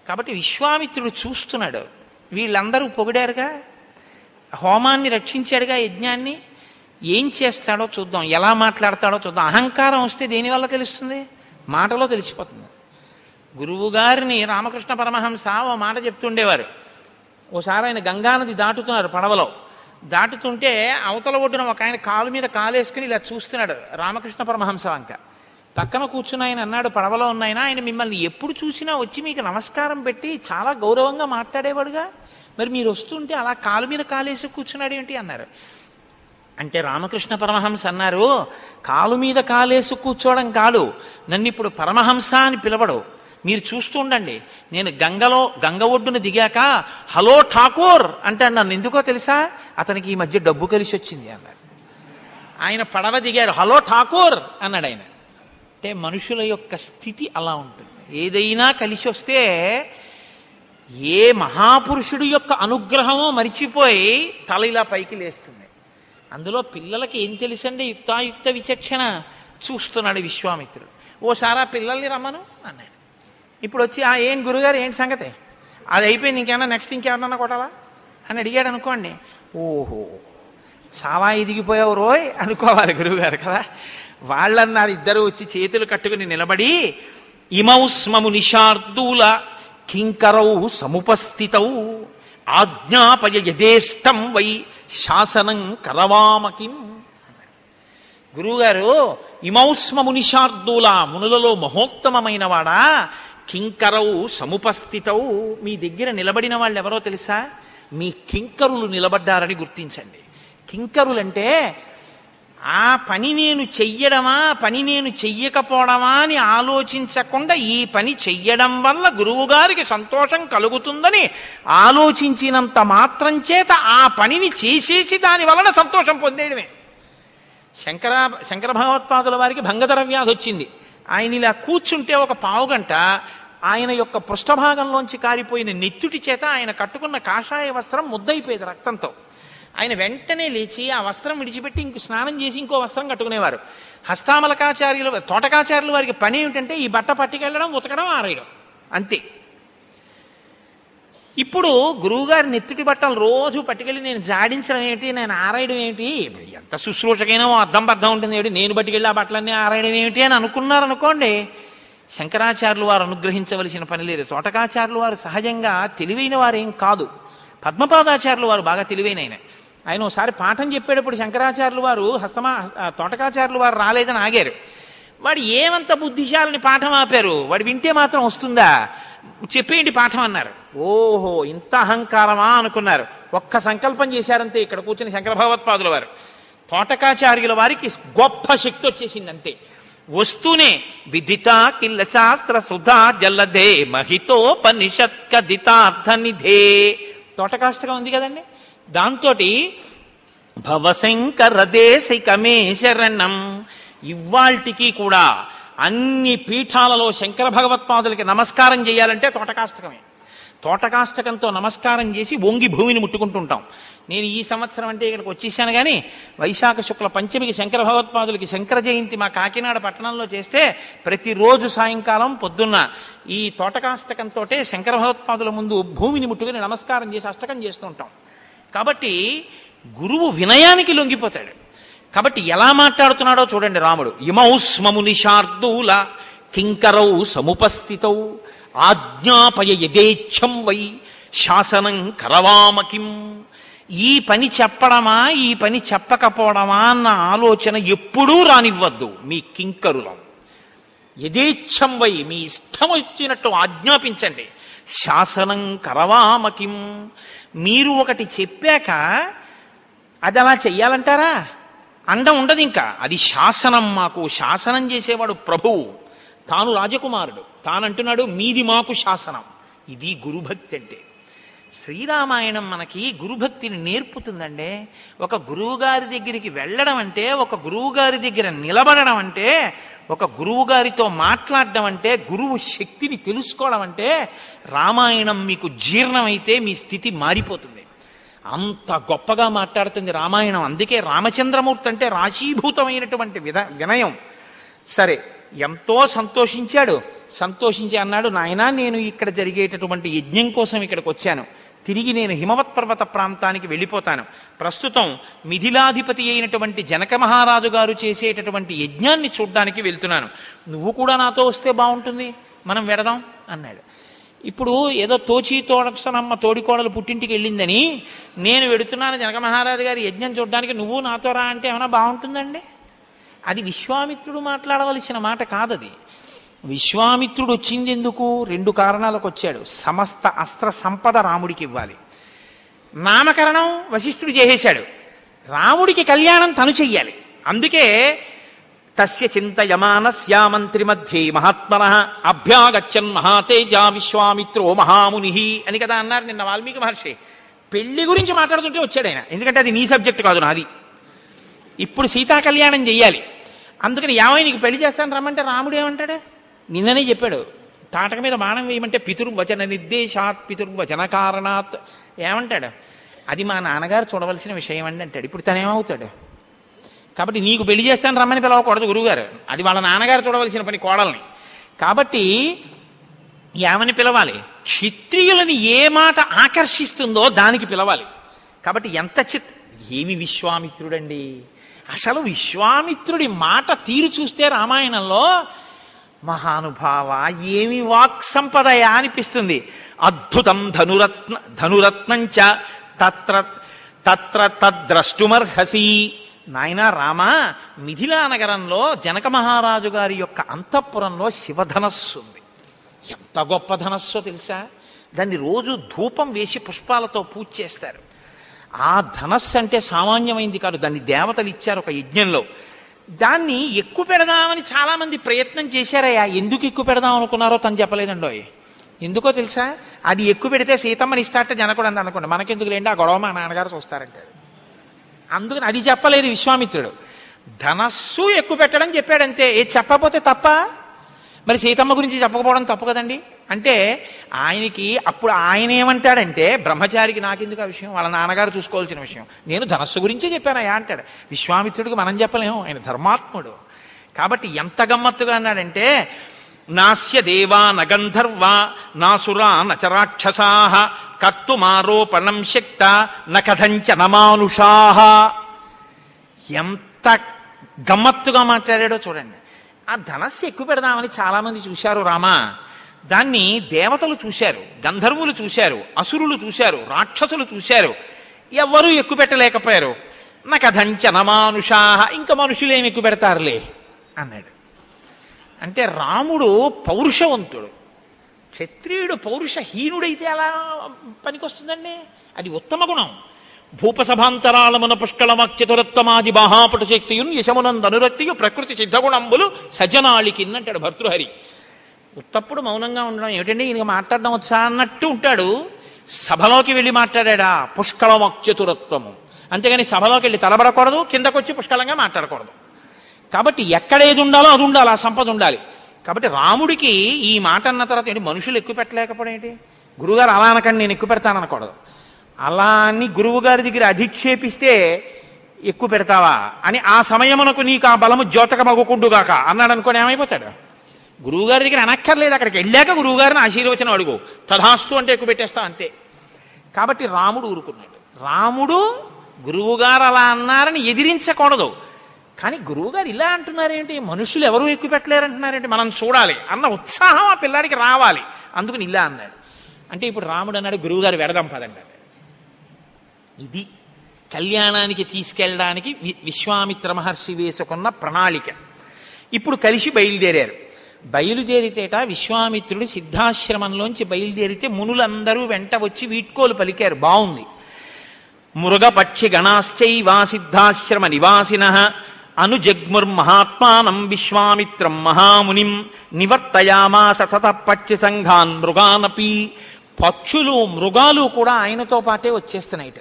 కాబట్టి విశ్వామిత్రుడు చూస్తున్నాడు. వీళ్ళందరూ పొగిడారుగా? హోమాన్ని రక్షించాడుగా యజ్ఞాన్ని? ఏం చేస్తాడో చూద్దాం ఎలా మాట్లాడతాడో చూద్దాం. అహంకారం వస్తే దేనివల్ల తెలుస్తుంది? మాటలో తెలిసిపోతుంది. గురువు గారిని రామకృష్ణ పరమహంస ఓ మాట చెప్తుండేవారు. ఓసారి ఆయన గంగానది దాటుతున్నారు పడవలో. దాటుతుంటే అవతల ఒడ్డున ఒక ఆయన కాలు మీద కాలేసుకుని ఇలా చూస్తున్నాడు రామకృష్ణ పరమహంస వంక. పక్కన కూర్చుని ఆయన అన్నాడు పడవలో ఉన్నాయన? ఆయన మిమ్మల్ని ఎప్పుడు చూసినా వచ్చి మీకు నమస్కారం పెట్టి చాలా గౌరవంగా మాట్లాడేవాడుగా? మరి మీరు వస్తుంటే అలా కాలు మీద కాలేసి కూర్చున్నాడు ఏంటి? అన్నారు. అంటే రామకృష్ణ పరమహంస అన్నారు కాలు మీద కాలేసి కూర్చోవడం కాదు నన్ను ఇప్పుడు పరమహంస అని పిలవడు. మీరు చూస్తూ ఉండండి నేను గంగలో గంగ ఒడ్డున దిగాక హలో ఠాకూర్ అంటే నన్ను ఎందుకో తెలుసా? అతనికి ఈ మధ్య డబ్బు కలిసి వచ్చింది అన్నారు ఆయన పడవ దిగారు హలో ఠాకూర్ అన్నాడు ఆయన. అంటే మనుషుల యొక్క స్థితి అలా ఉంటుంది. ఏదైనా కలిసి వస్తే ఏ మహాపురుషుడు యొక్క అనుగ్రహమో మరిచిపోయి తల ఇలా పైకి లేస్తుంది. అందులో పిల్లలకి ఏం తెలుసండి? యుక్తాయుక్త విచక్షణ. చూస్తున్నాడు విశ్వామిత్రుడు. ఓసారా పిల్లల్ని రమ్మను అన్నాడు. ఇప్పుడు వచ్చి ఆ ఏం గురుగారు ఏంటి సంగతి? అది అయిపోయింది ఇంకేమన్నా నెక్స్ట్ ఇంకేమన్నా కొట్టాలా? అని అడిగాడు అనుకోండి. ఓహో చాలా ఎదిగిపోయావు రోయ్ అనుకోవాలి గురువుగారు కదా. వాళ్ళన్నారు ఇద్దరు వచ్చి చేతులు కట్టుకుని నిలబడి ఇమౌస్మము నిషార్దూల కింకరౌ సముపస్థితౌ ఆజ్ఞాపయ యథేష్టం వై శాసనం కరవామకిం. గురువుగారు ఇమౌస్మ నిషార్దూల మునులలో మహోత్తమమైన వాడా కింకరవు సముపస్థితవు. మీ దగ్గర నిలబడిన వాళ్ళు ఎవరో తెలుసా? మీ కింకరులు నిలబడ్డారని గుర్తించండి. కింకరులంటే ఆ పని నేను చెయ్యడమా పని నేను చెయ్యకపోవడమా అని ఆలోచించకుండా ఈ పని చెయ్యడం వల్ల గురువుగారికి సంతోషం కలుగుతుందని ఆలోచించినంత మాత్రం చేత ఆ పనిని చేసేసి దాని వలన సంతోషం పొందేయడమే. శంకర శంకర భగవత్పాదుల వారికి భంగధర వ్యాధి వచ్చింది. ఆయన ఇలా కూర్చుంటే ఒక పావుగంట ఆయన యొక్క పృష్ఠభాగంలోంచి కారిపోయిన నెత్తుటి చేత ఆయన కట్టుకున్న కాషాయ వస్త్రం ముద్దయిపోయేది రక్తంతో. ఆయన వెంటనే లేచి ఆ వస్త్రం విడిచిపెట్టి ఇంకో స్నానం చేసి ఇంకో వస్త్రం కట్టుకునేవారు. హస్తామలకాచార్యులు తోటకాచార్యుల వారికి పని ఏమిటంటే ఈ బట్ట పట్టుకెళ్ళడం ఉతకడం ఆరేయడం. అంతే. ఇప్పుడు గురువుగారి నెత్తుటి బట్టలు రోజు పట్టుకెళ్ళి నేను జాడించడం ఏమిటి నేను ఆరాయడం ఏమిటి? ఎంత శుశ్రూషకైనా అర్థం బద్దం ఉంటుంది ఏమిటి? నేను పట్టుకెళ్ళి ఆ బట్టలన్నీ ఆరాయడం ఏమిటి అని అనుకున్నారనుకోండి శంకరాచార్యులు వారు అనుగ్రహించవలసిన పని లేదు. తోటకాచార్యులు వారు సహజంగా తెలివైన వారేం కాదు. పద్మపాదాచార్యులు వారు బాగా తెలివైన ఆయన ఒకసారి పాఠం చెప్పేటప్పుడు శంకరాచార్యులు వారు హస్తమా తోటకాచార్యులు వారు రాలేదని ఆగారు. వాడు ఏమంత బుద్ధిశాలని పాఠం ఆపారు? వాడు వింటే మాత్రం వస్తుందా? చెప్పేయండి పాఠం అన్నారు. ఓహో ఇంత అహంకారమా అనుకున్నారు. ఒక్క సంకల్పం చేశారంతే ఇక్కడ కూర్చుని శంకర భగవత్పాదుల వారు. తోటకాచార్యుల వారికి గొప్ప శక్తి వచ్చేసింది అంతే వస్తూనే విదిత కిల్ల శాస్త్ర సుధా జల్లదే మహితోపనిషత్ కదితార్థ నిధే. తోటకాష్టకం ఉంది కదండి? దాంతో భవశంకర దేశికమే శరణం ఇవాల్టికి కూడా అన్ని పీఠాలలో శంకర భగవత్పాదులకి నమస్కారం చేయాలంటే తోటకాష్టకమే. తోటకాష్టకంతో నమస్కారం చేసి వంగి భూమిని ముట్టుకుంటుంటాం. నేను ఈ సంవత్సరం అంటే ఇక్కడికి వచ్చేసాను కానీ వైశాఖ శుక్ల పంచమికి శంకర భగవత్పాదులకి శంకర జయంతి మా కాకినాడ పట్టణంలో చేస్తే ప్రతిరోజు సాయంకాలం పొద్దున్న ఈ తోటకాష్టకంతో శంకర భగవత్పాదుల ముందు భూమిని ముట్టుకుని నమస్కారం చేసి అష్టకం చేస్తుంటాం కాబట్టి గురువు వినయానికి లొంగిపోతాడు. కాబట్టి ఎలా మాట్లాడుతున్నాడో చూడండి రాముడు. ఇమౌస్మము నిషార్దూల కింకరౌ సముపస్థితౌ ఆజ్ఞాపయ యథేచ్ఛం వై శాసనం కరవామకిం. ఈ పని చెప్పడమా ఈ పని చెప్పకపోవడమా అన్న ఆలోచన ఎప్పుడూ రానివ్వద్దు మీ కింకరులం. యథేచ్ఛం వై మీ ఇష్టం వచ్చినట్టు ఆజ్ఞాపించండి. శాసనం కరవామకిం. మీరు ఒకటి చెప్పాక అది అలా చెయ్యాలంటారా? అండం ఉండదు ఇంకా. అది శాసనం మాకు. శాసనం చేసేవాడు ప్రభువు తాను రాజకుమారుడు. తానంటున్నాడు మీది మాకు శాసనం. ఇది గురుభక్తి అంటే. శ్రీరామాయణం మనకి గురుభక్తిని నేర్పుతుందండి ఒక గురువుగారి దగ్గరికి వెళ్ళడం అంటే ఒక గురువుగారి దగ్గర నిలబడడం అంటే ఒక గురువుగారితో మాట్లాడడం అంటే గురువు శక్తిని తెలుసుకోవడం అంటే రామాయణం మీకు జీర్ణమైతే మీ స్థితి మారిపోతుంది. అంత గొప్పగా మాట్లాడుతుంది రామాయణం. అందుకే రామచంద్రమూర్తి అంటే రాశీభూతమైనటువంటి విధ వినయం. సరే ఎంతో సంతోషించాడు. సంతోషించి అన్నాడు నాయనా నేను ఇక్కడ జరిగేటటువంటి యజ్ఞం కోసం ఇక్కడికి వచ్చాను. తిరిగి నేను హిమవత్ పర్వత ప్రాంతానికి వెళ్ళిపోతాను. ప్రస్తుతం మిథిలాధిపతి అయినటువంటి జనక మహారాజు గారు చేసేటటువంటి యజ్ఞాన్ని చూడ్డానికి వెళ్తున్నాను. నువ్వు కూడా నాతో వస్తే బాగుంటుంది. మనం వెడదాం అన్నాడు. ఇప్పుడు ఏదో తోచి తోడసనమ్మ తోడికోడలు పుట్టింటికి వెళ్ళిందని నేను వెడుతున్నాను జనక మహారాజు గారి యజ్ఞం చూడడానికి నువ్వు నాతో రా అంటే ఏమైనా బాగుంటుందండి? అది విశ్వామిత్రుడు మాట్లాడవలసిన మాట కాదది. విశ్వామిత్రుడు వచ్చింది ఎందుకు రెండు కారణాలకు వచ్చాడు. సమస్త అస్త్ర సంపద రాముడికి ఇవ్వాలి. నామకరణం వశిష్ఠుడు చేసేశాడు. రాముడికి కళ్యాణం తను చెయ్యాలి. అందుకే తస్య చింతయమాన మంత్రి మధ్యే మహాత్మన. అభ్యాగచ్చన్ మహాతేజా విశ్వామిత్రో మహాముని అని కదా అన్నారు నిన్న వాల్మీకి మహర్షి. పెళ్ళి గురించి మాట్లాడుతుంటే వచ్చాడు ఆయన. ఎందుకంటే అది నీ సబ్జెక్ట్ కాదు నాది. ఇప్పుడు సీతా కళ్యాణం చెయ్యాలి. అందుకని యావై నీకు పెళ్ళి చేస్తాను రమ్మంటే రాముడు ఏమంటాడు? నిన్ననే చెప్పాడు. తాటక మీద బాణం వేయమంటే పితుర్వచన నిర్దేశాత్ పితుర్వచన కారణాత్. ఏమంటాడు? అది మా నాన్నగారు చూడవలసిన విషయం అండి అంటాడు. ఇప్పుడు తనేమవుతాడు? కాబట్టి నీకు పెళ్ళి చేస్తాను రమ్మని పిలవకూడదు గురువుగారు. అది వాళ్ళ నాన్నగారు చూడవలసిన పని కోడల్ని. కాబట్టి ఏమని పిలవాలి? క్షత్రియులని ఏ మాట ఆకర్షిస్తుందో దానికి పిలవాలి. కాబట్టి ఎంత చిత్ ఏమి విశ్వామిత్రుడండి? అసలు విశ్వామిత్రుడి మాట తీరు చూస్తే రామాయణంలో మహానుభావ ఏమి వాక్ సంపదయా అనిపిస్తుంది. అద్భుతం ధనురత్న ధనురత్నంచ తత్ర తత్ర తద్ద్రష్టుమర్హసి. నాయన రామ మిథిలా నగరంలో జనక మహారాజు గారి యొక్క అంతఃపురంలో శివధనస్సు ఉంది. ఎంత గొప్ప ధనస్సో తెలుసా? దాన్ని రోజు ధూపం వేసి పుష్పాలతో పూజ చేస్తారు. ఆ ధనస్సు అంటే సామాన్యమైంది కాదు దాన్ని దేవతలు ఇచ్చారు ఒక యజ్ఞంలో. దాన్ని ఎక్కువ పెడదామని చాలామంది ప్రయత్నం చేశారయ్యా. ఎందుకు ఎక్కువ పెడదాం అనుకున్నారో తను చెప్పలేదండోయ్ ఎందుకో తెలుసా? అది ఎక్కువ పెడితే సీతమ్మని ఇస్తాట జనకుడు అని అనుకోండి. మనకెందుకు లేండి ఆ గొడవ మా నాన్నగారు చూస్తారంటే అందుకని అది చెప్పలేదు విశ్వామిత్రుడు. ధనస్సు ఎక్కువ పెట్టడం చెప్పాడంతే. ఏ చెప్పకపోతే తప్ప? మరి సీతమ్మ గురించి చెప్పకపోవడం తప్పు కదండి? అంటే ఆయనకి అప్పుడు ఆయన ఏమంటాడంటే బ్రహ్మచారికి నాకెందుకు ఆ విషయం? వాళ్ళ నాన్నగారు చూసుకోవాల్సిన విషయం. నేను ధనస్సు గురించే చెప్పానయా అంటాడు. విశ్వామిత్రుడికి మనం చెప్పలేము. ఆయన ధర్మాత్ముడు. కాబట్టి ఎంత గమ్మత్తుగా అన్నాడంటే నాస్య దేవా నగంధర్వా నాసురా నచరాక్షసాహ కర్తుమారోపణం శక్త నకథంచ నమానుషా. ఎంత గమ్మత్తుగా మాట్లాడాడో చూడండి. ఆ ధనస్సు ఎక్కువ పెడదామని చాలామంది చూశారు రామా. దాన్ని దేవతలు చూశారు గంధర్వులు చూశారు అసురులు చూశారు రాక్షసులు చూశారు. ఎవ్వరూ ఎక్కువ పెట్టలేకపోయారు. నకథంచ నమానుషాహ ఇంకా మనుషులేమి ఎక్కువ పెడతారులే అన్నాడు. అంటే రాముడు పౌరుషవంతుడు. క్షత్రియుడు పౌరుషహీనుడైతే అలా పనికొస్తుందండి? అది ఉత్తమ గుణం. భూపసభాంతరాలమున పుష్కళమాక్యతురత్తమాది మహాపటు శక్తియున్ యశమునందనురక్తియు ప్రకృతి సిద్ధగుణంబులు సజ్జనాళికిందంటాడు భర్తృహరి. ఉత్తప్పుడు మౌనంగా ఉండడం ఏమిటండి? ఈయనకి మాట్లాడడం వచ్చా అన్నట్టు ఉంటాడు. సభలోకి వెళ్ళి మాట్లాడాడా? పుష్కళమాక్యతురత్వము అంతేగాని సభలోకి వెళ్ళి తలబడకూడదు కిందకొచ్చి పుష్కలంగా మాట్లాడకూడదు. కాబట్టి ఎక్కడ ఏది ఉండాలో అది ఉండాలి ఆ సంపద ఉండాలి. కాబట్టి రాముడికి ఈ మాట అన్న తర్వాత ఏంటి? మనుషులు ఎక్కువ పెట్టలేకపోవడం ఏంటి? గురువుగారు అలా అనకండి నేను ఎక్కువ పెడతాననకూడదు. అలా అని గురువుగారి దగ్గర అధిక్షేపిస్తే ఎక్కువ పెడతావా? అని ఆ సమయమునకు నీకు ఆ బలము ద్యోతకమగుకుండుగాక అన్నాడు అనుకోని ఏమైపోతాడు? గురువుగారి దగ్గర అనక్కర్లేదు అక్కడికి. వెళ్ళాక గురువుగారిని ఆశీర్వచనం అడుగు. తథాస్తు అంటే ఎక్కువ పెట్టేస్తా అంతే. కాబట్టి రాముడు ఊరుకున్నాడు. రాముడు గురువుగారు అలా అన్నారని ఎదిరించకూడదు. కానీ గురువుగారు ఇలా అంటున్నారేంటి? మనుషులు ఎవరూ ఎక్కువ పెట్టలేరంటున్నారేంటి? మనం చూడాలి. అన్న ఉత్సాహం ఆ పిల్లాడికి రావాలి. అందుకని ఇలా అన్నాడు అంటే ఇప్పుడు రాముడు అన్నాడు గురువుగారు వెడదాం పదండి ఇది కళ్యాణానికి తీసుకెళ్ళడానికి వి విశ్వామిత్ర మహర్షి వేసుకున్న ప్రణాళిక. ఇప్పుడు కలిసి బయలుదేరారు. బయలుదేరితేట విశ్వామిత్రుడు సిద్ధాశ్రమంలోంచి బయలుదేరితే మునులందరూ వెంట వచ్చి వీడ్కోలు పలికారు. బాగుంది మృగపక్షి గణాశ్చైవా సిద్ధాశ్రమ నివాసిన. అనుజగ్ముర్మహాత్మానం విశ్వామిత్రం మహామునిం నివర్తయామాస తతపక్షి సంఘాన్ మృగానపి పక్షులు మృగాలు కూడా ఆయనతో పాటే వచ్చేస్తున్నాయిట.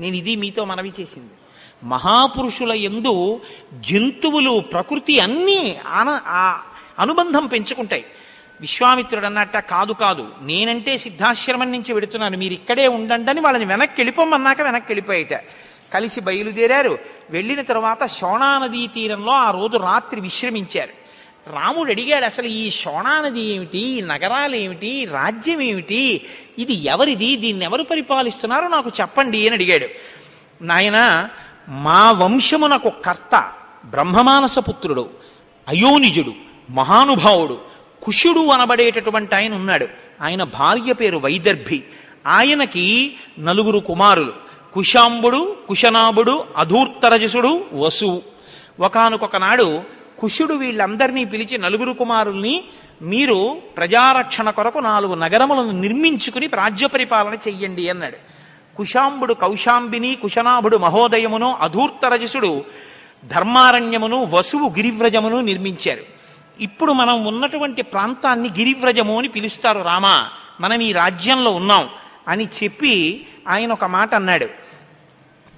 నేను ఇది మీతో మనవి చేసింది. మహాపురుషుల ఎందు జంతువులు ప్రకృతి అన్నీ ఆన ఆ అనుబంధం పెంచుకుంటాయి. విశ్వామిత్రుడు అన్నట్ట కాదు కాదు నేనంటే సిద్ధాశ్రమం నుంచి వెడుతున్నాను. మీరు ఇక్కడే ఉండండి అని వాళ్ళని వెనక్కి వెళ్ళిపోమన్నాక వెనక్కి వెళ్ళిపోయేట కలిసి బయలుదేరారు. వెళ్ళిన తర్వాత శోణానదీ తీరంలో ఆ రోజు రాత్రి విశ్రమించారు. రాముడు అడిగాడు అసలు ఈ శోణానది ఏమిటి? ఈ నగరాలు ఏమిటి? రాజ్యం ఏమిటి? ఇది ఎవరిది? దీన్ని ఎవరు పరిపాలిస్తున్నారో నాకు చెప్పండి అని అడిగాడు. నాయన మా వంశమునకు కర్త బ్రహ్మమానస పుత్రుడు అయోనిజుడు మహానుభావుడు కుషుడు అనబడేటటువంటి ఆయన ఉన్నాడు. ఆయన భార్య పేరు వైదర్భి. ఆయనకి నలుగురు కుమారులు. కుశాంబుడు కుశనాభుడు అధూర్తరజసుడు వసువు. ఒకనకొక నాడు కుషుడు వీళ్ళందరినీ పిలిచి నలుగురు కుమారుల్ని మీరు ప్రజారక్షణ కొరకు నాలుగు నగరములను నిర్మించుకుని రాజ్య పరిపాలన చెయ్యండి అన్నాడు. కుశాంబుడు కౌశాంబిని కుశనాభుడు మహోదయమును అధూర్తరజసుడు ధర్మారణ్యమును వసువు గిరివ్రజమును నిర్మించారు. ఇప్పుడు మనం ఉన్నటువంటి ప్రాంతాన్ని గిరివ్రజము అని పిలుస్తారు రామా. మనం ఈ రాజ్యంలో ఉన్నాం అని చెప్పి ఆయన ఒక మాట అన్నాడు.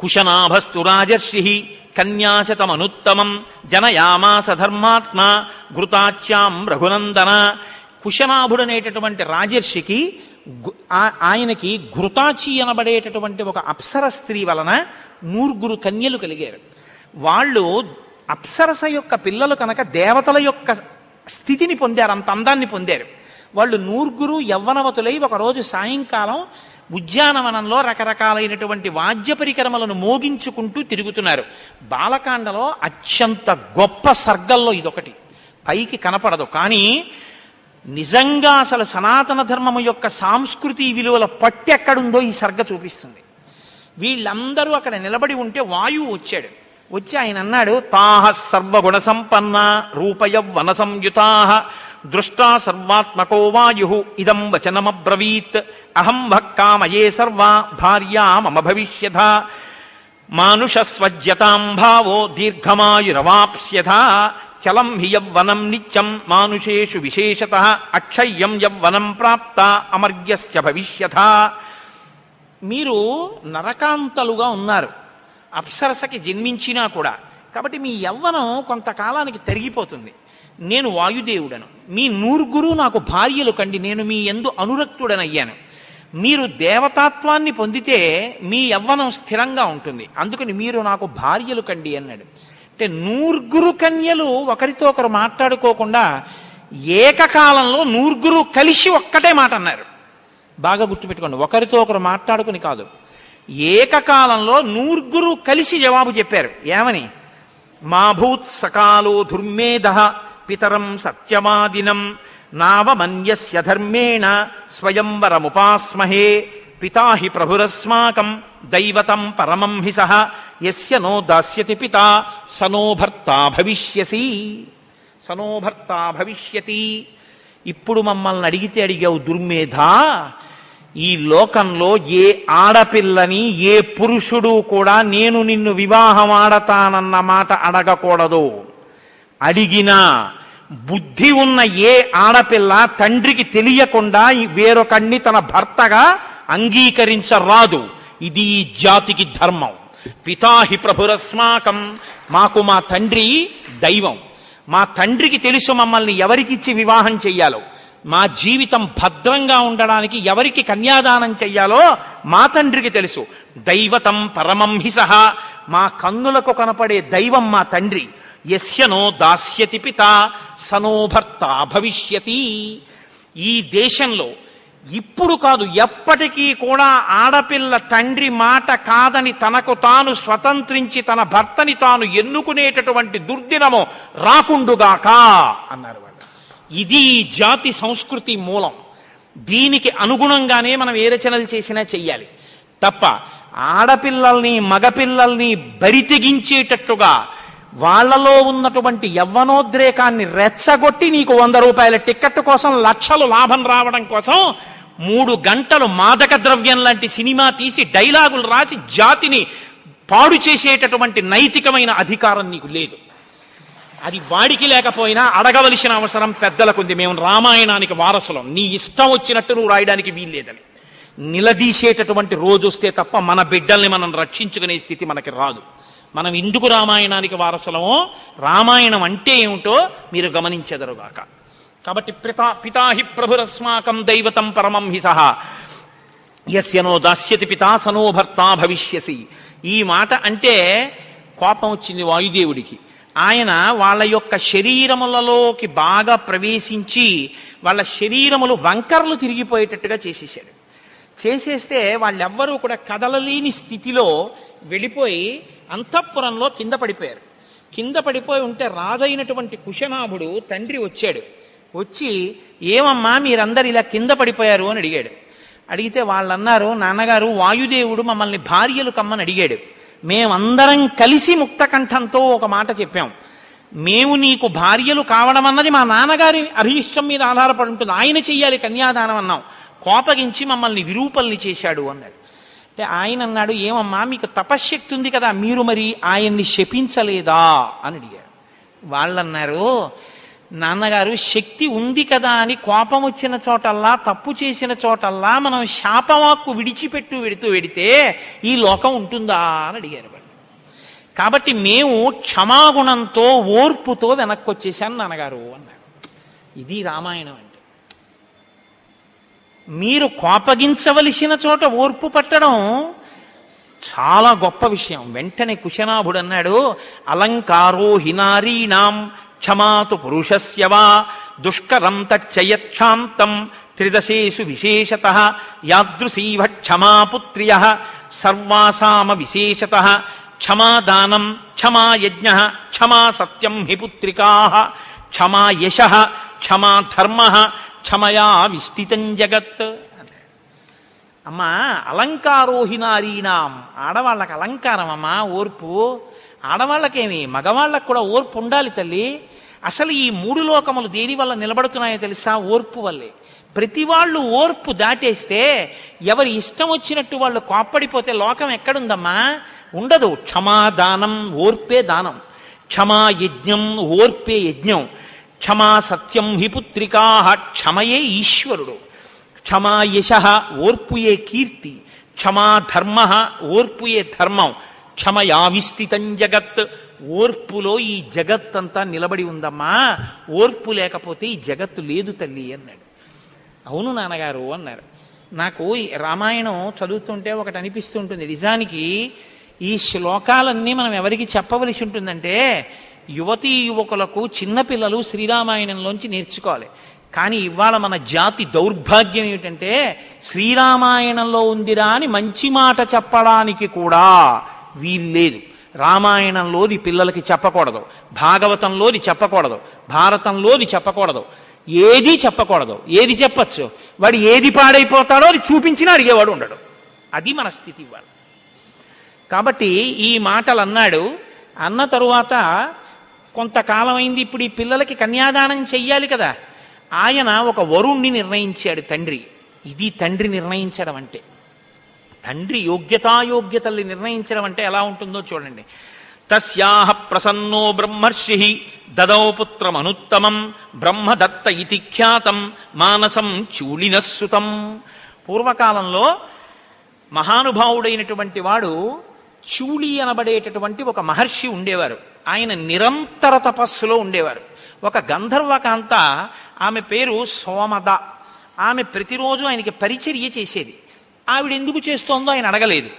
కుశనాభస్తు రాజర్షి కన్యాశతమనుత్తమం జనయామాస ధర్మాత్మ ఘృతాచ్యాం రఘునందన. కుశనాభుడనేటటువంటి రాజర్షికి గు- ఆ- ఆయనకి ఘృతాచి అనబడేటటువంటి ఒక అప్సర స్త్రీ వలన నూరుగురు కన్యలు కలిగారు. వాళ్ళు అప్సరస యొక్క పిల్లలు కనుక దేవతల యొక్క స్థితిని పొందారు అంత అందాన్ని పొందారు. వాళ్ళు నూర్గురు యవ్వనవతులై ఒకరోజు సాయంకాలం ఉద్యానవనంలో రకరకాలైనటువంటి వాద్య పరికరములను మోగించుకుంటూ తిరుగుతున్నారు. బాలకాండలో అత్యంత గొప్ప సర్గల్లో ఇదొకటి. పైకి కనపడదు. కానీ నిజంగా అసలు సనాతన ధర్మము యొక్క సాంస్కృతి విలువల పట్టి ఎక్కడుందో ఈ సర్గ చూపిస్తుంది. వీళ్ళందరూ అక్కడ నిలబడి ఉంటే వాయువు వచ్చాడు. వచ్చి ఆయన అన్నాడు తాహ సర్వగుణ సంపన్న రూపయ వన సంయుతాహ. దృష్టా సర్వాత్మకో వాయు. ఇదం వచనమబ్రవీత్. అహం భక్కామయే సర్వా భార్యా మమ భవిష్యథ. మానుషస్వజ్యతాం భావో దీర్ఘమాయురవాప్స్యథ. చలం హి యవ్వనం నిత్యం మానుషేషు విశేషత. అక్షయ్యం యవ్వనం ప్రాప్త అమర్గ్యశ్చ భవిష్యథ. మీరు నరకాంతలుగా ఉన్నారు. అప్సరసకి జన్మించినా కూడా. కాబట్టి మీ యవ్వనం కొంతకాలానికి తరిగిపోతుంది. నేను వాయుదేవుడను. మీ నూరుగురు నాకు భార్యలు కండి నేను మీ ఎందు అనురక్తుడనయ్యాను. మీరు దేవతాత్వాన్ని పొందితే మీ యవ్వనం స్థిరంగా ఉంటుంది. అందుకని మీరు నాకు భార్యలు కండి అన్నాడు. అంటే నూరుగురు కన్యలు ఒకరితో ఒకరు మాట్లాడుకోకుండా ఏకకాలంలో నూరుగురు కలిసి ఒక్కటే మాట అన్నారు. బాగా గుర్తుపెట్టుకోండి ఒకరితో ఒకరు మాట్లాడుకుని కాదు. ఏకకాలంలో నూర్గురు కలిసి జవాబు చెప్పారు. ఏమని? మా భూత్ సకాలో దుర్మేధ పితరం సత్యమాదినం నావమన్యస్య ధర్మేణ స్వయంవరముపాస్మహే పితా హి ప్రభురస్మాకం దైవతం పరమం హి సహ ఎస్య నో దాస్యతి పితా సనో భర్తా భవిష్యసి సనో భవిష్యతి ఇప్పుడు మమ్మల్ని అడిగితే అడిగావు దుర్మేధ ఈ లోకంలో ఏ ఆడపిల్లని ఏ పురుషుడు కూడా నేను నిన్ను వివాహం ఆడతానన్న మాట అడగకూడదు. అడిగినా బుద్ధి ఉన్న ఏ ఆడపిల్ల తండ్రికి తెలియకుండా వేరొకణ్ణి తన భర్తగా అంగీకరించరాదు. ఇది జాతికి ధర్మం. పితాహి ప్రభురస్మాకం. మాకు మా తండ్రి దైవం. మా తండ్రికి తెలుసు మమ్మల్ని ఎవరికిచ్చి వివాహం చెయ్యాలో. మా జీవితం భద్రంగా ఉండడానికి ఎవరికి కన్యాదానం చెయ్యాలో మా తండ్రికి తెలుసు. దైవతం పరమం హి సహా. మా కన్నులకు కనపడే దైవం మా తండ్రి. యస్యనో దాస్యతి పిత సనోభర్త భవిష్యతి. ఈ దేశంలో ఇప్పుడు కాదు ఎప్పటికీ కూడా ఆడపిల్ల తండ్రి మాట కాదని తనకు తాను స్వతంత్రించి తన భర్తని తాను ఎన్నుకునేటటువంటి దుర్దినము రాకుండుగాక అన్నారు వాళ్ళు. ఇది జాతి సంస్కృతి మూలం. దీనికి అనుగుణంగానే మనం ఏ రచనలు చేసినా చెయ్యాలి. తప్ప ఆడపిల్లల్ని మగపిల్లల్ని బరితెగించేటట్టుగా వాళ్ళలో ఉన్నటువంటి యవ్వనోద్రేకాన్ని రెచ్చగొట్టి నీకు వంద రూపాయల టిక్కెట్ కోసం లక్షలు లాభం రావడం కోసం మూడు గంటలు మాదక ద్రవ్యం లాంటి సినిమా తీసి డైలాగులు రాసి జాతిని పాడు చేసేటటువంటి నైతికమైన అధికారం నీకు లేదు. అది వాడికి లేకపోయినా అడగవలసిన అవసరం పెద్దలకు ఉంది మేము రామాయణానికి వారసులం. నీ ఇష్టం వచ్చినట్టు నువ్వు రాయడానికి వీల్లేదని. నిలదీసేటటువంటి రోజు వస్తే తప్ప మన బిడ్డల్ని మనం రక్షించుకునే స్థితి మనకి రాదు. మనం ఎందుకు రామాయణానికి వారసులమో రామాయణం అంటే ఏమిటో మీరు గమనించెదరుగాక. కాబట్టి పితా పితాహి ప్రభురస్మాకం దైవతం పరమం హి సహా. యస్యనో దాస్యతి పితా సనో భవిష్యసి. ఈ మాట అంటే కోపం వచ్చింది వాయుదేవుడికి. ఆయన వాళ్ళ యొక్క శరీరములలోకి బాగా ప్రవేశించి వాళ్ళ శరీరములు వంకర్లు తిరిగిపోయేటట్టుగా చేసేసాడు చేసేస్తే వాళ్ళెవ్వరూ కూడా కదలలేని స్థితిలో వెళ్ళిపోయి అంతఃపురంలో కింద పడిపోయారు. కింద పడిపోయి ఉంటే రాజైనటువంటి కుశనాభుడు తండ్రి వచ్చాడు. వచ్చి ఏమమ్మా మీరందరు ఇలా కింద పడిపోయారు? అని అడిగాడు. అడిగితే వాళ్ళన్నారు నాన్నగారు వాయుదేవుడు మమ్మల్ని భార్యలు కమ్మని అడిగాడు. మేమందరం కలిసి ముక్తకంఠంతో ఒక మాట చెప్పాం. మేము నీకు భార్యలు కావడం అన్నది మా నాన్నగారి అభిష్టం మీద ఆధారపడి ఉంటుంది. ఆయన చెయ్యాలి కన్యాదానం అన్నాం. కోపగించి మమ్మల్ని విరూపల్ని చేశాడు అన్నాడు. అంటే ఆయన అన్నాడు ఏమమ్మా మీకు తపశ్శక్తి ఉంది కదా మీరు మరి ఆయన్ని శపించలేదా? అని అడిగారు వాళ్ళన్నారు నాన్నగారు శక్తి ఉంది కదా అని కోపం వచ్చిన చోటల్లా తప్పు చేసిన చోటల్లా మనం శాపవాక్కు విడిచిపెట్టు వెడుతూ వెడితే ఈ లోకం ఉంటుందా? అని అడిగారు వాళ్ళు. కాబట్టి మేము క్షమాగుణంతో ఓర్పుతో వెనక్కి వచ్చేసాను నాన్నగారు అన్నారు. ఇది రామాయణం మీరు కోపగించవలసిన చోట ఓర్పు పట్టడం చాలా గొప్ప విషయం. వెంటనే కుశనాభుడు అన్నాడు అలంకారో హినారీణాం క్షమాతు పురుషస్యవా దుష్కరం తచ్చయక్షాంతం త్రిదశేషు విశేషత యాదృశీవ క్షమాపుత్రియ సర్వాసామ విశేషత క్షమాదానం క్షమాయజ్ఞ క్షమా సత్యం హి పుత్రికా క్షమా యశ క్షమా ధర్మ క్షమయా విస్థితం జగత్. అమ్మా అలంకారోహినారీనాం ఆడవాళ్ళకి అలంకారం అమ్మా ఓర్పు. ఆడవాళ్ళకేమి మగవాళ్ళకు కూడా ఓర్పు ఉండాలి తల్లి. అసలు ఈ మూడు లోకములు దేని వల్ల నిలబడుతున్నాయో తెలుసా? ఓర్పు వల్లే. ప్రతి వాళ్ళు ఓర్పు దాటేస్తే ఎవరి ఇష్టం వచ్చినట్టు వాళ్ళు కోప్పడిపోతే లోకం ఎక్కడుందమ్మా? ఉండదు. క్షమాదానం ఓర్పే దానం. క్షమా యజ్ఞం ఓర్పే యజ్ఞం. క్షమా సత్యం హి పుత్రికా క్షమయే ఈశ్వరుడు. క్షమా యశ ఓర్పుయే కీర్తి. క్షమా ధర్మ ఓర్పుయే ధర్మం. క్షమయా జగత్. ఓర్పులో ఈ జగత్తంతా నిలబడి ఉందమ్మా. ఓర్పు లేకపోతే ఈ జగత్తు లేదు తల్లి అన్నాడు. అవును నాన్నగారు అన్నారు. నాకు రామాయణం చదువుతుంటే ఒకటి అనిపిస్తుంటుంది. నిజానికి ఈ శ్లోకాలన్నీ మనం ఎవరికి చెప్పవలసి ఉంటుందంటే యువతీ యువకులకు చిన్నపిల్లలు శ్రీరామాయణంలోంచి నేర్చుకోవాలి. కానీ ఇవాళ మన జాతి దౌర్భాగ్యం ఏమిటంటే శ్రీరామాయణంలో ఉందిరా అని మంచి మాట చెప్పడానికి కూడా వీల్లేదు రామాయణంలోది పిల్లలకి చెప్పకూడదు. భాగవతంలోది చెప్పకూడదు. భారతంలోది చెప్పకూడదు. ఏది చెప్పకూడదు. ఏది చెప్పచ్చు? వాడు ఏది పాడైపోతాడో అది చూపించినా అడిగేవాడు ఉండడు. అది మన స్థితి ఇవాళ. కాబట్టి ఈ మాటలు అన్నాడు అన్న తరువాత కొంతకాలం అయింది ఇప్పుడు ఈ పిల్లలకి కన్యాదానం చెయ్యాలి కదా. ఆయన ఒక వరుణ్ణి నిర్ణయించాడు తండ్రి. ఇది తండ్రి నిర్ణయించడం అంటే. తండ్రి యోగ్యతాయోగ్యతల్ని నిర్ణయించడం అంటే ఎలా ఉంటుందో చూడండి. తస్యాహ ప్రసన్నో బ్రహ్మర్షి దదౌ పుత్రమనుత్తమం బ్రహ్మదత్త ఇతి ఖ్యాతం మానసం చూలినస్సుతం. పూర్వకాలంలో మహానుభావుడైనటువంటి వాడు చూళి అనబడేటటువంటి ఒక మహర్షి ఉండేవారు. ఆయన నిరంతర తపస్సులో ఉండేవారు. ఒక గంధర్వకాంత ఆమె పేరు సోమద. ఆమె ప్రతిరోజు ఆయనకి పరిచర్య చేసేది. ఆవిడ ఎందుకు చేస్తోందో ఆయన అడగలేదు.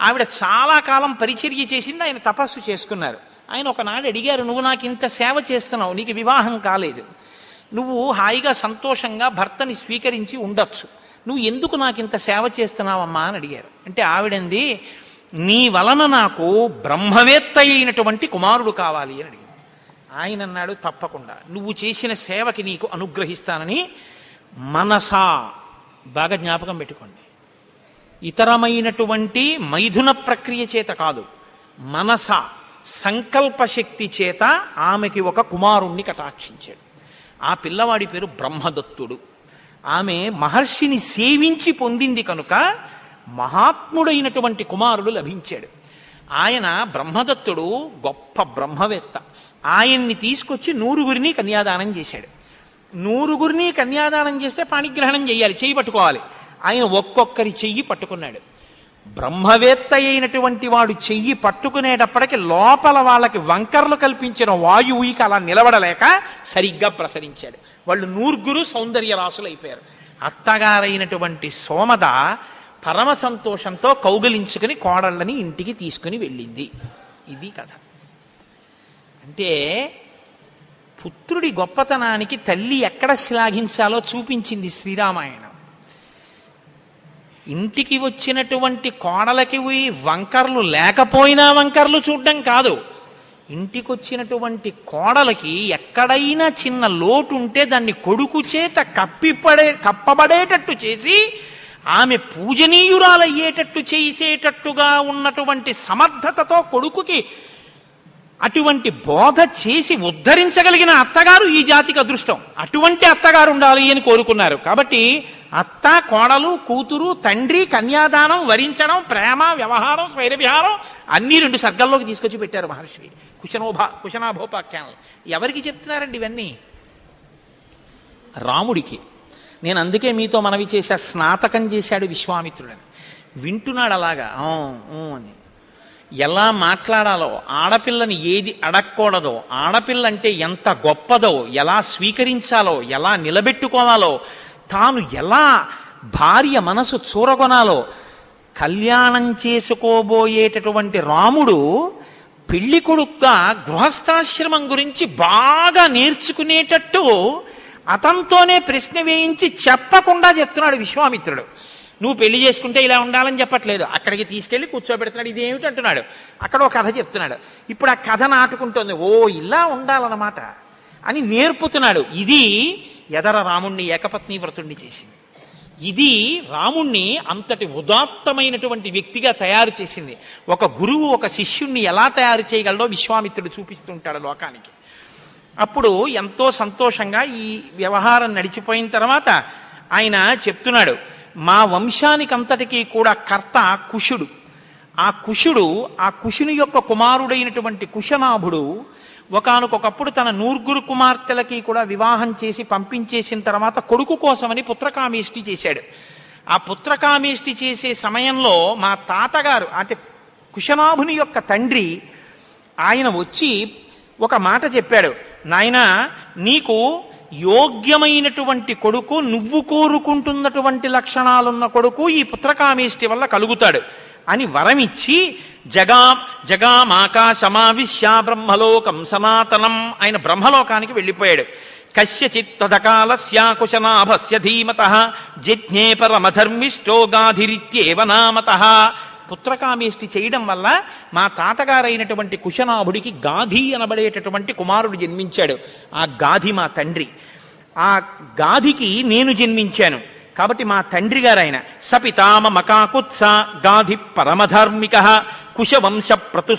ఆవిడ చాలా కాలం పరిచర్య చేసింది ఆయన తపస్సు చేసుకున్నారు. ఆయన ఒకనాడు అడిగారు నువ్వు నాకు ఇంత సేవ చేస్తున్నావు నీకు వివాహం కాలేదు. నువ్వు హాయిగా సంతోషంగా భర్తని స్వీకరించి ఉండొచ్చు. నువ్వు ఎందుకు నాకు ఇంత సేవ చేస్తున్నావమ్మా? అని అడిగారు. అంటే ఆవిడంది నీ వలన నాకు బ్రహ్మవేత్త అయినటువంటి కుమారుడు కావాలి అని అడిగింది. ఆయన అన్నాడు తప్పకుండా. నువ్వు చేసిన సేవకి నీకు అనుగ్రహిస్తానని మనసా. బాగా జ్ఞాపకం పెట్టుకోండి. ఇతరమైనటువంటి మైథున ప్రక్రియ చేత కాదు మనస సంకల్పశక్తి చేత ఆమెకి ఒక కుమారుణ్ణి కటాక్షించాడు. ఆ పిల్లవాడి పేరు బ్రహ్మదత్తుడు. ఆమె మహర్షిని సేవించి పొందింది కనుక మహాత్ముడైనటువంటి కుమారుడు లభించాడు. ఆయన బ్రహ్మదత్తుడు గొప్ప బ్రహ్మవేత్త. ఆయన్ని తీసుకొచ్చి నూరుగురిని కన్యాదానం చేశాడు. నూరుగురిని కన్యాదానం చేస్తే పాణిగ్రహణం చేయాలి చెయ్యి పట్టుకోవాలి. ఆయన ఒక్కొక్కరి చెయ్యి పట్టుకున్నాడు. బ్రహ్మవేత్త అయినటువంటి వాడు చెయ్యి పట్టుకునేటప్పటికి లోపల వాళ్ళకి వంకర్లు కల్పించిన వాయువుకి అలా నిలబడలేక సరిగ్గా ప్రసరించాడు. వాళ్ళు నూరుగురు సౌందర్య రాసులు అయిపోయారు అత్తగారైనటువంటి సోమద పరమ సంతోషంతో కౌగిలించుకుని కోడళ్ళని ఇంటికి తీసుకుని వెళ్ళింది. ఇది కథ. అంటే పుత్రుడి గొప్పతనానికి తల్లి ఎక్కడ శ్లాఘించాలో చూపించింది శ్రీరామాయణం. ఇంటికి వచ్చినటువంటి కోడలకి పోయి వంకర్లు లేకపోయినా వంకర్లు చూడడం కాదు. ఇంటికి వచ్చినటువంటి కోడలకి ఎక్కడైనా చిన్న లోటు ఉంటే దాన్ని కొడుకు చేత కప్పిపడే కప్పబడేటట్టు చేసి ఆమె పూజనీయురాలయ్యేటట్టు చేసేటట్టుగా ఉన్నటువంటి సమర్థతతో కొడుకుకి అటువంటి బోధ చేసి ఉద్ధరించగలిగిన అత్తగారు ఈ జాతికి అదృష్టం. అటువంటి అత్తగారు ఉండాలి అని కోరుకున్నారు. కాబట్టి అత్త కోడలు కూతురు తండ్రి కన్యాదానం వరించడం ప్రేమ వ్యవహారం స్వైరవిహారం అన్నీ రెండు సర్గల్లోకి తీసుకొచ్చి పెట్టారు మహర్షి. కుశనోభా కుశనాభోపాఖ్యానం ఎవరికి చెప్తున్నారండి ఇవన్నీ? రాముడికి. నేను అందుకే మీతో మనవి చేశా స్నాతకం చేశాడు విశ్వామిత్రుడని. వింటున్నాడు అలాగా? అని. ఎలా మాట్లాడాలో ఆడపిల్లని ఏది అడగకూడదో ఆడపిల్ల అంటే ఎంత గొప్పదో ఎలా స్వీకరించాలో ఎలా నిలబెట్టుకోవాలో తాను ఎలా భార్య మనసు చూరగొనాలో కళ్యాణం చేసుకోబోయేటటువంటి రాముడు పెళ్ళి కొడుక్క గృహస్థాశ్రమం గురించి బాగా నేర్చుకునేటట్టు అతనితోనే ప్రశ్న వేయించి చెప్పకుండా చెప్తున్నాడు విశ్వామిత్రుడు. నువ్వు పెళ్ళి చేసుకుంటే ఇలా ఉండాలని చెప్పట్లేదు. అక్కడికి తీసుకెళ్ళి కూర్చోబెడుతున్నాడు. ఇదేమిటి అంటున్నాడు. అక్కడ ఒక కథ చెప్తున్నాడు. ఇప్పుడు ఆ కథ నాటుకుంటోంది. ఓ ఇలా ఉండాలన్నమాట అని నేర్పుతున్నాడు. ఇది ఎదర రాముణ్ణి ఏకపత్ని వ్రతుణ్ణి చేసింది. ఇది రాముణ్ణి అంతటి ఉదాత్తమైనటువంటి వ్యక్తిగా తయారు చేసింది. ఒక గురువు ఒక శిష్యుణ్ణి ఎలా తయారు చేయగలడో విశ్వామిత్రుడు చూపిస్తుంటాడు లోకానికి. అప్పుడు ఎంతో సంతోషంగా ఈ వ్యవహారం నడిచిపోయిన తర్వాత ఆయన చెప్తున్నాడు మా వంశానికంతటికీ కూడా కర్త కుషుడు. ఆ కుషుడు ఆ కుషుని యొక్క కుమారుడైనటువంటి కుశనాభుడు ఒకనకొకప్పుడు తన నూర్గురు కుమార్తెలకి కూడా వివాహం చేసి పంపించేసిన తర్వాత కొడుకు కోసమని పుత్రకామేష్టి చేశాడు. ఆ పుత్రకామేష్టి చేసే సమయంలో మా తాతగారు అంటే కుశనాభుని యొక్క తండ్రి ఆయన వచ్చి ఒక మాట చెప్పాడు. నాయన నీకు యోగ్యమైనటువంటి కొడుకు నువ్వు కోరుకుంటున్నటువంటి లక్షణాలున్న కొడుకు ఈ పుత్రకామేష్టి వల్ల కలుగుతాడు. అని వరమిచ్చి జగా జగామాకాశమావిశ్యా బ్రహ్మలోకం సనాతనం ఆయన బ్రహ్మలోకానికి వెళ్ళిపోయాడు. కస్యచిత్ తదకాలస్యాకుశనాభస్య ధీమత జిజ్ఞే పరమధర్మిష్టో గాధిరిత్యేవ నామత పుత్రకామేష్టి చేయడం వల్ల మా తాతగారైనటువంటి కుశనాభుడికి గాధి అనబడేటటువంటి కుమారుడు జన్మించాడు. ఆ గాధి మా తండ్రి. ఆ గాధికి నేను జన్మించాను. కాబట్టి మా తండ్రి గారైన సపితామ మకాకుత్స గాధి పరమధార్మిక కుశవంశ ప్రతు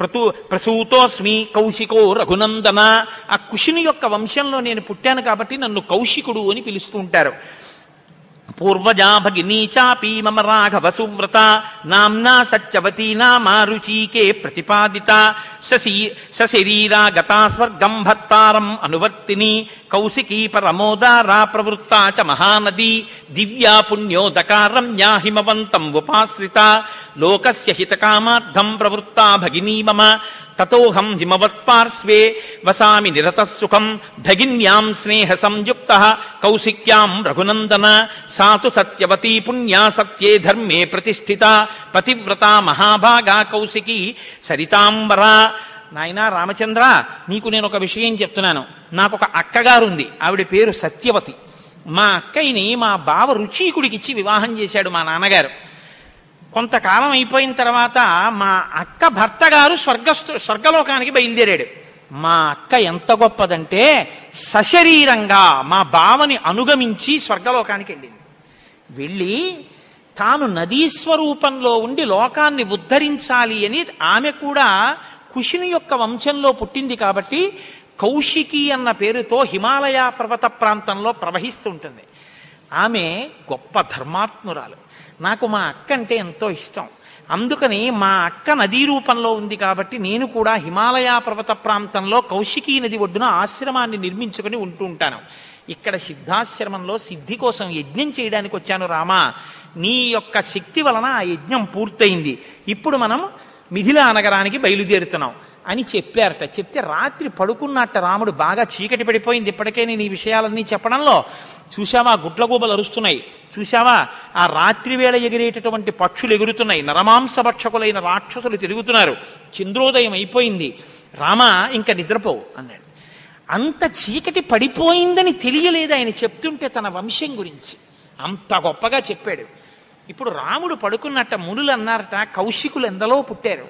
ప్రతు ప్రసూతోస్మి కౌశికో రఘునందన. ఆ కుషిని యొక్క వంశంలో నేను పుట్టాను కాబట్టి నన్ను కౌశికుడు అని పిలుస్తూ ఉంటారు. पूर्वजा भगिनी चापि मम राघवसुव्रता। नाम्ना सच्चवतीना मारुचीके प्रतिपादिता। सशरीरा गता स्वर्गम् भर्तारम् अनुवर्तिनी। భర్తారం అనువర్తిని కౌశికీ పరమోదారా ప్రవృత్తా చ మహానదీ దివ్యా పుణ్యోదకారమ్యా హిమవంతం ఉపాశ్రిత. లోకస్య హితకామార్థం ప్రవృత్త భగినీ మమ. తతోహం హిమవత్పార్శ్వే. వసామి నిరతసుఖం. భగిన్యాం స్నేహ సంయుక్త కౌశిక్యాం రఘునందన. సాతు సత్యవతీ పుణ్యా సత్యే ధర్మే ప్రతిష్ఠిత. పతివ్రత మహాభాగా కౌశికీ. సరితాంబరా నాయనా రామచంద్ర నీకు నేను ఒక విషయం చెప్తున్నాను. నాకు ఒక అక్కగారుంది. ఆవిడ పేరు సత్యవతి. మా అక్కయ్యని మా బావ రుచీకుడికిచ్చి వివాహం చేశాడు మా నాన్నగారు. కొంతకాలం అయిపోయిన తర్వాత మా అక్క భర్త గారు స్వర్గ స్వర్గలోకానికి బయలుదేరాడు. మా అక్క ఎంత గొప్పదంటే సశరీరంగా మా బావని అనుగమించి స్వర్గలోకానికి వెళ్ళింది. వెళ్ళి తాను నదీ స్వరూపంలో ఉండి లోకాన్ని ఉద్ధరించాలి అని ఆమె కూడా కుషిని యొక్క వంశంలో పుట్టింది కాబట్టి కౌశికి అన్న పేరుతో హిమాలయ పర్వత ప్రాంతంలో ప్రవహిస్తుంటుంది. ఆమె గొప్ప ధర్మాత్మురాలు. నాకు మా అక్క అంటే ఎంతో ఇష్టం. అందుకని మా అక్క నదీ రూపంలో ఉంది కాబట్టి నేను కూడా హిమాలయ పర్వత ప్రాంతంలో కౌశికీ నది ఒడ్డున ఆశ్రమాన్ని నిర్మించుకుని ఉంటూ ఉంటాను. ఇక్కడ సిద్ధాశ్రమంలో సిద్ధి కోసం యజ్ఞం చేయడానికి వచ్చాను రామా. నీ యొక్క శక్తి వలన ఆ యజ్ఞం పూర్తయింది. ఇప్పుడు మనం మిథిలా నగరానికి బయలుదేరుతున్నాం అని చెప్పారట. చెప్తే రాత్రి పడుకున్నట్ట రాముడు బాగా చీకటి పడిపోయింది. ఇప్పటికే నేను ఈ విషయాలన్నీ చెప్పడంలో చూశావా? గుడ్లగూబలు అరుస్తున్నాయి. చూశావా? ఆ రాత్రి వేళ ఎగిరేటటువంటి పక్షులు ఎగురుతున్నాయి. నరమాంసభక్షకులైన రాక్షసులు తిరుగుతున్నారు. చంద్రోదయం అయిపోయింది. రామ ఇంకా నిద్రపోవు అన్నాడు. అంత చీకటి పడిపోయిందని తెలియలేదు ఆయన చెప్తుంటే తన వంశం గురించి. అంత గొప్పగా చెప్పాడు. ఇప్పుడు రాముడు పడుకున్నట్ట మునులు అన్నారట కౌశికులు ఎందలో పుట్టారు.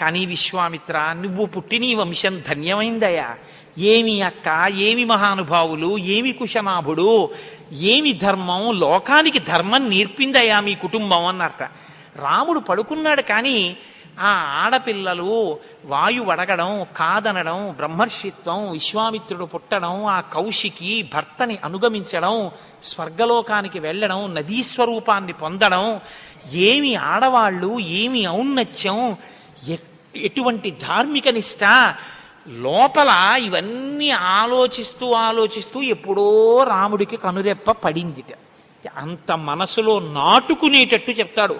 కానీ విశ్వామిత్ర నువ్వు పుట్టిన ఈ వంశం ధన్యమైందయ్యా. ఏమి అక్క ఏమి మహానుభావులు ఏమి కుశనాభుడు ఏమి ధర్మం లోకానికి ధర్మం నేర్పిందయ్యా మీ కుటుంబం అన్నారట. రాముడు పడుకున్నాడు కానీ ఆ ఆడపిల్లలు వాయు అడగడం కాదనడం బ్రహ్మర్షిత్వం విశ్వామిత్రుడు పుట్టడం ఆ కౌశికి భర్తని అనుగమించడం స్వర్గలోకానికి వెళ్ళడం నదీ స్వరూపాన్ని పొందడం ఏమి ఆడవాళ్ళు ఏమి ఔన్నత్యం ఎటువంటి ధార్మిక నిష్ట లోపల ఇవన్నీ ఆలోచిస్తూ ఆలోచిస్తూ ఎప్పుడో రాముడికి కనురెప్ప పడిందిట. అంత మనసులో నాటుకునేటట్టు చెప్తాడు.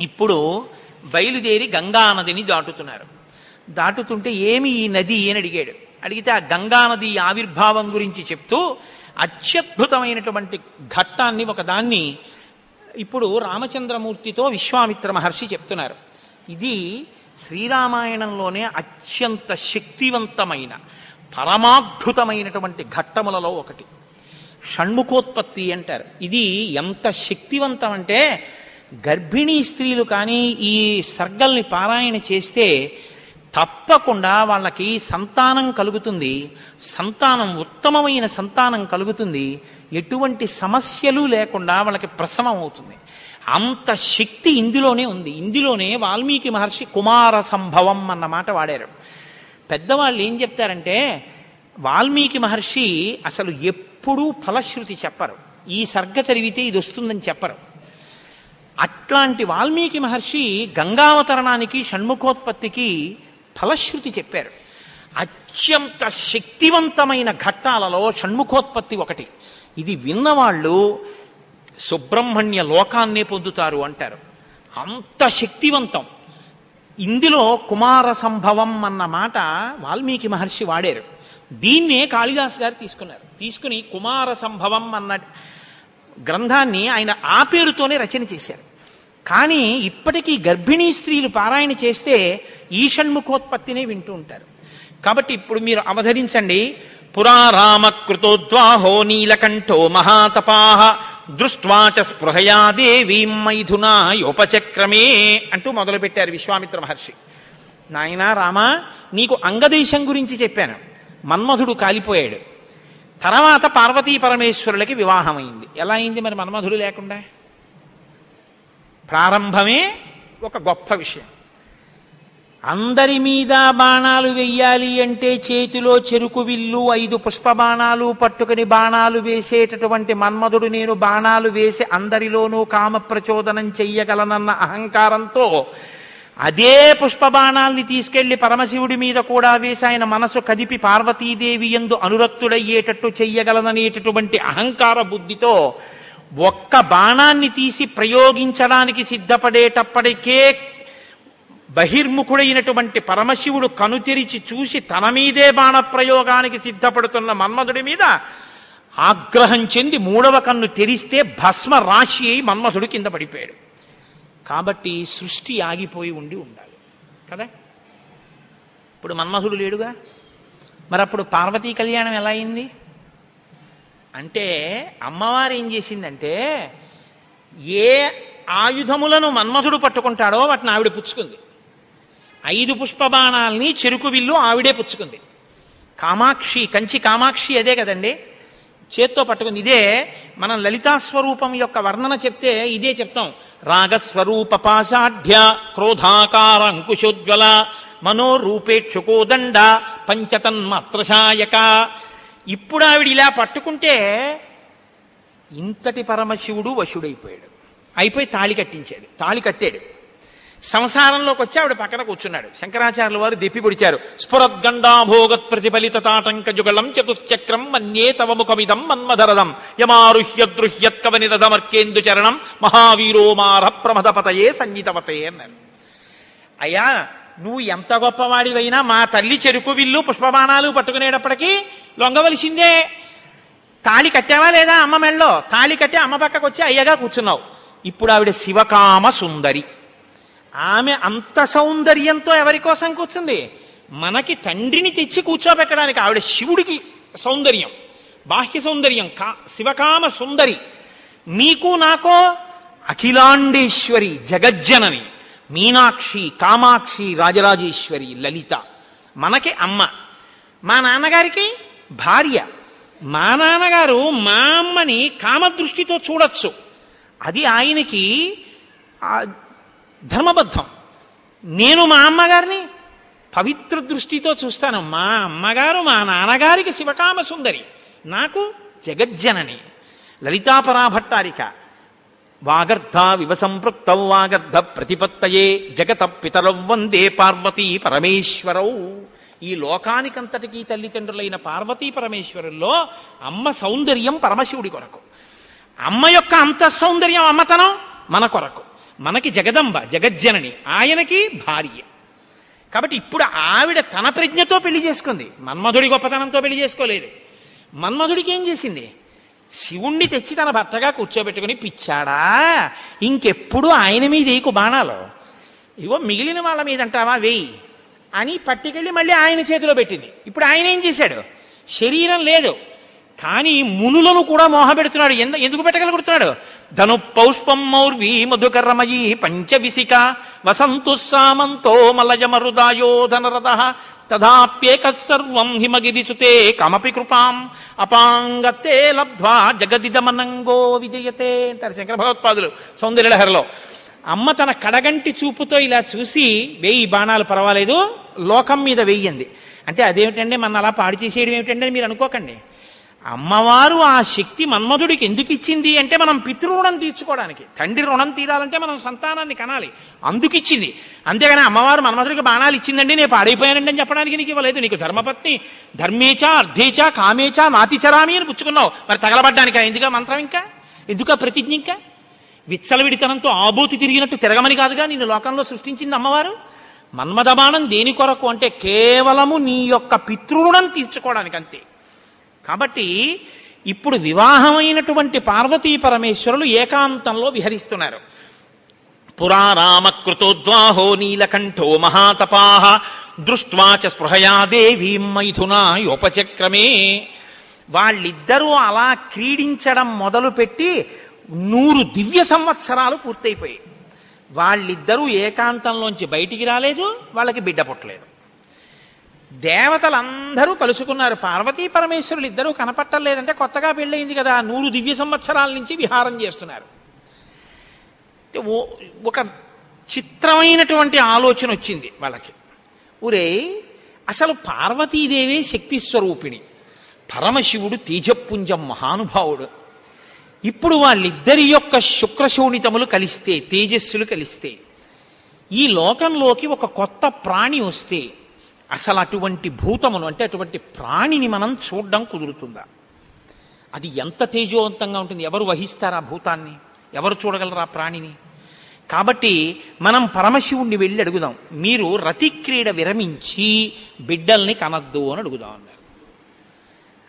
ఇప్పుడు బయలుదేరి గంగా నదిని దాటుతున్నారు. దాటుతుంటే ఏమి ఈ నది అని అడిగాడు. అడిగితే ఆ గంగా నది ఆవిర్భావం గురించి చెప్తూ అత్యద్భుతమైనటువంటి ఘట్టాన్ని ఒకదాన్ని ఇప్పుడు రామచంద్రమూర్తితో విశ్వామిత్ర మహర్షి చెప్తున్నారు. ఇది శ్రీరామాయణంలోనే అత్యంత శక్తివంతమైన పరమాద్భుతమైనటువంటి ఘట్టములలో ఒకటి. షణ్ముఖోత్పత్తి అంటారు. ఇది ఎంత శక్తివంతం అంటే గర్భిణీ స్త్రీలు కానీ ఈ సర్గల్ని పారాయణ చేస్తే తప్పకుండా వాళ్ళకి సంతానం కలుగుతుంది సంతానం ఉత్తమమైన సంతానం కలుగుతుంది ఎటువంటి సమస్యలు లేకుండా వాళ్ళకి ప్రసవం అవుతుంది. అంత శక్తి ఇందులోనే ఉంది. ఇందులోనే వాల్మీకి మహర్షి కుమార సంభవం అన్న మాట వాడారు. పెద్దవాళ్ళు ఏం చెప్తారంటే వాల్మీకి మహర్షి అసలు ఎప్పుడూ ఫలశ్రుతి చెప్పరు. ఈ సర్గ చదివితే ఇది వస్తుందని చెప్పరు. అట్లాంటి వాల్మీకి మహర్షి గంగావతరణానికి షణ్ముఖోత్పత్తికి ఫలశ్రుతి చెప్పారు. అత్యంత శక్తివంతమైన ఘట్టాలలో షణ్ముఖోత్పత్తి ఒకటి. ఇది విన్నవాళ్ళు సుబ్రహ్మణ్య లోకాన్నే పొందుతారు అంటారు. అంత శక్తివంతం. ఇందులో కుమార సంభవం అన్న మాట వాల్మీకి మహర్షి వాడారు. దీన్నే కాళిదాస్ గారు తీసుకున్నారు. తీసుకుని కుమార సంభవం అన్న గ్రంథాన్ని ఆయన ఆ పేరుతోనే రచన చేశారు. కానీ ఇప్పటికీ గర్భిణీ స్త్రీలు పారాయణ చేస్తే ఈషణ్ముఖోత్పత్తినే వింటూ ఉంటారు. కాబట్టి ఇప్పుడు మీరు అవధరించండి. పురారామకృతోద్వాహో నీలకంఠో మహాతపాహ దృష్ట్వాచ స్పృహయా దేవీం మైథునా యోపచక్రమే అంటూ మొదలుపెట్టారు విశ్వామిత్ర మహర్షి. నాయనా రామా నీకు అంగదేశం గురించి చెప్పాను. మన్మధుడు కాలిపోయాడు. తర్వాత పార్వతీ పరమేశ్వరులకి వివాహమైంది. ఎలా అయింది మరి మన్మధుడు లేకుండా? ప్రారంభమే ఒక గొప్ప విషయం. అందరి మీద బాణాలు వెయ్యాలి అంటే చేతిలో చెరుకు విల్లు ఐదు పుష్ప బాణాలు పట్టుకుని బాణాలు వేసేటటువంటి మన్మధుడు నేను బాణాలు వేసి అందరిలోనూ కామ ప్రచోదనం చెయ్యగలనన్న అహంకారంతో అదే పుష్పబాణాల్ని తీసుకెళ్ళి పరమశివుడి మీద కూడా వేసి ఆయన మనసు కదిపి పార్వతీదేవి ఎందు అనురక్తుడయ్యేటట్టు చెయ్యగలననేటటువంటి అహంకార బుద్ధితో ఒక్క బాణాన్ని తీసి ప్రయోగించడానికి సిద్ధపడేటప్పటికే బహిర్ముఖుడైనటువంటి పరమశివుడు కనుతెరిచి చూసి తన మీదే బాణ ప్రయోగానికి సిద్ధపడుతున్న మన్మధుడి మీద ఆగ్రహం చెంది మూడవ కన్ను తెరిస్తే భస్మ రాశి అయి మన్మధుడు కింద పడిపోయాడు. కాబట్టి సృష్టి ఆగిపోయి ఉండి ఉండాలి. కదా? ఇప్పుడు మన్మధుడు లేడుగా? మరి అప్పుడు పార్వతీ కళ్యాణం ఎలా అయింది? అంటే అమ్మవారు ఏం చేసిందంటే ఏ ఆయుధములను మన్మధుడు పట్టుకుంటాడో వాటిని ఆవిడ పుచ్చుకుంది. ఐదు పుష్పబాణాల్ని చెరుకు విల్లు ఆవిడే పుచ్చుకుంది. కామాక్షి కంచి కామాక్షి అదే కదండి? చేత్తో పట్టుకుంది. ఇదే మనం లలితాస్వరూపం యొక్క వర్ణన చెప్తే ఇదే చెప్తాం. రాగస్వరూప పాశాఢ్య క్రోధాకార అంకుశోజ్వల మనోరూపేక్షుకోదండ పంచతన్మాత్రశాయక ఇప్పుడు ఆవిడ ఇలా పట్టుకుంటే ఇంతటి పరమశివుడు వశుడైపోయాడు. అయిపోయి తాళి కట్టించాడు. తాళి కట్టాడు. సంసారంలోకి వచ్చి ఆవిడ పక్కన కూర్చున్నాడు. శంకరాచార్యుల వారు దెప్పి పొడిచారు. స్ఫురద్గండాభోగత్ ప్రతిఫలిత తాటంక జుగళం చతుశ్చక్రం మన్యే తవ ముఖమిదం మన్మధరదం యమారుహ్యదృహ్యత్కవ నిరదమర్కేందు చరణం మహావీరో మార ప్రమదపతయే సంగీతపతే అన్నారు. అయ్యా నువ్వు ఎంత గొప్పవాడివైనా మా తల్లి చెరుకు విల్లు పుష్పబాణాలు పట్టుకునేటప్పటికీ లొంగవలసిందే. తాళి కట్టావా లేదా అమ్మ మెళ్ళో? తాళి కట్టి అమ్మ పక్కకు వచ్చి అయ్యగా కూర్చున్నావు. ఇప్పుడు ఆవిడ శివకామ సుందరి. ఆమె అంత సౌందర్యంతో ఎవరి కోసం కూర్చుంది? మనకి తండ్రిని తెచ్చి కూర్చోబెట్టడానికి ఆవిడ శివుడికి సౌందర్యం బాహ్య సౌందర్యం కా శివకామ సుందరి. నీకు నాకో అఖిలాండేశ్వరి జగజ్జనని మీనాక్షి కామాక్షి రాజరాజేశ్వరి లలిత. మనకి అమ్మ. మా నాన్నగారికి భార్య. మా నాన్నగారు మా అమ్మని కామదృష్టితో చూడొచ్చు. అది ఆయనకి ధర్మబద్ధం. నేను మా అమ్మగారిని పవిత్ర దృష్టితో చూస్తాను. మా అమ్మగారు మా నాన్నగారికి శివకామ సుందరి. నాకు జగజ్జనని. లలితాపరాభట్టారిక వాగర్ధ వివ సంపృక్త వాగర్ధ ప్రతిపత్తయే జగత పితరౌ వందే పార్వతీ పరమేశ్వరౌ. ఈ లోకానికంతటికీ తల్లిదండ్రులైన పార్వతీ పరమేశ్వరుల్లో అమ్మ సౌందర్యం పరమశివుడి కొరకు. అమ్మ యొక్క అంత సౌందర్యం అమ్మతనం మన కొరకు. మనకి జగదంబ జగజ్జనని ఆయనకి భార్య. కాబట్టి ఇప్పుడు ఆవిడ తన ప్రజ్ఞతో పెళ్ళి చేసుకుంది. మన్మధుడి గొప్పతనంతో పెళ్ళి చేసుకోలేదు. మన్మధుడికి ఏం చేసింది? శివుణ్ణి తెచ్చి తన భర్తగా కూర్చోబెట్టుకుని పిచ్చాడా? ఇంకెప్పుడు ఆయన మీద వేయకు బాణాలు ఇవో మిగిలిన వాళ్ళ మీద అంటావా? వేయి. అని పట్టుకెళ్ళి మళ్ళీ ఆయన చేతిలో పెట్టింది. ఇప్పుడు ఆయన ఏం చేశాడు? శరీరం లేదు. కానీ మునులను కూడా మోహపెడుతున్నాడు. ఎందు ఎందుకు పెట్టగలుగుతున్నాడు? ధను పౌష్పం మౌర్వి మధుకరమయీ పంచవిశిక వసంతు సామంతో మలయమరుదాయోధనరథ తదాప్యేక సర్వం హిమగిరిసుతే కమపి కృపాం అపాంగతే లబ్ధ్వా జగదిదమనంగో విజయతే అంటారు శంకర భగవత్పాదులు సౌందర్యలహరిలో అమ్మ తన కడగంటి చూపుతో ఇలా చూసి వెయ్యి బాణాలు పర్వాలేదు లోకం మీద వెయ్యింది అంటే అదేమిటండి మన అలా పాడు చేసేయడం ఏమిటండి మీరు అనుకోకండి. అమ్మవారు ఆ శక్తి మన్మధుడికి ఎందుకు ఇచ్చింది అంటే మనం పితృరుణం తీర్చుకోవడానికి. తండ్రి రుణం తీరాలంటే మనం సంతానాన్ని కనాలి. అందుకు ఇచ్చింది. అంతేగాని అమ్మవారు మన్మధుడికి బాణాలు ఇచ్చిందండి నేను పాడైపోయానండి అని చెప్పడానికి నీకు ఇవ్వలేదు. నీకు ధర్మపత్ని ధర్మేచ అర్ధేచ కామేచ నాతిచరామి అని పుచ్చుకున్నావు. మరి తగలబడ్డానికా? ఎందుకు మంత్రం ఇంకా? ఎందుక ప్రతిజ్ఞ ఇంకా? విచ్చలవిడితనంతో ఆబోతి తిరిగినట్టు తిరగమని కాదుగా నిన్ను లోకంలో సృష్టించింది అమ్మవారు? మన్మథబాణం దేని కొరకు అంటే కేవలము నీ యొక్క పితృరుణం తీర్చుకోవడానికి అంతే కాబట్టి ఇప్పుడు వివాహమైనటువంటి పార్వతీ పరమేశ్వరులు ఏకాంతంలో విహరిస్తున్నారు. పురారామకృతోద్వాహో నీలకంఠో మహాతపాహ దృష్ట్వా చ స్పృహయా దేవీ మైథునా యోపచక్రమే. వాళ్ళిద్దరూ అలా క్రీడించడం మొదలుపెట్టి నూరు దివ్య సంవత్సరాలు పూర్తయిపోయాయి. వాళ్ళిద్దరూ ఏకాంతంలోంచి బయటికి రాలేదు వాళ్ళకి బిడ్డ పుట్టలేదు. దేవతలందరూ కలుసుకున్నారు. పార్వతీ పరమేశ్వరులు ఇద్దరూ కనపట్టలేదంటే కొత్తగా పెళ్ళయింది కదా నూరు దివ్య సంవత్సరాల నుంచి విహారం చేస్తున్నారు. ఓ- ఒక చిత్రమైనటువంటి ఆలోచన వచ్చింది వాళ్ళకి. ఊరే అసలు పార్వతీదేవే శక్తి స్వరూపిణి. పరమశివుడు తేజపుంజం మహానుభావుడు. ఇప్పుడు వాళ్ళిద్దరి యొక్క శుక్రశోణితములు కలిస్తే తేజస్సులు కలిస్తే ఈ లోకంలోకి ఒక కొత్త ప్రాణి వస్తే అసలు అటువంటి భూతమును అంటే అటువంటి ప్రాణిని మనం చూడడం కుదురుతుందా? అది ఎంత తేజోవంతంగా ఉంటుంది. ఎవరు వహిస్తారా భూతాన్ని? ఎవరు చూడగలరా ప్రాణిని? కాబట్టి మనం పరమశివుణ్ణి వెళ్ళి అడుగుదాం. మీరు రతిక్రీడ విరమించి బిడ్డల్ని కనద్దు అని అడుగుదాం అన్నారు.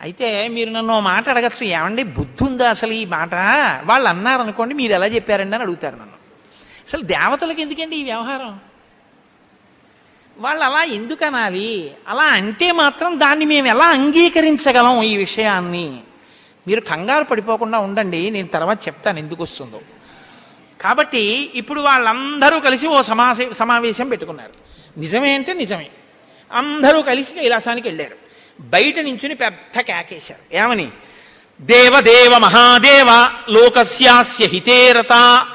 అయితే మీరు నన్ను ఓ మాట అడగచ్చు. ఏమండి బుద్ధి ఉందా అసలు ఈ మాట? వాళ్ళు అన్నారనుకోండి మీరు ఎలా చెప్పారండి అని అడుగుతారు నన్ను. అసలు దేవతలకు ఎందుకండి ఈ వ్యవహారం? వాళ్ళు అలా ఎందుకు అనాలి అలా అంటే మాత్రం దాన్ని మేము ఎలా అంగీకరించగలం ఈ విషయాన్ని? మీరు కంగారు పడిపోకుండా ఉండండి నేను తర్వాత చెప్తాను ఎందుకు వస్తుందో. కాబట్టి ఇప్పుడు వాళ్ళందరూ కలిసి ఓ సమాసే సమావేశం పెట్టుకున్నారు. నిజమే అంటే నిజమే. అందరూ కలిసి కైలాసానికి వెళ్ళారు. బయట నించుని పెద్ద కేకేశారు. ఏమని? దేవదేవ మహాదేవ లోకస్యాస్య హితేరత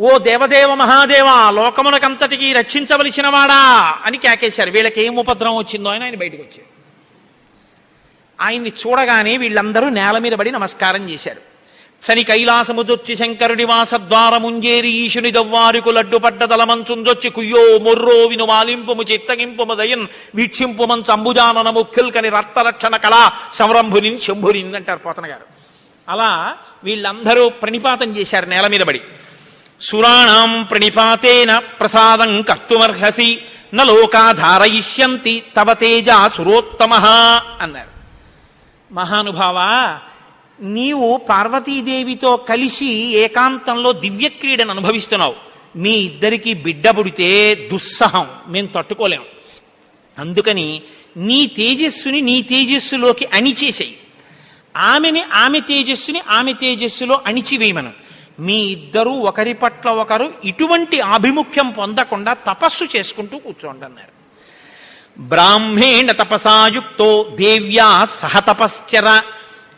ఓ దేవదేవ మహాదేవ లోకమునకంతటికి రక్షించవలసిన వాడా అని కేకేశారు. వీళ్ళకి ఏం ఉపద్రవం వచ్చిందో అని ఆయన బయటకు వచ్చారు. ఆయన్ని చూడగానే వీళ్ళందరూ నేల మీద పడి నమస్కారం చేశారు. చని కైలాసముదొచ్చి శంకరుడి వాసద్వారముంజేరి ఈశుని దవ్వారికు లడ్డుపడ్డ తలమంచుందొచ్చి కుయ్యో మొర్రో విను మాలింపుము చిత్తగింపుము దయన్ వీక్షింపుమం చంబుజానన ముఖ్యుల్కని రక్తరక్షణ కళ సంరంభునిన్ శంభునిన్ అంటారు పోతన గారు అలా వీళ్ళందరూ ప్రణిపాతం చేశారు నేల మీద పడి. సురాణం ప్రణిపాతేన ప్రసాదం కర్తుమర్హసి నలోకాధారయిష్యంతి తవ తేజ సురోత్తమ అన్నారు. మహానుభావా నీవు పార్వతీదేవితో కలిసి ఏకాంతంలో దివ్యక్రీడను అనుభవిస్తున్నావు. మీ ఇద్దరికి బిడ్డ పుడితే దుస్సహం మేము తట్టుకోలేం. అందుకని నీ తేజస్సుని నీ తేజస్సులోకి అణిచేసేయి. ఆమెని ఆమె తేజస్సుని ఆమె తేజస్సులో అణిచివేయమను. మీ ఇద్దరూ ఒకరి పట్ల ఒకరు ఇటువంటి ఆభిముఖ్యం పొందకుండా తపస్సు చేసుకుంటూ కూర్చోండి అన్నారు బ్రాహ్మేణ తపసాయుక్తో దేవ్యా సహతపశ్చర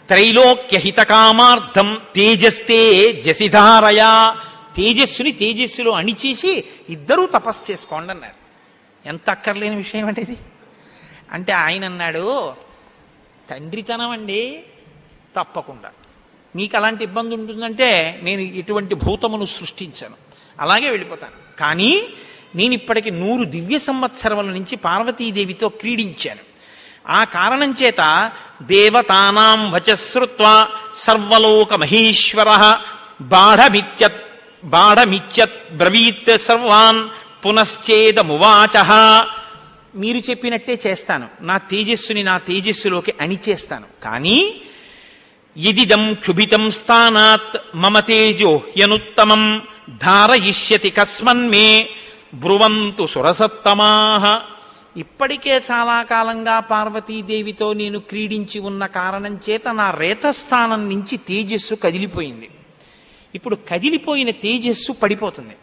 త్రైలోక్యహితకామార్థం తేజస్తే జసిధారయా. తేజస్సుని తేజస్సులో అణిచేసి ఇద్దరూ తపస్సు చేసుకోండి అన్నారు ఎంత అక్కర్లేని విషయం అంటే ఇది. అంటే ఆయన అన్నాడు తండ్రితనం అండి తప్పకుండా. మీకు అలాంటి ఇబ్బంది ఉంటుందంటే నేను ఇటువంటి భూతమును సృష్టించాను. అలాగే వెళ్ళిపోతాను. కానీ నేను ఇప్పటికి నూరు దివ్య సంవత్సరముల నుంచి పార్వతీదేవితో క్రీడించాను. ఆ కారణం చేత దేవతానాం వచశ్రుత్వ సర్వలోక మహేశ్వర బాఢమిత్యత్ బాఢమిత్యత్ బ్రవీత్ సర్వాన్ పునశ్చేదమువాచ. మీరు చెప్పినట్టే చేస్తాను. నా తేజస్సుని నా తేజస్సులోకి అణిచేస్తాను. కానీ ఇదిదం క్షుభితం స్థానాత్ మమ తేజో హ్యనుత్తమం ధారయిష్యతి కస్మన్మే. బ్రువంతు సురసత్తమాహ ఇప్పటికే చాలా కాలంగా పార్వతీదేవితో నేను క్రీడించి ఉన్న కారణం చేత నా రేతస్థానం నుంచి తేజస్సు కదిలిపోయింది. ఇప్పుడు కదిలిపోయిన తేజస్సు పడిపోతుంది.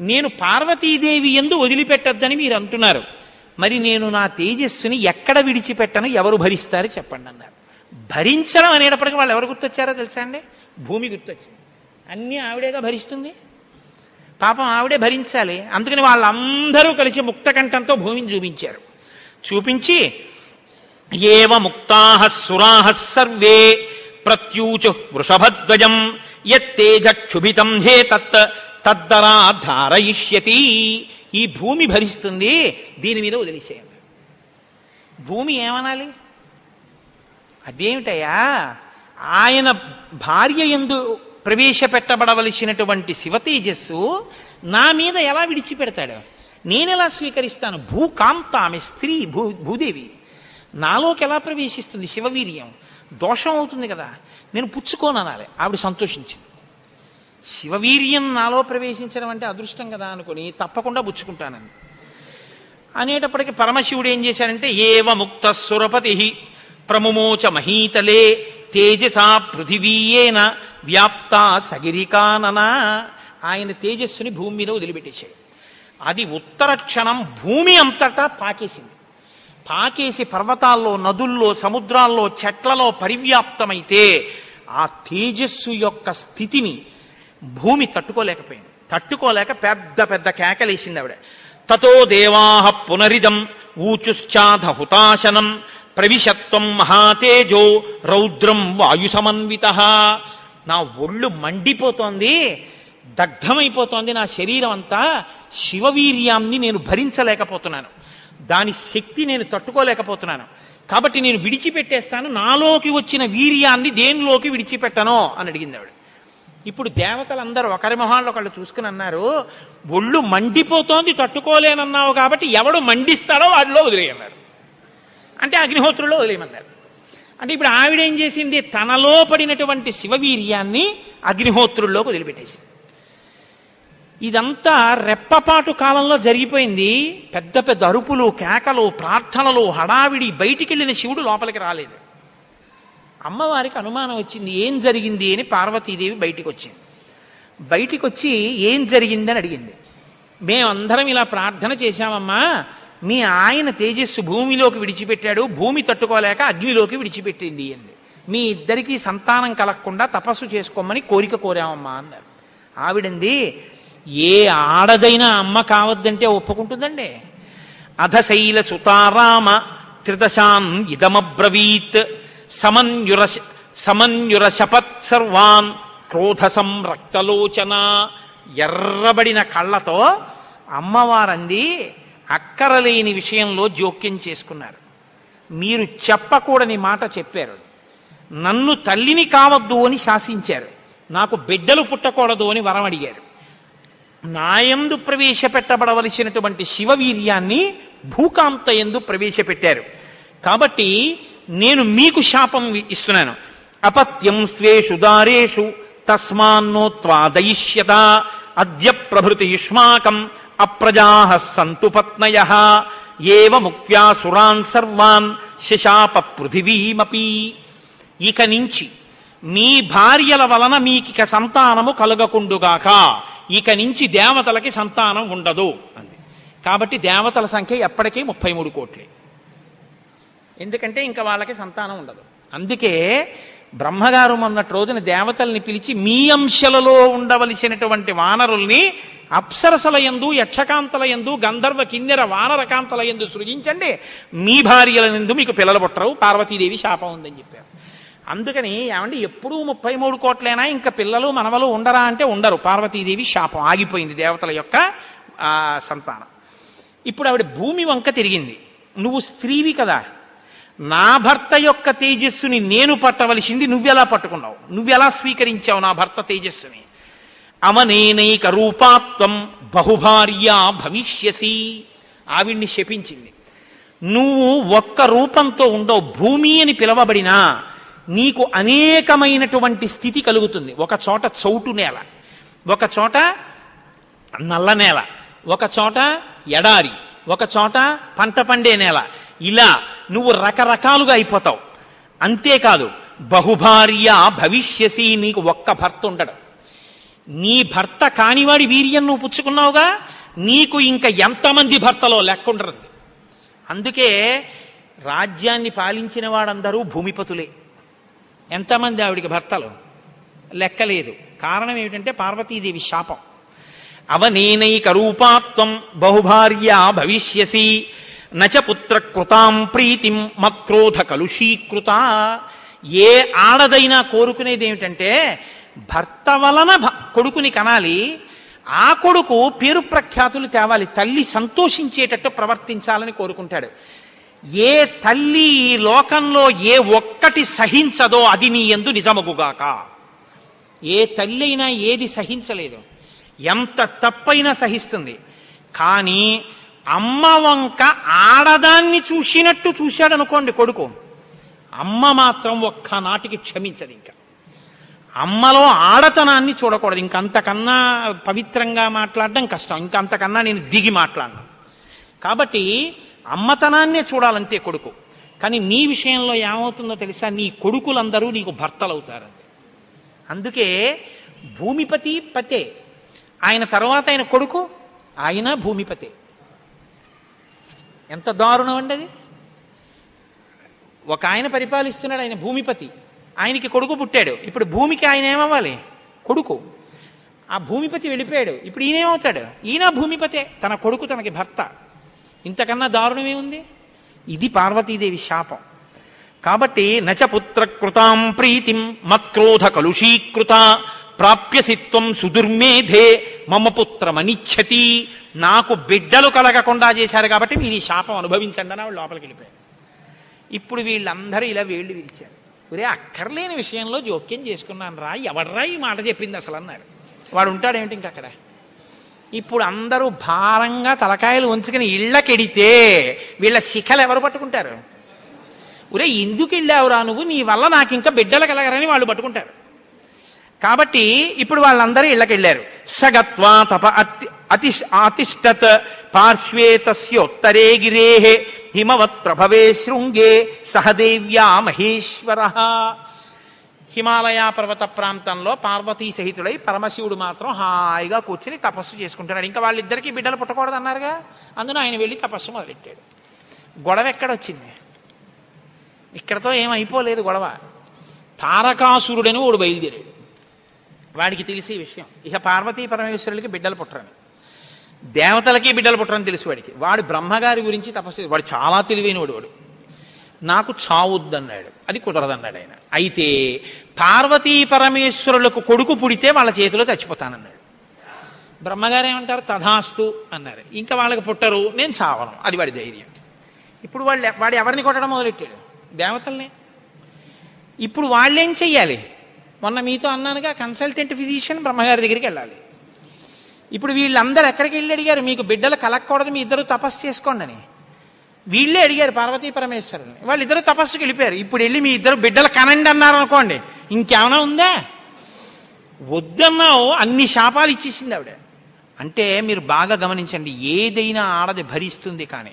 నేను పార్వతీదేవి ఎందు వదిలిపెట్టద్దని మీరు అంటున్నారు. మరి నేను నా తేజస్సుని ఎక్కడ విడిచిపెట్టను? ఎవరు భరిస్తారు? చెప్పండి అన్నారు. భరించడం అనేటప్పటికీ వాళ్ళు ఎవరు గుర్తొచ్చారో తెలుసా అండి? భూమి గుర్తొచ్చింది. అన్నీ ఆవిడేగా భరిస్తుంది. పాపం ఆవిడే భరించాలి. అందుకని వాళ్ళందరూ కలిసి ముక్తకంఠంతో భూమిని చూపించారు. చూపించి ఏవ ముక్తాహ సురాహ సర్వే ప్రత్యూచు వృషభధ్వజం యత్తేజక్షుభితం హే తత్ తద్దరా ధారయిష్యతి. ఈ భూమి భరిస్తుంది దీని మీద వదిలిసేయండి. భూమి ఏమనాలి? అదేమిటయ్యా? ఆయన భార్య ఎందు ప్రవేశపెట్టబడవలసినటువంటి శివతేజస్సు నా మీద ఎలా విడిచిపెడతాడు? నేనెలా స్వీకరిస్తాను? భూకాంత ఆమె స్త్రీ భూ భూదేవి. నాలోకి ఎలా ప్రవేశిస్తుంది శివవీర్యం? దోషం అవుతుంది కదా. నేను పుచ్చుకోను అనాలి ఆవిడ సంతోషించింది. శివవీర్యం నాలో ప్రవేశించడం అంటే అదృష్టం కదా అనుకుని తప్పకుండా పుచ్చుకుంటానని. అనేటప్పటికి పరమశివుడు ఏం చేశాడంటే ఏవ ముక్త సురపతి ప్రముమోచ మహీతలే తేజసా పృథివీయేన వ్యాప్త సగిరికానన. ఆయన తేజస్సుని భూమి మీద వదిలిపెట్టేశాడు. అది ఉత్తర క్షణం భూమి అంతటా పాకేసింది. పాకేసి పర్వతాల్లో నదుల్లో సముద్రాల్లో చెట్లలో పరివ్యాప్తమైతే ఆ తేజస్సు యొక్క స్థితిని భూమి తట్టుకోలేకపోయింది. తట్టుకోలేక పెద్ద పెద్ద కేకలేసింది ఆవిడ. తతో దేవాహ పునరిదం ఊచుశ్చాధ హుతాశనం ప్రవిశత్వం మహాతేజో రౌద్రం వాయు సమన్విత నా ఒళ్ళు మండిపోతోంది దగ్ధమైపోతోంది నా శరీరం అంతా శివవీర్యాన్ని నేను భరించలేకపోతున్నాను. దాని శక్తి నేను తట్టుకోలేకపోతున్నాను. కాబట్టి నేను విడిచిపెట్టేస్తాను నాలోకి వచ్చిన వీర్యాన్ని దేనిలోకి విడిచిపెట్టను అని అడిగింది ఆవిడ. ఇప్పుడు దేవతలందరూ ఒకరి మొహాల్లో ఒకళ్ళు చూసుకుని అన్నారు ఒళ్ళు మండిపోతోంది తట్టుకోలేనన్నావు కాబట్టి ఎవడు మండిస్తాడో వాడిలో వదిలేయన్నారు. అంటే అగ్నిహోత్రులో వదిలేయమన్నారు అంటే ఇప్పుడు ఆవిడ ఏం చేసింది? తనలో పడినటువంటి శివవీర్యాన్ని అగ్నిహోత్రుల్లోకి వదిలిపెట్టేసింది. ఇదంతా రెప్పపాటు కాలంలో జరిగిపోయింది. పెద్ద పెద్ద అరుపులు కేకలు ప్రార్థనలు హడావిడి బయటికి వెళ్ళిన శివుడు లోపలికి రాలేదు. అమ్మవారికి అనుమానం వచ్చింది. ఏం జరిగింది అని పార్వతీదేవి బయటికి వచ్చింది బయటికి వచ్చి ఏం జరిగిందని అడిగింది. మేమందరం ఇలా ప్రార్థన చేశామమ్మా. మీ ఆయన తేజస్సు భూమిలోకి విడిచిపెట్టాడు భూమి తట్టుకోలేక అగ్నిలోకి విడిచిపెట్టింది అంది. మీ ఇద్దరికీ సంతానం కలగకుండా తపస్సు చేసుకోమని కోరిక కోరామమ్మా అన్నారు. ఆవిడంది ఏ ఆడదైనా అమ్మ కావద్దంటే ఒప్పుకుంటుందండి. అధశైల సుతారామ త్రిదశాన్ ఇదమబ్రవీత్ సమన్యుర సమన్యుర శపత్ సర్వాన్ క్రోధసం రక్తలోచన ఎర్రబడిన కళ్ళతో అమ్మవారంది అక్కరలేని విషయంలో జోక్యం చేసుకున్నారు. మీరు చెప్పకూడని మాట చెప్పారు. నన్ను తల్లిని కావద్దు అని శాసించారు. నాకు బిడ్డలు పుట్టకూడదు అని వరం అడిగారు. నాయందు ప్రవేశపెట్టబడవలసినటువంటి శివవీర్యాన్ని భూకాంత ఎందు ప్రవేశపెట్టారు. కాబట్టి నేను మీకు శాపం ఇస్తున్నాను. అపత్యం స్వేషు దారేషు తస్మాన్నోత్వాదయిష్యత అద్య ప్రభృతి యుష్మాకం అప్రజా సంతు పత్నయ. ఏవ ముక్త్యా సురాన్ సర్వాన్ శశాప పృథివీమపి. ఇక నుంచి మీ భార్యల వలన మీకిక సంతానము కలగకుండుగాక. ఇక నుంచి దేవతలకి సంతానం ఉండదు అంది. కాబట్టి దేవతల సంఖ్య ఎప్పటికీ ముప్పై మూడు కోట్లే. ఎందుకంటే ఇంకా వాళ్ళకి సంతానం ఉండదు. అందుకే బ్రహ్మగారు మొన్నటి రోజున దేవతల్ని పిలిచి మీ అంశలలో ఉండవలసినటువంటి వానరుల్ని అప్సరసల ఎందు యక్షకాంతల ఎందు గంధర్వ కిన్నెర వానరకాంతల ఎందు సృజించండి. మీ భార్యల ఎందు మీకు పిల్లలు పుట్టరు పార్వతీదేవి శాపం ఉందని చెప్పారు. అందుకని ఏమంటే ఎప్పుడూ ముప్పై మూడు కోట్లైనా ఇంకా పిల్లలు మనవలు ఉండరా అంటే ఉండరు. పార్వతీదేవి శాపం ఆగిపోయింది దేవతల యొక్క సంతానం. ఇప్పుడు ఆవిడ భూమి వంక తిరిగింది. నువ్వు స్త్రీవి కదా. నా భర్త యొక్క తేజస్సుని నేను పట్టవలసింది నువ్వెలా పట్టుకున్నావు? నువ్వెలా స్వీకరించావు నా భర్త తేజస్సుని? అవనేనైక రూపాత్వం బహుభార్యా భవిష్యసి. ఆవిడ్ని శపించింది. నువ్వు ఒక్క రూపంతో ఉండవు భూమి అని పిలవబడినా నీకు అనేకమైనటువంటి స్థితి కలుగుతుంది. ఒక చోట చౌటు నేల ఒక చోట నల్ల నేల ఒక చోట ఎడారి ఒక చోట పంట పండే నేల ఇలా నువ్వు రకరకాలుగా అయిపోతావు. అంతేకాదు బహుభార్య భవిష్యసి నీకు ఒక్క భర్త ఉండడు. నీ భర్త కానివాడి వీర్యం నువ్వు పుచ్చుకున్నావుగా నీకు ఇంకా ఎంతమంది భర్తలో లెక్కుండరు అందుకే రాజ్యాన్ని పాలించిన వాడందరూ భూమిపతులే. ఎంతమంది ఆవిడికి భర్తలు? లెక్కలేదు కారణం ఏమిటంటే పార్వతీదేవి శాపం. అవనేనైక రూపాత్వం బహుభార్య భవిష్యసి నచ పుత్ర కృతాం ప్రీతిం మత్క్రోధ కలుషీకృత. ఏ ఆడదైనా కోరుకునేది ఏమిటంటే భర్త వలన భ- కొడుకుని కనాలి ఆ కొడుకు పేరు ప్రఖ్యాతులు తేవాలి తల్లి సంతోషించేటట్టు ప్రవర్తించాలని కోరుకుంటాడు. ఏ తల్లి ఈ లోకంలో ఏ ఒక్కటి సహించదో అది నీ ఎందు నిజమగుగాక. ఏ తల్లి అయినా ఏది సహించలేదు. ఎంత తప్పైనా సహిస్తుంది. కానీ అమ్మ వంక ఆడదాన్ని చూసినట్టు చూశాడు అనుకోండి కొడుకు. అమ్మ మాత్రం ఒక్క నాటికి క్షమించదు ఇంకా. అమ్మలో ఆడతనాన్ని చూడకూడదు. ఇంకంతకన్నా పవిత్రంగా మాట్లాడడం కష్టం. ఇంకంతకన్నా నేను దిగి మాట్లాడను. కాబట్టి అమ్మతనాన్నే చూడాలంతే కొడుకు. కానీ నీ విషయంలో ఏమవుతుందో తెలుసా? నీ కొడుకులందరూ నీకు భర్తలవుతారండి అందుకే భూమిపతి పతే. ఆయన తర్వాత ఆయన కొడుకు ఆయన భూమిపతే. ఎంత దారుణం అండి అది? ఒక ఆయన పరిపాలిస్తున్నాడు ఆయన భూమిపతి. ఆయనకి కొడుకు పుట్టాడు. ఇప్పుడు భూమికి ఆయన ఏమవ్వాలి? కొడుకు. ఆ భూమిపతి వెళ్ళిపోయాడు. ఇప్పుడు ఈయనేమవుతాడు ఈయన భూమిపతే తన కొడుకు తనకి భర్త. ఇంతకన్నా దారుణమే ఉంది ఇది పార్వతీదేవి శాపం. కాబట్టి నచ పుత్ర కృతాం ప్రీతిం మత్క్రోధ కలుషీకృత ప్రాప్యసిత్వం సుదుర్మేధే మమపుత్రమనిచ్చతి నాకు బిడ్డలు కలగకుండా చేశారు కాబట్టి మీరు ఈ శాపం అనుభవించండి అని వాళ్ళు లోపలికి వెళ్ళిపోయారు. ఇప్పుడు వీళ్ళందరూ ఇలా వేళ్ళు విరిచారు. ఒరే అక్కర్లేని విషయంలో జోక్యం చేసుకున్నాను రా ఎవడ్రా ఈ మాట చెప్పింది అసలు అన్నారు. వాడు ఉంటాడేమిటి ఇంక అక్కడ? ఇప్పుడు అందరూ భారంగా తలకాయలు ఉంచుకుని ఇళ్ళకెడితే వీళ్ళ శిఖలు ఎవరు పట్టుకుంటారు? ఒరే ఎందుకు వెళ్ళావురా నువ్వు? నీ వల్ల నాకు ఇంకా బిడ్డలు కలగరని వాళ్ళు పట్టుకుంటారు. కాబట్టి ఇప్పుడు వాళ్ళందరూ ఇళ్ళకెళ్ళారు. సగత్వా తప అతి అతి అతిష్టత్ పార్శ్వే తస్యోత్తరే గిరే హిమవత్ ప్రభవే శృంగే సహదేవ్యా మహేశ్వర. హిమాలయ పర్వత ప్రాంతంలో పార్వతీ సహితుడై పరమశివుడు మాత్రం హాయిగా కూర్చుని తపస్సు చేసుకుంటున్నాడు. ఇంకా వాళ్ళిద్దరికీ బిడ్డలు పుట్టకూడదు అన్నారుగా? అందున ఆయన వెళ్ళి తపస్సు మొదలెట్టాడు. గొడవ ఎక్కడొచ్చింది? ఇక్కడతో ఏమైపోలేదు గొడవ. తారకాసురుడని వాడు బయలుదేరాడు. వాడికి తెలిసే విషయం. ఇక పార్వతీ పరమేశ్వరులకి బిడ్డలు పుట్టరని. దేవతలకి బిడ్డలు పుట్టరని తెలుసు వాడికి. వాడు బ్రహ్మగారి గురించి తపస్సు వాడు చాలా తెలివైనవాడు వాడు. నాకు చావుద్దన్నాడు. అది కుదరదన్నాడు ఆయన. అయితే పార్వతీ పరమేశ్వరులకు కొడుకు పుడితే వాళ్ళ చేతిలో చచ్చిపోతానన్నాడు. బ్రహ్మగారు ఏమంటారు? తథాస్తు అన్నారు. ఇంకా వాళ్ళకి పుట్టరు. నేను చావను. అది వాడి ధైర్యం. ఇప్పుడు వాళ్ళు వాడు ఎవరిని కొట్టడం మొదలెట్టాడు? దేవతల్ని. ఇప్పుడు వాళ్ళేం చెయ్యాలి? మొన్న మీతో అన్నానుగా కన్సల్టెంట్ ఫిజిషియన్ బ్రహ్మగారి దగ్గరికి వెళ్ళాలి. ఇప్పుడు వీళ్ళందరూ ఎక్కడికి వెళ్ళి అడిగారు? మీకు బిడ్డలు కలగకూడదు మీ ఇద్దరు తపస్సు చేసుకోండి అని. వీళ్ళే అడిగారు పార్వతీ పరమేశ్వరుని. వాళ్ళిద్దరు తపస్సుకి వెళ్ళిపోయారు. ఇప్పుడు వెళ్ళి మీ ఇద్దరు బిడ్డలు కనండి అన్నారు అనుకోండి ఇంకేమైనా ఉందా? వద్దన్నావు అన్ని శాపాలు ఇచ్చేసింది ఆవిడ. అంటే మీరు బాగా గమనించండి ఏదైనా ఆడది భరిస్తుంది కానీ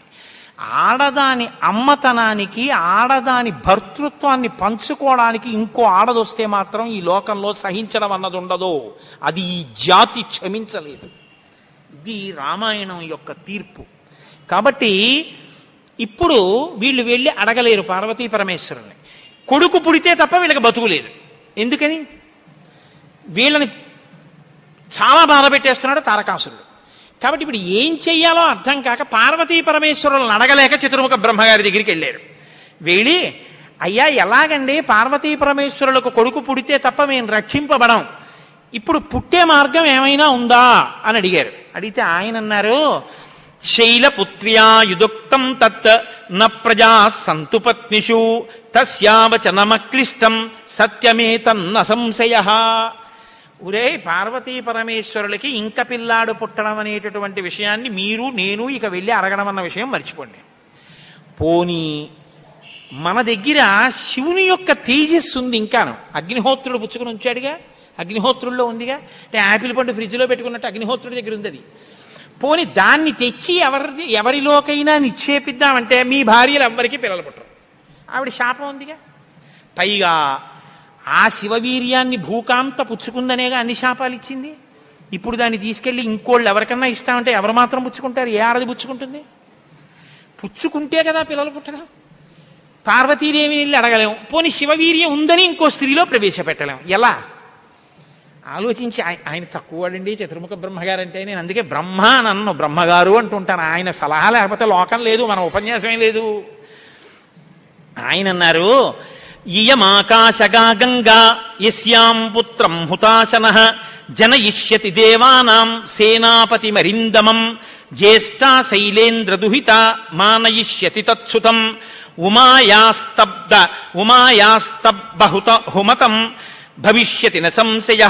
ఆడదాని అమ్మతనానికి ఆడదాని భర్తృత్వాన్ని పంచుకోవడానికి ఇంకో ఆడదొస్తే మాత్రం ఈ లోకంలో సహించడం అన్నది ఉండదు. అది ఈ జాతి క్షమించలేదు. ఇది రామాయణం యొక్క తీర్పు. కాబట్టి ఇప్పుడు వీళ్ళు వెళ్ళి అడగలేరు పార్వతీ పరమేశ్వరుని. కొడుకు పుడితే తప్ప వీళ్ళకి బతుకులేదు ఎందుకని? వీళ్ళని చాలా బాధ పెట్టేస్తున్నాడు తారకాసురుడు. కాబట్టి ఇప్పుడు ఏం చెయ్యాలో అర్థం కాక పార్వతీ పరమేశ్వరులను అడగలేక చతుర్ముఖ బ్రహ్మగారి దగ్గరికి వెళ్ళారు. వెళ్ళి అయ్యా ఎలాగండి పార్వతీ పరమేశ్వరులకు కొడుకు పుడితే తప్ప మేము రక్షింపబడం. ఇప్పుడు పుట్టే మార్గం ఏమైనా ఉందా అని అడిగారు. అడిగితే ఆయన అన్నారు శైలపుత్ర్యా యుదుక్తం తత్ న ప్రజా సంతు పత్నిషు తస్యావచనమక్లిష్టం సత్యమే తన్న సంశయ. ఒరే పార్వతీ పరమేశ్వరులకి ఇంక పిల్లాడు పుట్టడం అనేటటువంటి విషయాన్ని మీరు నేను ఇక వెళ్ళి అరగడం అన్న విషయం మర్చిపోండి. పోనీ మన దగ్గర శివుని యొక్క తేజస్సు ఉంది ఇంకాను. అగ్నిహోత్రుడు పుచ్చుకుని ఉంచాడుగా? అగ్నిహోత్రుల్లో ఉందిగా? అంటే యాపిల్ పండు ఫ్రిడ్జ్లో పెట్టుకున్నట్టు అగ్నిహోత్రుడి దగ్గర ఉంది అది పోని దాన్ని తెచ్చి ఎవరి ఎవరిలోకైనా నిక్షేపిద్దామంటే మీ భార్యలు ఎవ్వరికీ పిల్లలు పుట్టరు. ఆవిడ శాపం ఉందిగా? పైగా ఆ శివవీర్యాన్ని భూకాంత పుచ్చుకుందనేగా అన్ని శాపాలు ఇచ్చింది. ఇప్పుడు దాన్ని తీసుకెళ్ళి ఇంకోళ్ళు ఎవరికన్నా ఇస్తామంటే ఎవరు మాత్రం పుచ్చుకుంటారు? ఏ ఆడది పుచ్చుకుంటుంది? పుచ్చుకుంటే కదా పిల్లలు పుట్టడం పార్వతీదేవిని వెళ్ళి అడగలేము. పోనీ శివవీర్యం ఉందని ఇంకో స్త్రీలో ప్రవేశపెట్టలేము. ఎలా? ఆలోచించి ఆయన ఆయన తక్కువడండి చతుర్ముఖ బ్రహ్మగారంటే నేను అందుకే బ్రహ్మ అని అన్ను. బ్రహ్మగారు అంటుంటాను. ఆయన సలహా లేకపోతే లోకం లేదు మన ఉపన్యాసమే లేదు. ఆయన అన్నారు ఇయమాకాశగా గంగా యస్యాం పుత్రం హుతాశన జనయిష్యతి దేవానాం సేనాపతి మరిందమం జ్యేష్ఠా శైలేంద్ర దుహిత మానయిష్యతి తత్సుతం ఉమాయాస్తబ్ద ఉమాయాస్తబ్బహుత హుమతం భవిష్యతి న సంశయ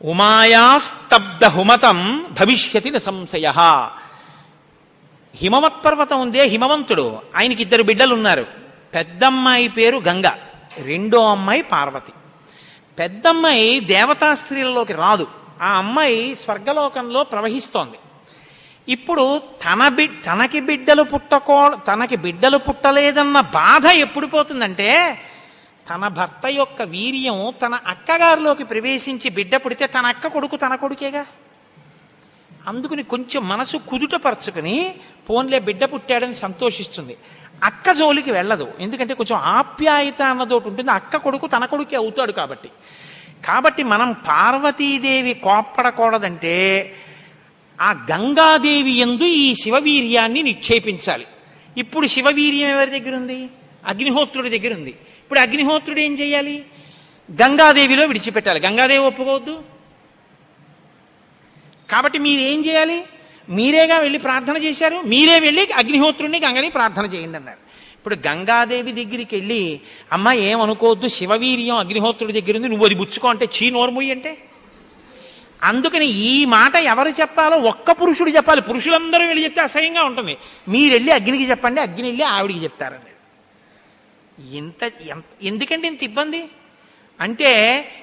ఉమాయాస్తబ్ద హుమతం భవిష్యతి న సంశయ హిమవత్ పర్వతం ఉందే హిమవంతుడు ఆయనకి ఇద్దరు బిడ్డలు ఉన్నారు పెద్దమ్మాయి పేరు గంగ రెండో అమ్మాయి పార్వతి. పెద్దమ్మాయి దేవతా స్త్రీలలోకి రాదు. ఆ అమ్మాయి స్వర్గలోకంలో ప్రవహిస్తోంది. ఇప్పుడు తన బి తనకి బిడ్డలు పుట్టకో తనకి బిడ్డలు పుట్టలేదన్న బాధ ఎప్పుడు పోతుందంటే తన భర్త యొక్క వీర్యం తన అక్కగారిలోకి ప్రవేశించి బిడ్డ పుడితే తన అక్క కొడుకు తన కొడుకేగా? అందుకుని కొంచెం మనసు కుదుటపరచుకుని పోన్లే బిడ్డ పుట్టాడని సంతోషిస్తుంది. అక్క జోలికి వెళ్ళదు. ఎందుకంటే కొంచెం ఆప్యాయత అన్నదోటి ఉంటుంది. అక్క కొడుకు తన కొడుకే అవుతాడు కాబట్టి. కాబట్టి మనం పార్వతీదేవి కోప్పడకూడదంటే ఆ గంగాదేవి ఎందు ఈ శివవీర్యాన్ని నిక్షేపించాలి. ఇప్పుడు శివవీర్యం ఎవరి దగ్గర ఉంది అగ్నిహోత్రుడి దగ్గర ఉంది ఇప్పుడు అగ్నిహోత్రుడు ఏం చేయాలి? గంగాదేవిలో విడిచిపెట్టాలి. గంగాదేవి ఒప్పుకోవద్దు. కాబట్టి మీరు ఏం చేయాలి? మీరేగా వెళ్ళి ప్రార్థన చేశారు? మీరే వెళ్ళి అగ్నిహోత్రుడిని గంగని ప్రార్థన చేయండి అన్నారు. ఇప్పుడు గంగాదేవి దగ్గరికి వెళ్ళి అమ్మ ఏమనుకోవద్దు శివవీర్యం అగ్నిహోత్రుడి దగ్గర ఉంది నువ్వు అది బుచ్చుకో అంటే చీ నోర్ముయ్యి అంటే? అందుకని ఈ మాట ఎవరు చెప్పాలో ఒక్క పురుషుడు చెప్పాలి. పురుషులందరూ వెళ్ళి చెప్తే అసహ్యంగా ఉంటుంది. మీరు వెళ్ళి అగ్నికి చెప్పండి అగ్ని వెళ్ళి ఆవిడికి చెప్తారని ఇంత ఎంత ఎందుకంటే ఇంత ఇబ్బంది? అంటే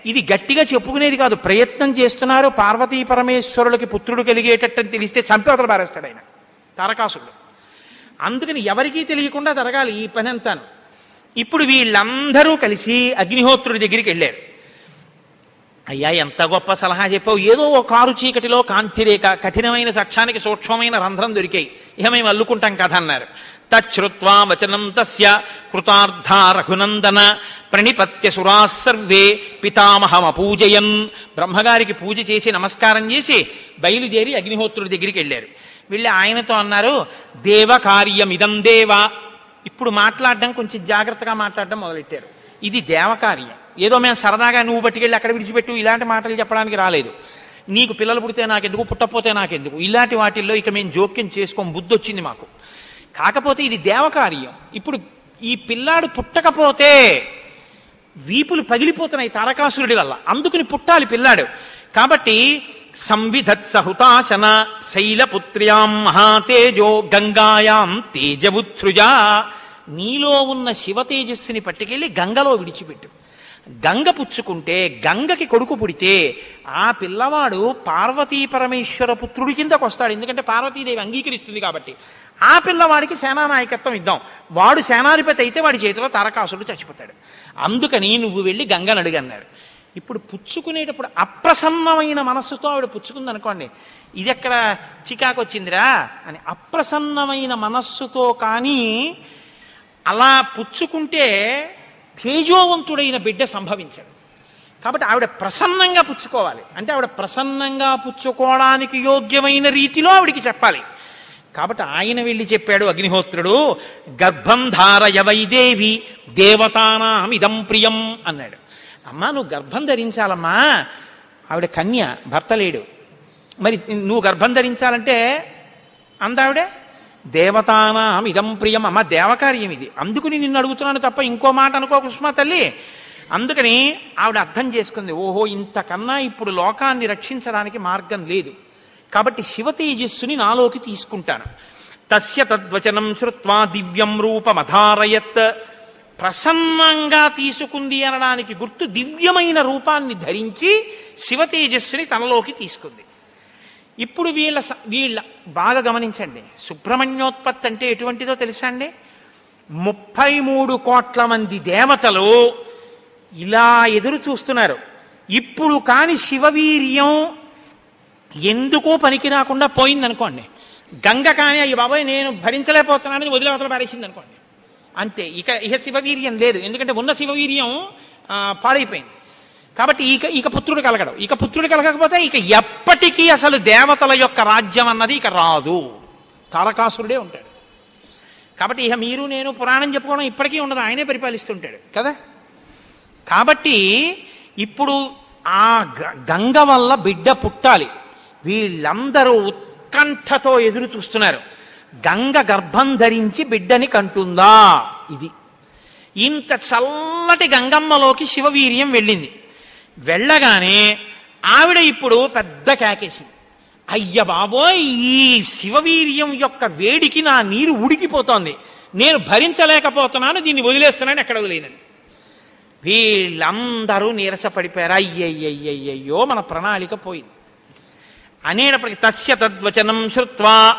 ఇది గట్టిగా చెప్పుకునేది కాదు. ప్రయత్నం చేస్తున్నారు పార్వతీ పరమేశ్వరులకి పుత్రుడు కలిగేటట్టని తెలిస్తే చంపేతలు పారేస్తాడు ఆయన. తారకాసుడు అందుకని ఎవరికీ తెలియకుండా జరగాలి ఈ పని అంతాను ఇప్పుడు వీళ్ళందరూ కలిసి అగ్నిహోత్రుడి దగ్గరికి వెళ్ళారు. అయ్యా ఎంత గొప్ప సలహా చెప్పావు. ఏదో ఓ కారు చీకటిలో కాంతిరేఖ కఠినమైన సక్షానికి సూక్ష్మమైన రంధ్రం దొరికాయి. ఇక మేము అల్లుకుంటాం కథ అన్నారు. తచ్చుత్వా వచనం తస్య కృతార్థ రఘునందన ప్రణిపత్య సురాసర్వే పితామహం పితామహమపూజయన్. బ్రహ్మగారికి పూజ చేసి నమస్కారం చేసి బయలుదేరి అగ్నిహోత్రుడి దగ్గరికి వెళ్ళారు. వెళ్ళి ఆయనతో అన్నారు దేవ కార్యమిదం దేవ. ఇప్పుడు మాట్లాడడం కొంచెం జాగ్రత్తగా మాట్లాడడం మొదలెట్టారు. ఇది దేవకార్యం. ఏదో మేము సరదాగా నువ్వు పట్టుకెళ్ళి అక్కడ విడిచిపెట్టు ఇలాంటి మాటలు చెప్పడానికి రాలేదు. నీకు పిల్లలు పుడితే నాకెందుకు పుట్టకపోతే నాకెందుకు? ఇలాంటి వాటిల్లో ఇక మేము జోక్యం చేసుకోం బుద్ధి వచ్చింది మాకు. కాకపోతే ఇది దేవకార్యం. ఇప్పుడు ఈ పిల్లాడు పుట్టకపోతే వీపులు పగిలిపోతున్నాయి తారకాసురుడి వల్ల. అందుకుని పుట్టాలి పిల్లాడు. కాబట్టి సంవిధత్ సహుతాశన శైలపుత్ర్యాం మహాతేజో గంగాయాం తేజవుత్సృజా. నీలో ఉన్న శివ తేజస్సుని పట్టుకెళ్ళి గంగలో విడిచిపెట్టు. గంగ పుచ్చుకుంటే గంగకి కొడుకు పుడితే ఆ పిల్లవాడు పార్వతీ పరమేశ్వర పుత్రుడి కిందకు వస్తాడు ఎందుకంటే పార్వతీదేవి అంగీకరిస్తుంది కాబట్టి. ఆ పిల్లవాడికి సేనానాయకత్వం ఇద్దాం. వాడు సేనాధిపతి అయితే వాడి చేతిలో తారకాసుడు చచ్చిపోతాడు. అందుకని నువ్వు వెళ్ళి గంగను అడిగన్నారు. ఇప్పుడు పుచ్చుకునేటప్పుడు అప్రసన్నమైన మనస్సుతో ఆవిడ పుచ్చుకుంది అనుకోండి ఇది ఎక్కడ చికాకు వచ్చిందిరా అని అప్రసన్నమైన మనస్సుతో కానీ అలా పుచ్చుకుంటే తేజోవంతుడైన బిడ్డ సంభవించాడు. కాబట్టి ఆవిడ ప్రసన్నంగా పుచ్చుకోవాలి. అంటే ఆవిడ ప్రసన్నంగా పుచ్చుకోవడానికి యోగ్యమైన రీతిలో ఆవిడికి చెప్పాలి. కాబట్టి ఆయన వెళ్ళి చెప్పాడు అగ్నిహోత్రుడు గర్భం ధారయ వైదేవి దేవతానాం ఇదం ప్రియం అన్నాడు. అమ్మా నువ్వు గర్భం ధరించాలమ్మా. ఆవిడ కన్య భర్త లేడు. మరి నువ్వు గర్భం ధరించాలంటే అందావిడే దేవతానాం ఇదం ప్రియం అమ్మ దేవకార్యం ఇది. అందుకుని నిన్ను అడుగుతున్నాను తప్ప ఇంకో మాట అనుకో కృష్ణ తల్లి. అందుకని ఆవిడ అర్థం చేసుకుంది ఓహో ఇంతకన్నా ఇప్పుడు లోకాన్ని రక్షించడానికి మార్గం లేదు. కాబట్టి శివ తేజస్సుని నాలోకి తీసుకుంటాను. తస్య తద్వచనం శ్రుత్వా దివ్యం రూపమధారయత్. ప్రసన్నంగా తీసుకుంది అనడానికి గుర్తు దివ్యమైన రూపాన్ని ధరించి శివ తేజస్సుని తనలోకి తీసుకుంది. ఇప్పుడు వీళ్ళ స- వీళ్ళ బాగా గమనించండి. సుబ్రహ్మణ్యోత్పత్తి అంటే ఎటువంటిదో తెలుసా అండి? ముప్పై మూడు కోట్ల మంది దేవతలు ఇలా ఎదురు చూస్తున్నారు. ఇప్పుడు కాని శివవీర్యం ఎందుకో పనికి రాకుండా పోయిందనుకోండి గంగ కానీ అయ్యి బాబాయ్ నేను భరించలేకపోతున్నానని వదిలే అవతల పారేసింది అనుకోండి అంతే ఇక ఇక శివవీర్యం లేదు. ఎందుకంటే ఉన్న శివవీర్యం పాడైపోయింది. కాబట్టి ఇక ఇక పుత్రుడు కలగడు. ఇక పుత్రుడు కలగకపోతే ఇక ఎప్పటికీ అసలు దేవతల యొక్క రాజ్యం అన్నది ఇక రాదు. తారకాసురుడే ఉంటాడు. కాబట్టి ఇక మీరు నేను పురాణం చెప్పుకోవడం ఇప్పటికీ ఉండదు. ఆయనే పరిపాలిస్తుంటాడు కదా? కాబట్టి ఇప్పుడు ఆ గ- గంగ వల్ల బిడ్డ పుట్టాలి. వీళ్ళందరూ ఉత్కంఠతో ఎదురు చూస్తున్నారు. గంగ గర్భం ధరించి బిడ్డని కంటుందా? ఇది. ఇంత చల్లటి గంగమ్మలోకి శివవీర్యం వెళ్ళింది. వెళ్ళగానే ఆవిడ ఇప్పుడు పెద్ద కేకేసింది. అయ్య బాబోయ్ ఈ శివవీర్యం యొక్క వేడికి నా నీరు ఉడికిపోతోంది. నేను భరించలేకపోతున్నాను దీన్ని వదిలేస్తున్నాను ఎక్కడ వదిలేనని వీళ్ళందరూ నీరసపడిపోయారు. అయ్యయ్యయ్యయ్యో మన ప్రణాళిక పోయింది. అనేటప్పటికి తస్య తద్వచనం శ్రుత్వా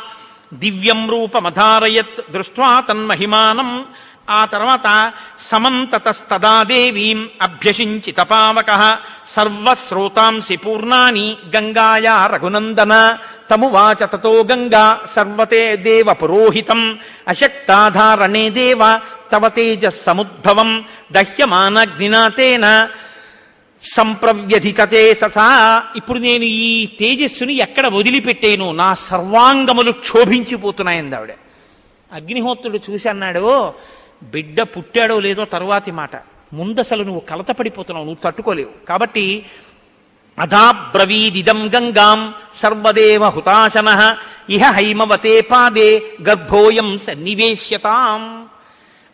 దివ్యం రూపమధారయత్ దృష్ట్వా తన్మహిమానం. ఆ తర్వాత సమంతతస్తదా దేవీం అభ్యసించి తపావక సర్వశ్రోతాంసి పూర్ణాని గంగాయా రఘునందన. తమువాచ తతో గంగా సర్వతే దేవ పురోహితం. అశక్తాధారణే దేవ తవ తేజస్సముద్భవం. దహ్యమానగ్నినాతేన సంప్రవ్యధితతే తథా. ఇప్పుడు నేను ఈ తేజస్సుని ఎక్కడ వదిలిపెట్టేను? నా సర్వాంగములు క్షోభించిపోతున్నాయని ఆవిడ. అగ్నిహోత్రుడు చూసి అన్నాడు బిడ్డ పుట్టాడో లేదో తరువాతి మాట. ముందసలు నువ్వు కలతపడిపోతున్నావు నువ్వు తట్టుకోలేవు. కాబట్టి అధాబ్రవీదిదం గంగాం సర్వదేవ హుతాశన ఇహ హైమవతే పాదే గర్భోయం సన్నివేశ్యతాం.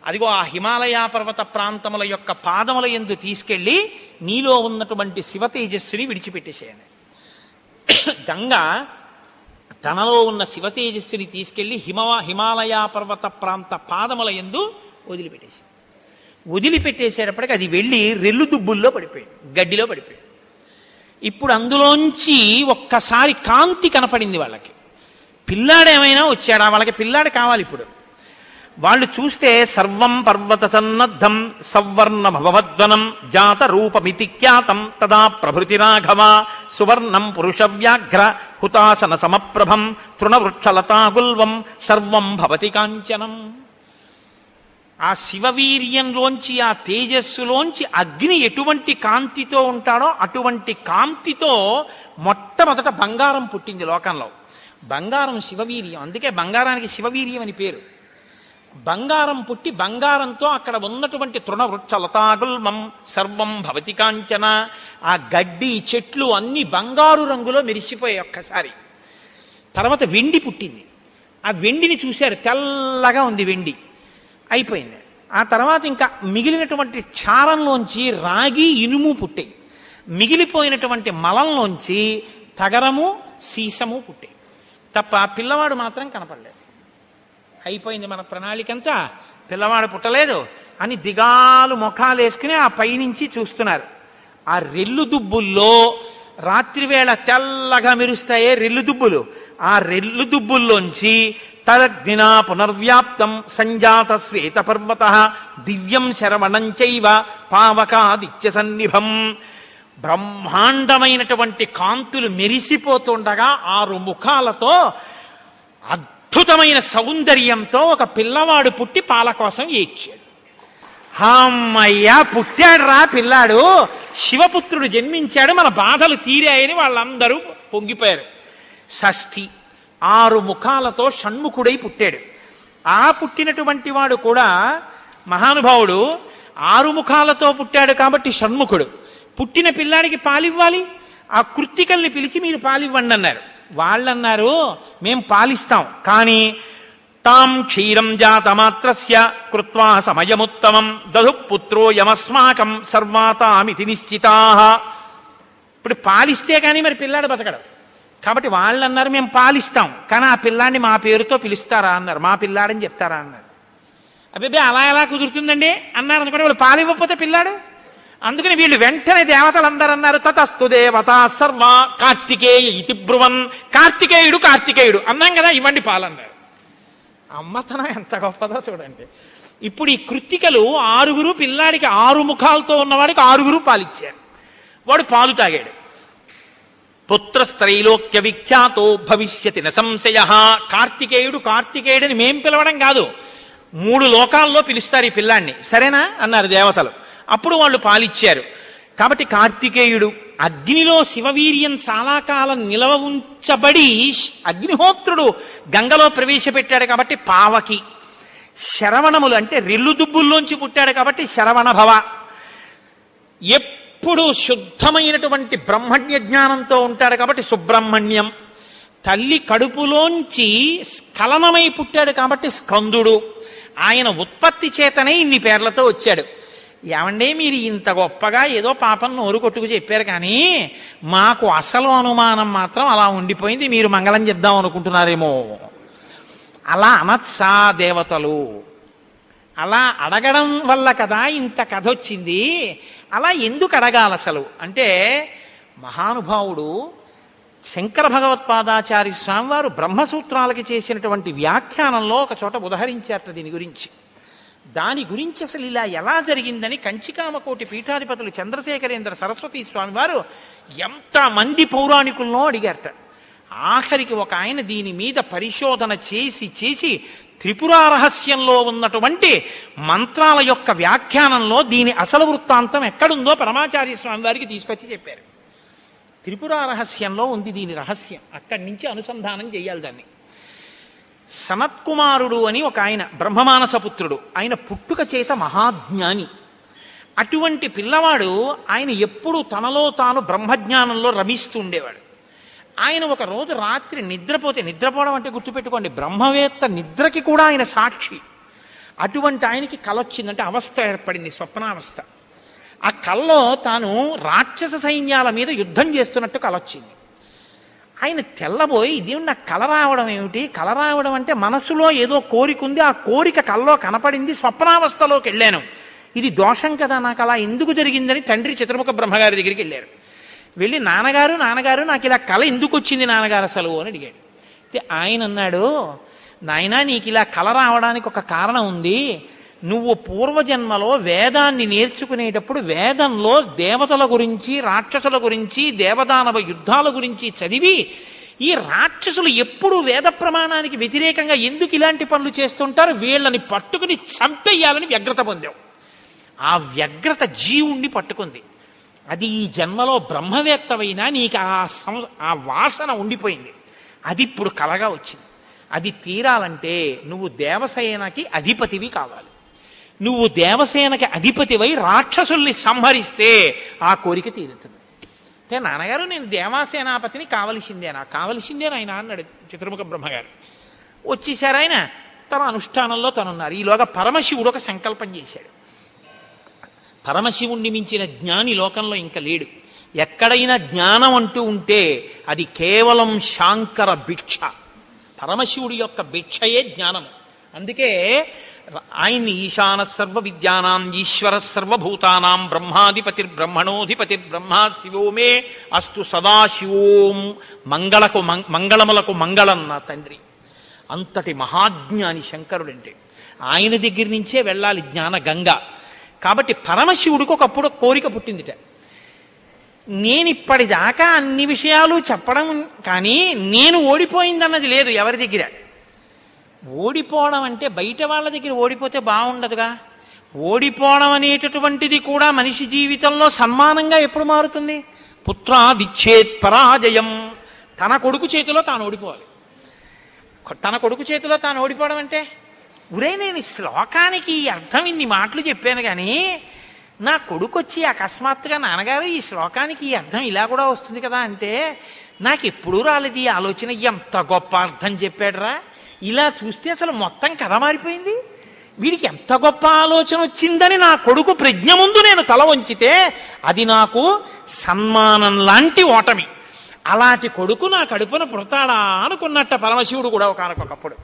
అదిగో ఆ హిమాలయ పర్వత ప్రాంతముల యొక్క పాదముల ఎందు తీసుకెళ్ళి నీలో ఉన్నటువంటి శివ తేజస్సుని విడిచిపెట్టేసేయండి. గంగ తనలో ఉన్న శివ తేజస్సుని తీసుకెళ్ళి హిమవ హిమాలయ పర్వత ప్రాంత పాదముల ఎందు వదిలిపెట్టేసి వదిలిపెట్టేసేటప్పటికి అది వెళ్ళి రెల్లు దుబ్బుల్లో పడిపోయింది గడ్డిలో పడిపోయింది. ఇప్పుడు అందులోంచి ఒక్కసారి కాంతి కనపడింది వాళ్ళకి. పిల్లాడేమైనా వచ్చాడా? వాళ్ళకి పిల్లాడు కావాలి ఇప్పుడు. వాళ్ళు చూస్తే సర్వం పర్వత సన్నద్ధం సవర్ణమభవద్వనం జాత రూపమితి ఖ్యాతం తదా ప్రభృతి రాఘవ సువర్ణం పురుష వ్యాఘ్ర హుతాసన సమప్రభం తృణవృక్షలతాగుల్వం సర్వం భవతి కాంచనం. ఆ శివవీర్యంలోంచి ఆ తేజస్సులోంచి అగ్ని ఎటువంటి కాంతితో ఉంటాడో అటువంటి కాంతితో మొట్టమొదట బంగారం పుట్టింది లోకంలో. బంగారం శివవీర్యం అందుకే బంగారానికి శివవీర్యం అని పేరు. బంగారం పుట్టి బంగారంతో అక్కడ ఉన్నటువంటి తృణవృక్ష లతాగుల్మం సర్వం భవతి కాంచన. ఆ గడ్డి చెట్లు అన్ని బంగారు రంగులో మెరిసిపోయాయి ఒక్కసారి. తర్వాత వెండి పుట్టింది. ఆ వెండిని చూశారు తెల్లగా ఉంది వెండి. అయిపోయింది. ఆ తర్వాత ఇంకా మిగిలినటువంటి క్షారంలోంచి రాగి ఇనుము పుట్టాయి. మిగిలిపోయినటువంటి మలంలోంచి తగరము సీసము పుట్టాయి. తప్ప పిల్లవాడు మాత్రం కనపడలేదు. అయిపోయింది మన ప్రణాళికంతా పిల్లవాడు పుట్టలేదు అని దిగాలు ముఖాలు వేసుకుని ఆ పైనుంచి చూస్తున్నారు. ఆ రెల్లు దుబ్బుల్లో రాత్రివేళ తెల్లగా మెరుస్తాయే రెల్లు దుబ్బులు. ఆ రెల్లు దుబ్బుల్లోంచి తదగ్నినా పునర్వ్యాప్తం సంజాత శ్వేత పర్వత దివ్యం శరవణం చైవ పావకాదిత్య సన్నిభం. బ్రహ్మాండమైనటువంటి కాంతులు మెరిసిపోతుండగా ఆరు ముఖాలతో అద్భుతమైన సౌందర్యంతో ఒక పిల్లవాడు పుట్టి పాల కోసం ఏడ్చాడు అమ్మయ్యా పుట్టాడు రా పిల్లాడు. శివపుత్రుడు జన్మించాడు. మన బాధలు తీరాయని వాళ్ళందరూ పొంగిపోయారు. షష్ఠి ఆరు ముఖాలతో షణ్ముఖుడై పుట్టాడు. ఆ పుట్టినటువంటి వాడు కూడా మహానుభావుడు. ఆరు ముఖాలతో పుట్టాడు కాబట్టి షణ్ముఖుడు. పుట్టిన పిల్లాడికి పాలివ్వాలి. ఆ కృత్తికల్ని పిలిచి మీరు పాలివ్వండి అన్నారు. వాళ్ళన్నారు మేం పాలిస్తాం కానీ తాం క్షీరం జాతమాత్రస్య కృత్వా సమయముత్తమం దధు పుత్రో యమస్మాకం సర్వాతామితి నిశ్చితా. ఇప్పుడు పాలిస్తే కానీ మరి పిల్లాడు బతకడు. కాబట్టి వాళ్ళు అన్నారు మేము పాలిస్తాం కానీ ఆ పిల్లాన్ని మా పేరుతో పిలుస్తారా? అన్నారు. మా పిల్లాడని చెప్తారా? అన్నారు. అబ్బాయి అలా ఎలా కుదురుతుందండి? అన్నారు. అనుకోండి వాళ్ళు పాలివ్వకపోతే పిల్లాడు అందుకని వీళ్ళు వెంటనే దేవతలందరూ అన్నారు తతస్తు దేవత సర్వ కార్తికేయ ఇతి బ్రువన్. కార్తికేయుడు కార్తికేయుడు. అన్నాం కదా ఇవ్వండి పాలన్నారు. అమ్మతనం ఎంత గొప్పదో చూడండి. ఇప్పుడు ఈ కృత్తికలు ఆరుగురు పిల్లాడికి ఆరు ముఖాలతో ఉన్నవాడికి ఆరుగురు పాలిచ్చారు. వాడు పాలు తాగాడు. పుత్రస్త్రైలోక్య విఖ్యాతో భవిష్యతి న కార్తికేయుడు కార్తికేయుడని మేం పిలవడం కాదు. మూడు లోకాల్లో పిలుస్తారు ఈ పిల్లాన్ని సరేనా? అన్నారు దేవతలు. అప్పుడు వాళ్ళు పాలిచ్చారు. కాబట్టి కార్తికేయుడు అగ్నిలో శివవీర్యం చాలా కాలం నిలవ ఉంచబడి అగ్నిహోత్రుడు గంగలో ప్రవేశపెట్టాడు కాబట్టి పావకి. శరవణములు అంటే రెల్లు దుబ్బుల్లోంచి పుట్టాడు కాబట్టి శరవణ భవ ఎప్పుడు శుద్ధమైనటువంటి బ్రహ్మణ్య జ్ఞానంతో ఉంటాడు కాబట్టి సుబ్రహ్మణ్యం. తల్లి కడుపులోంచి స్ఖలనమై పుట్టాడు కాబట్టి స్కందుడు. ఆయన ఉత్పత్తి చేతనే ఇన్ని పేర్లతో వచ్చాడు. ఏమండే మీరు ఇంత గొప్పగా ఏదో పాపం నోరు కొట్టుకు చెప్పారు కానీ మాకు అసలు అనుమానం మాత్రం అలా ఉండిపోయింది మీరు మంగళం చెప్దాం అనుకుంటున్నారేమో. అలా అనత్సా దేవతలు. అలా అడగడం వల్ల కదా ఇంత కథ వచ్చింది. అలా ఎందుకు అడగాలి అసలు? అంటే మహానుభావుడు శంకర భగవత్పాదాచార్య స్వామివారు బ్రహ్మసూత్రాలకి చేసినటువంటి వ్యాఖ్యానంలో ఒక చోట ఉదహరించారట దీని గురించి. దాని గురించి అసలు ఇలా ఎలా జరిగిందని కంచికామకోటి పీఠాధిపతులు చంద్రశేఖరేంద్ర సరస్వతి స్వామి వారు ఎంతమంది పౌరాణికులను అడిగారట. ఆఖరికి ఒక ఆయన దీని మీద పరిశోధన చేసి చేసి త్రిపుర రహస్యంలో ఉన్నటువంటి మంత్రాల యొక్క వ్యాఖ్యానంలో దీని అసలు వృత్తాంతం ఎక్కడుందో పరమాచార్య స్వామి వారికి తీసుకొచ్చి చెప్పారు. త్రిపుర రహస్యంలో ఉంది దీని రహస్యం. అక్కడి నుంచి అనుసంధానం చేయాలి దాన్ని. సనత్కుమారుడు అని ఒక ఆయన బ్రహ్మమానసపుత్రుడు. ఆయన పుట్టుక చేత మహాజ్ఞాని. అటువంటి పిల్లవాడు ఆయన ఎప్పుడూ తనలో తాను బ్రహ్మజ్ఞానంలో రమిస్తూ ఉండేవాడు. ఆయన ఒక రోజు రాత్రి నిద్రపోతే నిద్రపోవడం అంటే గుర్తుపెట్టుకోండి బ్రహ్మవేత్త నిద్రకి కూడా ఆయన సాక్షి. అటువంటి ఆయనకి కలొచ్చిందంటే అవస్థ ఏర్పడింది స్వప్నావస్థ. ఆ కల్లో తాను రాక్షస సైన్యాల మీద యుద్ధం చేస్తున్నట్టు కలొచ్చింది. ఆయన తెల్లబోయి ఇదేమి నాకు కల రావడం ఏమిటి? కల రావడం అంటే మనసులో ఏదో కోరిక ఉంది. ఆ కోరిక కల్లో కనపడింది. స్వప్నావస్థలోకి వెళ్ళాను. ఇది దోషం కదా నాకు. అలా ఎందుకు జరిగిందని తండ్రి చిత్రముఖ బ్రహ్మగారి దగ్గరికి వెళ్ళారు. వెళ్ళి నాన్నగారు నాన్నగారు నాకు ఇలా కళ ఎందుకు వచ్చింది నాన్నగారు అసలు? అని అడిగాడు. అయితే ఆయన అన్నాడు నాయనా నీకు ఇలా కళ రావడానికి ఒక కారణం ఉంది. నువ్వు పూర్వజన్మలో వేదాన్ని నేర్చుకునేటప్పుడు వేదంలో దేవతల గురించి రాక్షసుల గురించి దేవదానవ యుద్ధాల గురించి చదివి ఈ రాక్షసులు ఎప్పుడు వేద ప్రమాణానికి వ్యతిరేకంగా ఎందుకు ఇలాంటి పనులు చేస్తుంటారు? వీళ్ళని పట్టుకుని చంపేయాలని వ్యగ్రత పొందావు. ఆ వ్యగ్రత జీవుణ్ణి పట్టుకుంది. అది ఈ జన్మలో బ్రహ్మవేత్తవైనా నీకు ఆ సం ఆ వాసన ఉండిపోయింది. అది ఇప్పుడు కలగా వచ్చింది. అది తీరాలంటే నువ్వు దేవసేనకి అధిపతివి కావాలి. నువ్వు దేవసేనకి అధిపతివై రాక్షసుల్ని సంహరిస్తే ఆ కోరిక తీరుతుంది. అంటే నాన్నగారు నేను దేవాసేనాపతిని కావలసిందేనా కావలసిందే ఆయన అన్నాడు చిత్రముఖ బ్రహ్మగారు. వచ్చేసారు ఆయన తన అనుష్ఠానంలో తనున్నారు. ఈలోగా పరమశివుడు ఒక సంకల్పం చేశాడు. పరమశివుణ్ణి మించిన జ్ఞాని లోకంలో ఇంకా లేడు. ఎక్కడైనా జ్ఞానం అంటూ ఉంటే అది కేవలం శాంకర భిక్ష. పరమశివుడి యొక్క భిక్షయే జ్ఞానం. అందుకే ఆయన్ని ఈశాన సర్వ విద్యానాం ఈశ్వర సర్వభూతానాం బ్రహ్మాధిపతిర్ బ్రహ్మణోధిపతిర్ బ్రహ్మా శివోమే అస్తు సదాశివోం. మంగళకు మంగళములకు మంగళం నా తండ్రి. అంతటి మహాజ్ఞాని శంకరుడంటే ఆయన దగ్గర నుంచే వెళ్ళాలి జ్ఞాన గంగ. కాబట్టి పరమశివుడికి ఒకప్పుడు కోరిక పుట్టిందిట. నేను ఇప్పటిదాకా అన్ని విషయాలు చెప్పడం కానీ నేను ఓడిపోయిందన్నది లేదు ఎవరి దగ్గర. ఓడిపోవడం అంటే బయట వాళ్ళ దగ్గర ఓడిపోతే బాగుండదుగా? ఓడిపోవడం అనేటటువంటిది కూడా మనిషి జీవితంలో సన్మానంగా ఎప్పుడు మారుతుంది? పుత్రాదిచ్చేత్ పరాజయం. తన కొడుకు చేతిలో తాను ఓడిపోవాలి. తన కొడుకు చేతిలో తాను ఓడిపోవడం అంటే ఉరే నేను శ్లోకానికి ఈ అర్థం ఇన్ని మాటలు చెప్పాను కానీ నా కొడుకు వచ్చి అకస్మాత్తుగా నాన్నగారు ఈ శ్లోకానికి ఈ అర్థం ఇలా కూడా వస్తుంది కదా అంటే నాకు ఎప్పుడూ రాలేదు ఈ ఆలోచన. ఎంత గొప్ప అర్థం చెప్పాడురా. ఇలా చూస్తే అసలు మొత్తం కథ మారిపోయింది. వీడికి ఎంత గొప్ప ఆలోచన వచ్చిందని నా కొడుకు ప్రజ్ఞ ముందు నేను తల వంచితే అది నాకు సన్మానం లాంటి ఓటమి. అలాంటి కొడుకు నా కడుపున పుడతాడా అనుకున్నట్ట పరమశివుడు కూడా ఒకనకొకప్పుడు.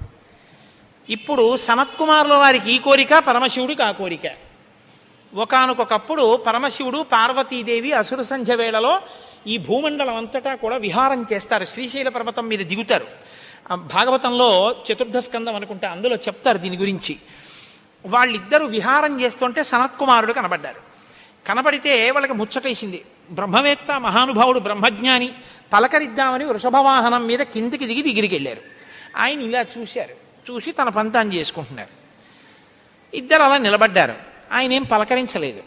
ఇప్పుడు సనత్కుమారుల వారికి ఈ కోరిక పరమశివుడికి ఆ కోరిక. ఒకనకొకప్పుడు పరమశివుడు పార్వతీదేవి అసుర సంధ్య వేళలో ఈ భూమండలం అంతటా కూడా విహారం చేస్తారు. శ్రీశైల పర్వతం మీద దిగుతారు. భాగవతంలో చతుర్థ స్కందం అనుకుంటే అందులో చెప్తారు దీని గురించి. వాళ్ళిద్దరూ విహారం చేస్తుంటే సనత్కుమారుడు కనబడ్డారు. కనబడితే వాళ్ళకి ముచ్చటేసింది. బ్రహ్మవేత్త మహానుభావుడు బ్రహ్మజ్ఞాని పలకరిద్దామని వృషభవాహనం మీద కిందికి దిగి దిగిరికెళ్ళారు ఆయన ఇలా చూశారు. చూసి తన పంతాన్ని చేసుకుంటున్నారు. ఇద్దరు అలా నిలబడ్డారు. ఆయన ఏం పలకరించలేదు.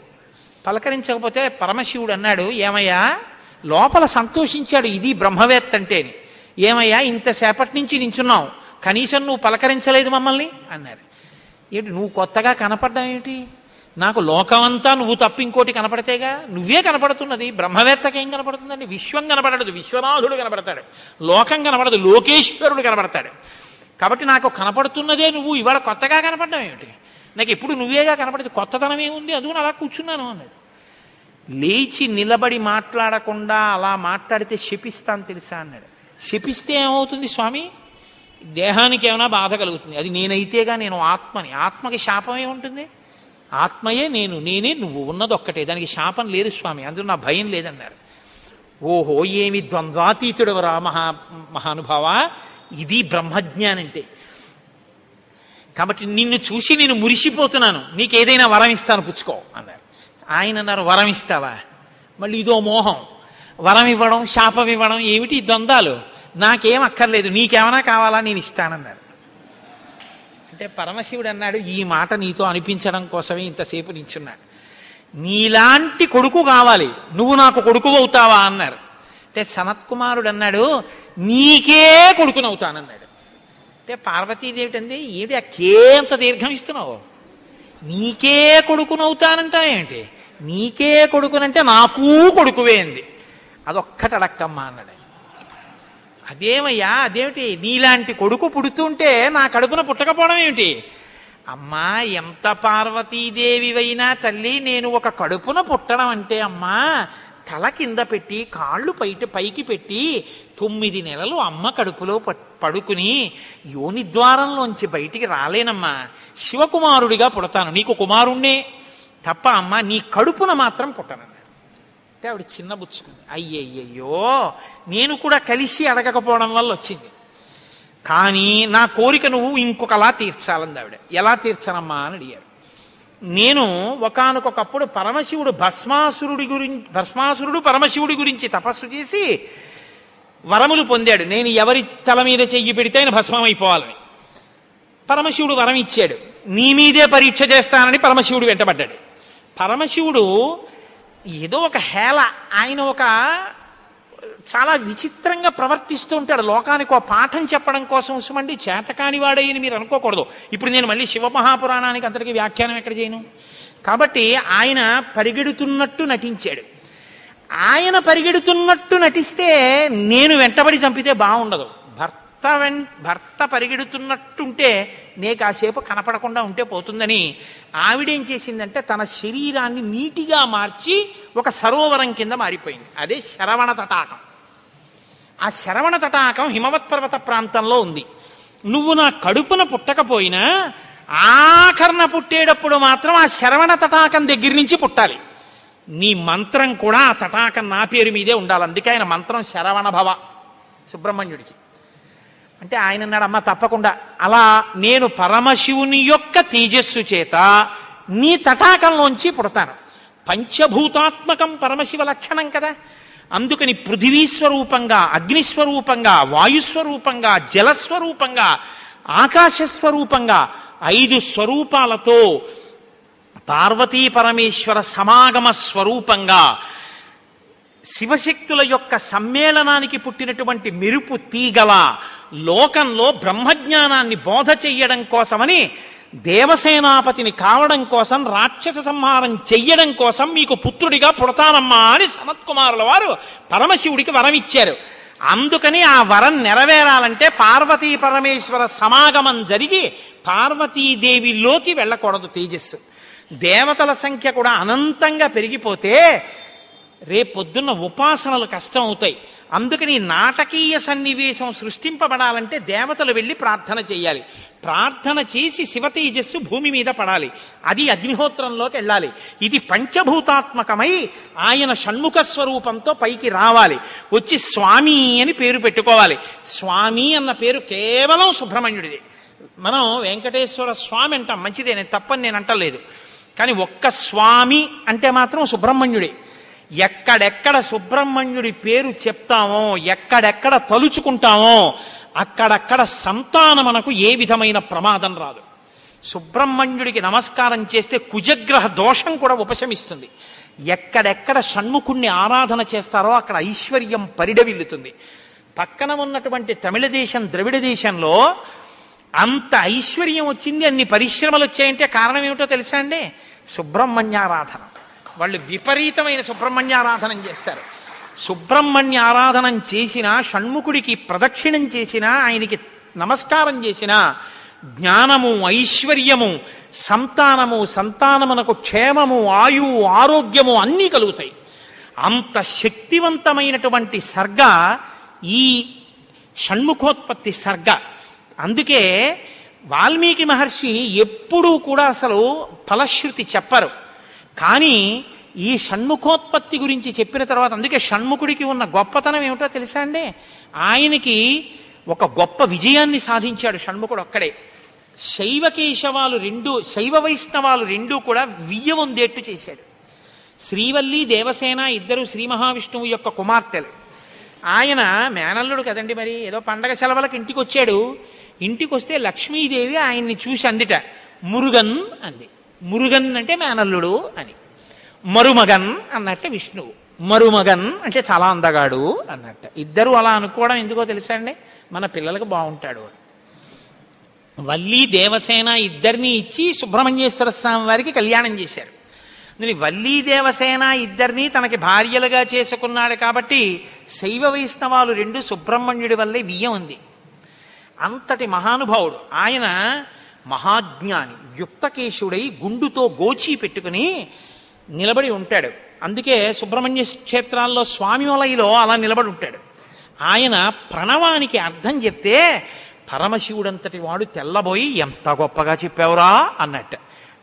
పలకరించకపోతే పరమశివుడు అన్నాడు ఏమయ్యా లోపల సంతోషించాడు ఇది బ్రహ్మవేత్త అంటేని ఏమయ్యా ఇంతసేపటి నుంచి నించున్నావు? కనీసం నువ్వు పలకరించలేదు మమ్మల్ని? అన్నారు. ఏంటి నువ్వు కొత్తగా కనపడ్డం ఏమిటి నాకు లోకమంతా నువ్వు తప్ప ఇంకోటి కనపడితేగా? నువ్వే కనపడుతున్నది బ్రహ్మవేత్తకి ఏం కనపడుతుందండి? విశ్వం కనపడదు విశ్వనాథుడు కనపడతాడు లోకం కనపడదు లోకేశ్వరుడు కనపడతాడు. కాబట్టి నాకు కనపడుతున్నదే నువ్వు ఇవాళ కొత్తగా కనపడడం ఏమిటి నాకు ఎప్పుడు నువ్వేగా కనపడదు కొత్తతనం ఏముంది? అందుకని అలా కూర్చున్నాను అన్నాడు లేచి నిలబడి మాట్లాడకుండా అలా మాట్లాడితే శపిస్తాను తెలుసా అన్నాడు. శపిస్తే ఏమవుతుంది స్వామి? దేహానికి ఏమైనా బాధ కలుగుతుంది. అది నేనైతేగా నేను ఆత్మని. ఆత్మకి శాపమే ఉంటుంది. ఆత్మయే నేను నేనే నువ్వు ఉన్నది ఒక్కటే దానికి శాపం లేదు స్వామి. అందులో నా భయం లేదన్నారు. ఓహో ఏమి ద్వంద్వాతీతుడవరా మహా మహానుభావ? ఇది బ్రహ్మజ్ఞానంటే. కాబట్టి నిన్ను చూసి నేను మురిసిపోతున్నాను. నీకేదైనా వరం ఇస్తాను పుచ్చుకో అన్నారు. ఆయన అన్నారు వరం ఇస్తావా? మళ్ళీ ఇదో మోహం. వరం ఇవ్వడం శాపం ఇవ్వడం ఏమిటి ఈ ద్వంద్వాలు? నాకేం అక్కర్లేదు నీకేమైనా కావాలా నేను ఇస్తానన్నారు. అంటే పరమశివుడు అన్నాడు ఈ మాట నీతో అనిపించడం కోసమే ఇంతసేపు నించున్నాడు. నీలాంటి కొడుకు కావాలి నువ్వు నాకు కొడుకు అవుతావా అన్నారు. అంటే సనత్కుమారుడు అన్నాడు నీకే కొడుకునవుతానన్నాడు. అంటే పార్వతీదేవి అంటే ఏది ఆ కేంత దీర్ఘం ఇస్తున్నావు? నీకే కొడుకునవుతానంటా ఏంటి నీకే కొడుకునంటే నాకూ కొడుకువే అంది. అదొక్కటి అడక్కమ్మా అన్నాడు అదేమయ్యా అదేమిటి? నీలాంటి కొడుకు పుడుతుంటే నా కడుపున పుట్టకపోవడం ఏమిటి? అమ్మా ఎంత పార్వతీదేవివైనా తల్లి నేను ఒక కడుపున పుట్టడం అంటే అమ్మా తల కింద పెట్టి కాళ్ళు పైట పైకి పెట్టి తొమ్మిది నెలలు అమ్మ కడుపులో పడుకుని యోని ద్వారంలోంచి బయటికి రాలేనమ్మా. శివకుమారుడిగా పుడతాను నీకు కుమారుణ్ణే. తప్ప అమ్మ నీ కడుపున మాత్రం పుట్టనన్నాడు అంటే ఆవిడ చిన్న బుచ్చుకుంది. అయ్యయ్యయ్యో నేను కూడా కలిసి అడగకపోవడం వల్ల వచ్చింది. కానీ నా కోరిక నువ్వు ఇంకొకలా తీర్చాలంది ఆవిడ. ఎలా తీర్చనమ్మా అని అడిగారు. నేను ఒకనకొకప్పుడు పరమశివుడు భస్మాసురుడి గురించి భస్మాసురుడు పరమశివుడి గురించి తపస్సు చేసి వరములు పొందాడు. నేను ఎవరి తల మీద చెయ్యి పెడితే ఆయన భస్మం అయిపోవాలని పరమశివుడు వరం ఇచ్చాడు నీ మీదే పరీక్ష చేస్తానని పరమశివుడు వెంటబడ్డాడు. పరమశివుడు ఏదో ఒక హేళ. ఆయన ఒక చాలా విచిత్రంగా ప్రవర్తిస్తూ ఉంటాడు. లోకానికి ఒక పాఠం చెప్పడం కోసం ఉసుమండి చేతకాని వాడయ్యని మీరు అనుకోకూడదు. ఇప్పుడు నేను మళ్ళీ శివమహాపురాణానికి అందరికీ వ్యాఖ్యానం ఎక్కడ చేయను? కాబట్టి ఆయన పరిగెడుతున్నట్టు నటించాడు. ఆయన పరిగెడుతున్నట్టు నటిస్తే నేను వెంటబడి చంపితే బాగుండదు. భర్త భర్త పరిగెడుతున్నట్టుంటే నే కాసేపు కనపడకుండా ఉంటే పోతుందని ఆవిడేం చేసిందంటే తన శరీరాన్ని నీటిగా మార్చి ఒక సరోవరం కింద మారిపోయింది. అదే శరవణ తటాకం. ఆ శరవణ తటాకం హిమవత్ పర్వత ప్రాంతంలో ఉంది. నువ్వు నా కడుపున పుట్టకపోయినా ఆఖరణ పుట్టేటప్పుడు మాత్రం ఆ శరవణ తటాకం దగ్గర నుంచి పుట్టాలి. నీ మంత్రం కూడా ఆ తటాకం నా పేరు మీదే ఉండాలి. అందుకే ఆయన మంత్రం శరవణ భవ సుబ్రహ్మణ్యుడికి. అంటే ఆయన అన్నాడు అమ్మ తప్పకుండా. అలా నేను పరమశివుని యొక్క తేజస్సు చేత నీ తటాకంలోంచి పుడతాను. పంచభూతాత్మకం పరమశివ లక్షణం కదా. అందుకని పృథివీ స్వరూపంగా అగ్నిస్వరూపంగా వాయుస్వరూపంగా జలస్వరూపంగా ఆకాశస్వరూపంగా ఐదు స్వరూపాలతో పార్వతీ పరమేశ్వర సమాగమ స్వరూపంగా శివశక్తుల యొక్క సమ్మేళనానికి పుట్టినటువంటి మెరుపు తీగల లోకంలో బ్రహ్మజ్ఞానాన్ని బోధ చెయ్యడం కోసమని దేవసేనాపతిని కావడం కోసం రాక్షస సంహారం చెయ్యడం కోసం మీకు పుత్రుడిగా పుడతానమ్మా అని సనత్కుమారుల వారు పరమశివుడికి వరం ఇచ్చారు అందుకని ఆ వరం నెరవేరాలంటే పార్వతీ పరమేశ్వర సమాగమం జరిగి పార్వతీదేవిలోకి వెళ్ళకూడదు తేజస్సు. దేవతల సంఖ్య కూడా అనంతంగా పెరిగిపోతే రేపొద్దున్న ఉపాసనలు కష్టం అవుతాయి అందుకని నాటకీయ సన్నివేశం సృష్టింపబడాలంటే దేవతలు వెళ్ళి ప్రార్థన చేయాలి. ప్రార్థన చేసి శివతేజస్సు భూమి మీద పడాలి. అది అగ్నిహోత్రంలోకి వెళ్ళాలి. ఇది పంచభూతాత్మకమై ఆయన షణ్ముఖ స్వరూపంతో పైకి రావాలి. వచ్చి స్వామి అని పేరు పెట్టుకోవాలి. స్వామి అన్న పేరు కేవలం సుబ్రహ్మణ్యుడిది. మనం వెంకటేశ్వర స్వామి అంటాం. మంచిదే నేను తప్పని నేను అంటలేదు. కానీ ఒక్క స్వామి అంటే మాత్రం సుబ్రహ్మణ్యుడే. ఎక్కడెక్కడ సుబ్రహ్మణ్యుడి పేరు చెప్తామో ఎక్కడెక్కడ తలుచుకుంటామో అక్కడక్కడ సంతానం మనకు ఏ విధమైన ప్రమాదం రాదు. సుబ్రహ్మణ్యుడికి నమస్కారం చేస్తే కుజగ్రహ దోషం కూడా ఉపశమిస్తుంది. ఎక్కడెక్కడ షణ్ముఖుణ్ణి ఆరాధన చేస్తారో అక్కడ ఐశ్వర్యం పరిడవిల్లుతుంది. పక్కన ఉన్నటువంటి తమిళ దేశం ద్రవిడ దేశంలో అంత ఐశ్వర్యం వచ్చింది అన్ని పరిశ్రమలు వచ్చాయంటే కారణం ఏమిటో తెలుసా అండి? సుబ్రహ్మణ్యారాధన. వాళ్ళు విపరీతమైన సుబ్రహ్మణ్యారాధనం చేస్తారు. సుబ్రహ్మణ్య ఆరాధనం చేసిన షణ్ముఖుడికి ప్రదక్షిణం చేసిన ఆయనకి నమస్కారం చేసిన జ్ఞానము ఐశ్వర్యము సంతానము సంతానమునకు క్షేమము ఆయువు ఆరోగ్యము అన్నీ కలుగుతాయి. అంత శక్తివంతమైనటువంటి సర్గ ఈ షణ్ముఖోత్పత్తి సర్గ. అందుకే వాల్మీకి మహర్షి ఎప్పుడూ కూడా అసలు ఫలశ్రుతి చెప్పరు. కానీ ఈ షణ్ముఖోత్పత్తి గురించి చెప్పిన తర్వాత అందుకే షణ్ముఖుడికి ఉన్న గొప్పతనం ఏమిటో తెలుసా అండి? ఆయనకి ఒక గొప్ప విజయాన్ని సాధించాడు షణ్ముఖుడు ఒక్కడే. శైవ కేశవాలు రెండు శైవ వైష్ణవాలు రెండు కూడా వియ్యవందేట్టు చేశాడు. శ్రీవల్లి దేవసేన ఇద్దరు శ్రీ మహావిష్ణువు యొక్క కుమార్తెలు. ఆయన మేనల్లుడు కదండి మరి ఏదో పండగ సెలవులకు ఇంటికి వచ్చాడు ఇంటికి వస్తే లక్ష్మీదేవి ఆయన్ని చూసి అందిట మురుగన్ అంది. మురుగన్ అంటే మేనల్లుడు అని. మరుమగన్ అన్నట్టు విష్ణువు. మరుమగన్ అంటే చాలా అందగాడు అన్నట్ట. ఇద్దరు అలా అనుకోవడం ఎందుకో తెలుసా అండి? మన పిల్లలకు బాగుంటాడు అని. వల్లి దేవసేన ఇద్దరిని ఇచ్చి సుబ్రహ్మణ్యేశ్వర స్వామి వారికి కళ్యాణం చేశారు. వల్లి దేవసేన ఇద్దరిని తనకి భార్యలుగా చేసుకున్నాడు కాబట్టి శైవ వైష్ణవాలు రెండు సుబ్రహ్మణ్యుడి వల్లే వియ్యం ఉంది. అంతటి మహానుభావుడు. ఆయన మహాజ్ఞాని యుక్తకేశుడై గుండుతో గోచి పెట్టుకుని నిలబడి ఉంటాడు. అందుకే సుబ్రహ్మణ్య క్షేత్రాల్లో స్వామివలయలో అలా నిలబడి ఉంటాడు. ఆయన ప్రణవానికి అర్థం చెప్తే పరమశివుడంతటి వాడు తెల్లబోయి ఎంత గొప్పగా చెప్పావురా అన్నట్టు.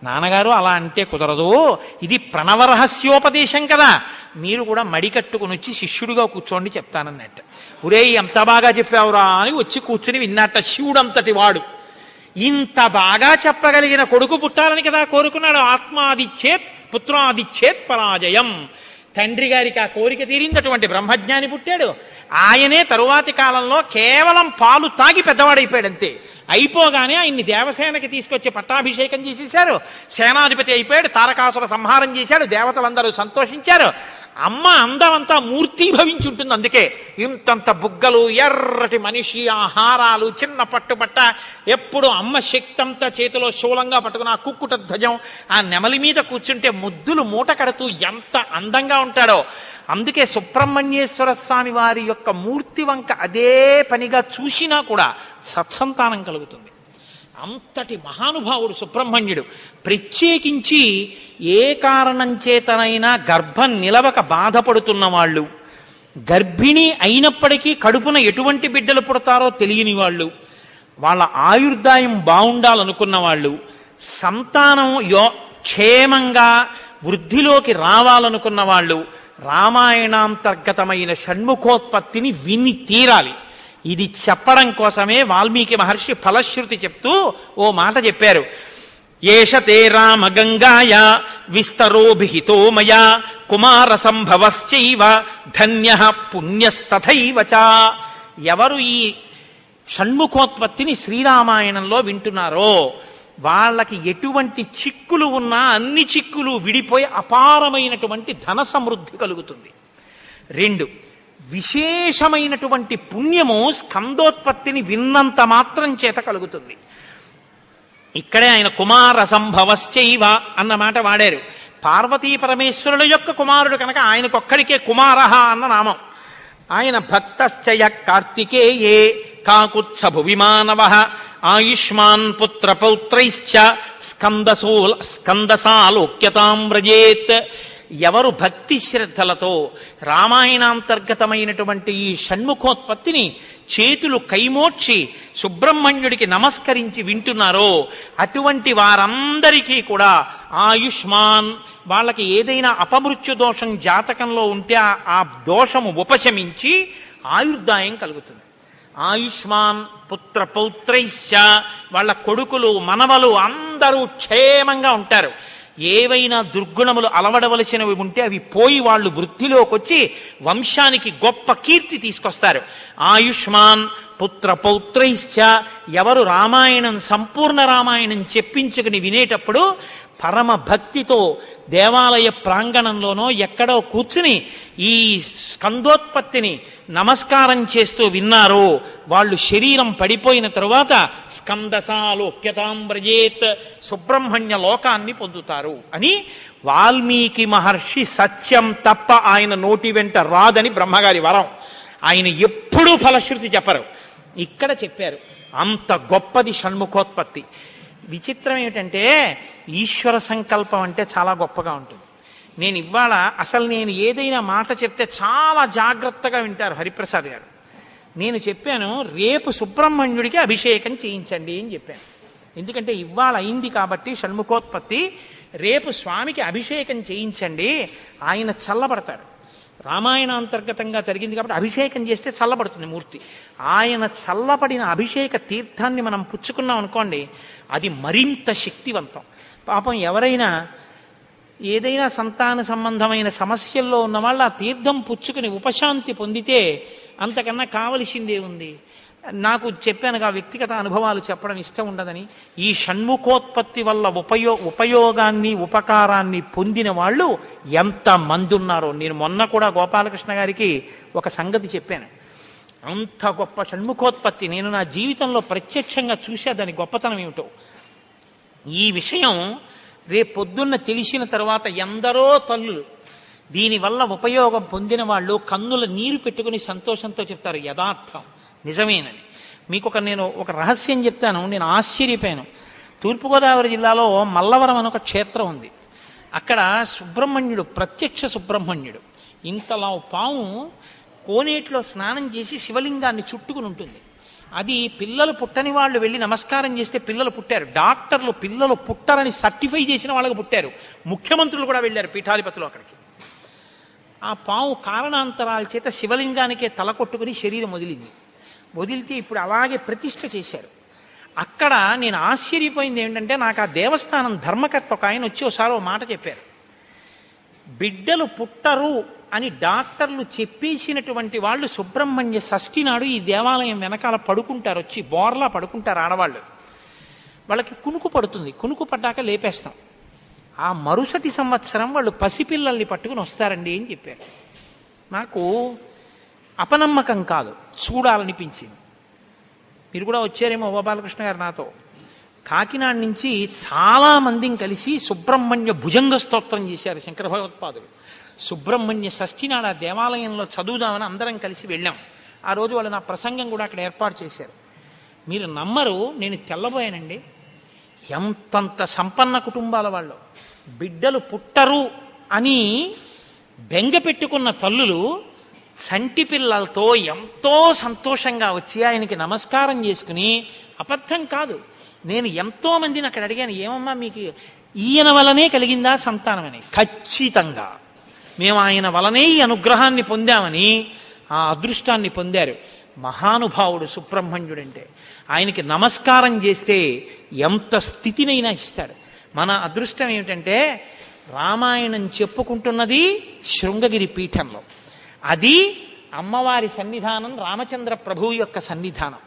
నాన్నగారు అలా అంటే కుదరదు. ఇది ప్రణవరహస్యోపదేశం కదా. మీరు కూడా మడి కట్టుకుని వచ్చి శిష్యుడిగా కూర్చోండి చెప్తానన్నట్టు. ఒరే ఎంత బాగా చెప్పావురా అని వచ్చి కూర్చుని విన్నట్ట శివుడంతటి వాడు. ఇంత బాగా చెప్పగలిగిన కొడుకు పుట్టాలని కదా కోరుకున్నాడు. ఆత్మాదిచ్చేత్ పుత్రాదిచ్చేత్ పరాజయం. తండ్రి గారికి ఆ కోరిక తీరిందటువంటి బ్రహ్మజ్ఞాని పుట్టాడు. ఆయనే తరువాతి కాలంలో కేవలం పాలు తాగి పెద్దవాడైపోయాడంతే. అయిపోగానే ఆయన్ని దేవసేనకి తీసుకొచ్చి పట్టాభిషేకం చేసేశారు. సేనాధిపతి అయిపోయాడు తారకాసుర సంహారం చేశాడు దేవతలందరూ సంతోషించారు. అమ్మ అందమంతా మూర్తీభవించి ఉంటుంది అందుకే ఇంతంత బుగ్గలు ఎర్రటి మనిషి ఆహారాలు చిన్న పట్టుబట్ట ఎప్పుడు అమ్మ శక్తి అంతా చేతిలో శూలంగా పట్టుకుని ఆ కుక్కుట ధ్వజం ఆ నెమలి మీద కూర్చుంటే ముద్దులు మూట కడుతూ ఎంత అందంగా ఉంటాడో. అందుకే సుబ్రహ్మణ్యేశ్వర స్వామి వారి యొక్క మూర్తి వంక అదే పనిగా చూసినా కూడా సత్సంతానం కలుగుతుంది. అంతటి మహానుభావుడు సుబ్రహ్మణ్యుడు. ప్రత్యేకించి ఏ కారణం చేతనైనా గర్భం నిలవక బాధపడుతున్న వాళ్ళు గర్భిణి అయినప్పటికీ కడుపున ఎటువంటి బిడ్డలు పుడతారో తెలియని వాళ్ళు వాళ్ళ ఆయుర్దాయం బాగుండాలనుకున్న వాళ్ళు సంతానం యో క్షేమంగా వృద్ధిలోకి రావాలనుకున్న వాళ్ళు రామాయణాంతర్గతమైన షణ్ముఖోత్పత్తిని విని తీరాలి. ఇది చెప్పడం కోసమే వాల్మీకి మహర్షి ఫలశ్రుతి చెప్తూ ఓ మాట చెప్పారు. ఏషతే రామ గంగాయ విస్తరోభిహితో మయా కుమార సంభవశ్చైవ ధన్య పుణ్యస్తథైవ ఎవరు ఈ షణ్ముఖోత్పత్తిని శ్రీరామాయణంలో వింటున్నారో వాళ్ళకి ఎటువంటి చిక్కులు ఉన్నా అన్ని చిక్కులు విడిపోయి అపారమైనటువంటి ధన సమృద్ధి కలుగుతుంది. రెండు విశేషమైనటువంటి పుణ్యము స్కందోత్పత్తిని విన్నంత మాత్రం చేత కలుగుతుంది. ఇక్కడే ఆయన కుమార సంభవశ్చైవ అన్న మాట వాడారు. పార్వతీ పరమేశ్వరుల యొక్క కుమారుడు కనుక ఆయనకొక్కడికే కుమారహ అన్న నామం. ఆయన భక్తశ్చయ కార్తికేయే కాకుత్సభు విమానవ ఆయుష్మాన్ పుత్ర పౌత్రైశ్చ స్కందసో స్కందసాలోక్యతాం వ్రజేత్ ఎవరు భక్తి శ్రద్ధలతో రామాయణాంతర్గతమైనటువంటి ఈ షణ్ముఖోత్పత్తిని చేతులు కైమోడ్చి సుబ్రహ్మణ్యుడికి నమస్కరించి వింటున్నారో అటువంటి వారందరికీ కూడా ఆయుష్మాన్ వాళ్ళకి ఏదైనా అపమృత్యు దోషం జాతకంలో ఉంటే ఆ- ఆ దోషము ఉపశమించి ఆయుర్దాయం కలుగుతుంది. ఆయుష్మాన్ పుత్ర పౌత్రైశ్చ వాళ్ళ కొడుకులు మనవలు అందరూ క్షేమంగా ఉంటారు. ఏవైనా దుర్గుణములు అలవడవలసినవి ఉంటే అవి పోయి వాళ్ళు వృత్తిలోకి వచ్చి వంశానికి గొప్ప కీర్తి తీసుకొస్తారు. ఆయుష్మాన్ పుత్ర పౌత్రైశ్చ ఎవరు రామాయణం సంపూర్ణ రామాయణం చెప్పించుకుని వినేటప్పుడు పరమ భక్తితో దేవాలయ ప్రాంగణంలోనో ఎక్కడో కూర్చుని ఈ స్కందోత్పత్తిని నమస్కారం చేస్తూ విన్నారో వాళ్ళు శరీరం పడిపోయిన తరువాత స్కందసాలోక్యతాంబ్రజేత్ సుబ్రహ్మణ్య లోకాన్ని పొందుతారు అని వాల్మీకి మహర్షి సత్యం తప్ప ఆయన నోటి వెంట రాదని బ్రహ్మగారి వరం. ఆయన ఎప్పుడూ ఫలశ్రుతి చెప్పరు. ఇక్కడ చెప్పారు అంత గొప్పది షణ్ముఖోత్పత్తి. విచిత్రం ఏమిటంటే ఈశ్వర సంకల్పం అంటే చాలా గొప్పగా ఉంటుంది. నేను ఇవాళ అసలు నేను ఏదైనా మాట చెప్తే చాలా జాగ్రత్తగా వింటారు హరిప్రసాద్ గారు. నేను చెప్పాను రేపు సుబ్రహ్మణ్యుడికి అభిషేకం చేయించండి అని చెప్పాను. ఎందుకంటే ఇవాళ అయింది కాబట్టి షణ్ముఖోత్పత్తి రేపు స్వామికి అభిషేకం చేయించండి ఆయన చల్లబడతాడు. రామాయణ అంతర్గతంగా జరిగింది కాబట్టి అభిషేకం చేస్తే చల్లబడుతుంది మూర్తి. ఆయన చల్లబడిన అభిషేక తీర్థాన్ని మనం పుచ్చుకున్నాం అనుకోండి అది మరింత శక్తివంతం. పాపం ఎవరైనా ఏదైనా సంతాన సంబంధమైన సమస్యల్లో ఉన్న వాళ్ళు ఆ తీర్థం పుచ్చుకుని ఉపశాంతి పొందితే అంతకన్నా కావలసిందే ఉంది. నాకు చెప్పానుగా వ్యక్తిగత అనుభవాలు చెప్పడం ఇష్టం ఉండదని. ఈ షణ్ముఖోత్పత్తి వల్ల ఉపయో ఉపయోగాన్ని ఉపకారాన్ని పొందిన వాళ్ళు ఎంత మంది ఉన్నారో నేను మొన్న కూడా గోపాలకృష్ణ గారికి ఒక సంగతి చెప్పాను. అంత గొప్ప షణ్ముఖోత్పత్తి నేను నా జీవితంలో ప్రత్యక్షంగా చూసా దాని గొప్పతనం ఏమిటో. ఈ విషయం రేపొద్దున్న తెలిసిన తర్వాత ఎందరో తల్లులు దీనివల్ల ఉపయోగం పొందిన వాళ్ళు కన్నుల నీరు పెట్టుకుని సంతోషంతో చెప్తారు యథార్థం నిజమేనని. మీకు ఒక నేను ఒక రహస్యం చెప్తాను నేను ఆశ్చర్యపోయాను. తూర్పుగోదావరి జిల్లాలో మల్లవరం అని ఒక క్షేత్రం ఉంది. అక్కడ సుబ్రహ్మణ్యుడు ప్రత్యక్ష సుబ్రహ్మణ్యుడు. ఇంతలా పాము కోనేటిలో స్నానం చేసి శివలింగాన్ని చుట్టుకుని ఉంటుంది. అది పిల్లలు పుట్టని వాళ్ళు వెళ్ళి నమస్కారం చేస్తే పిల్లలు పుట్టారు. డాక్టర్లు పిల్లలు పుట్టరని సర్టిఫై చేసిన వాళ్ళకి పుట్టారు. ముఖ్యమంత్రులు కూడా వెళ్ళారు పీఠాధిపతులు అక్కడికి. ఆ పాము కారణాంతరాల చేత శివలింగానికే తల కొట్టుకుని శరీరం వదిలింది. వదిలితే ఇప్పుడు అలాగే ప్రతిష్ట చేశారు. అక్కడ నేను ఆశ్చర్యపోయింది ఏంటంటే నాకు ఆ దేవస్థానం ధర్మకర్త ఒక ఆయన వచ్చి ఒకసారి ఓ మాట చెప్పారు. బిడ్డలు పుట్టరు అని డాక్టర్లు చెప్పేసినటువంటి వాళ్ళు సుబ్రహ్మణ్య షష్ఠి నాడు ఈ దేవాలయం వెనకాల పడుకుంటారు వచ్చి బోర్లా పడుకుంటారు ఆడవాళ్ళు. వాళ్ళకి కునుకు పడుతుంది. కునుకు పడ్డాక లేపేస్తాం. ఆ మరుసటి సంవత్సరం వాళ్ళు పసిపిల్లల్ని పట్టుకుని వస్తారండి అని చెప్పారు. నాకు అపనమ్మకం కాదు చూడాలనిపించింది. మీరు కూడా వచ్చారేమో గోపాలకృష్ణ గారు నాతో. కాకినాడ నుంచి చాలామందిని కలిసి సుబ్రహ్మణ్య భుజంగ స్తోత్రం చేశారు శంకర భగవత్పాదులు. సుబ్రహ్మణ్య షష్ఠి నాడు ఆ దేవాలయంలో చదువుదామని అందరం కలిసి వెళ్ళాం. ఆ రోజు వాళ్ళు నా ప్రసంగం కూడా అక్కడ ఏర్పాటు చేశారు. మీరు నమ్మరు నేను తెల్లబోయానండి. ఎంతంత సంపన్న కుటుంబాల వాళ్ళు. బిడ్డలు పుట్టరు అని బెంగ పెట్టుకున్న తల్లులు చంటి పిల్లలతో ఎంతో సంతోషంగా వచ్చి ఆయనకి నమస్కారం చేసుకుని అబద్ధం కాదు. నేను ఎంతో మందిని అక్కడ అడిగాను ఏమమ్మా మీకు ఈయన వలనే కలిగిందా సంతానమని ఖచ్చితంగా. మేము ఆయన వలనే ఈ అనుగ్రహాన్ని పొందామని ఆ అదృష్టాన్ని పొందారు. మహానుభావుడు సుబ్రహ్మణ్యుడంటే. ఆయనకి నమస్కారం చేస్తే ఎంత స్థితినైనా ఇస్తాడు. మన అదృష్టం ఏమిటంటే రామాయణం చెప్పుకుంటున్నది శృంగగిరి పీఠంలో. అది అమ్మవారి సన్నిధానం రామచంద్ర ప్రభువు యొక్క సన్నిధానం.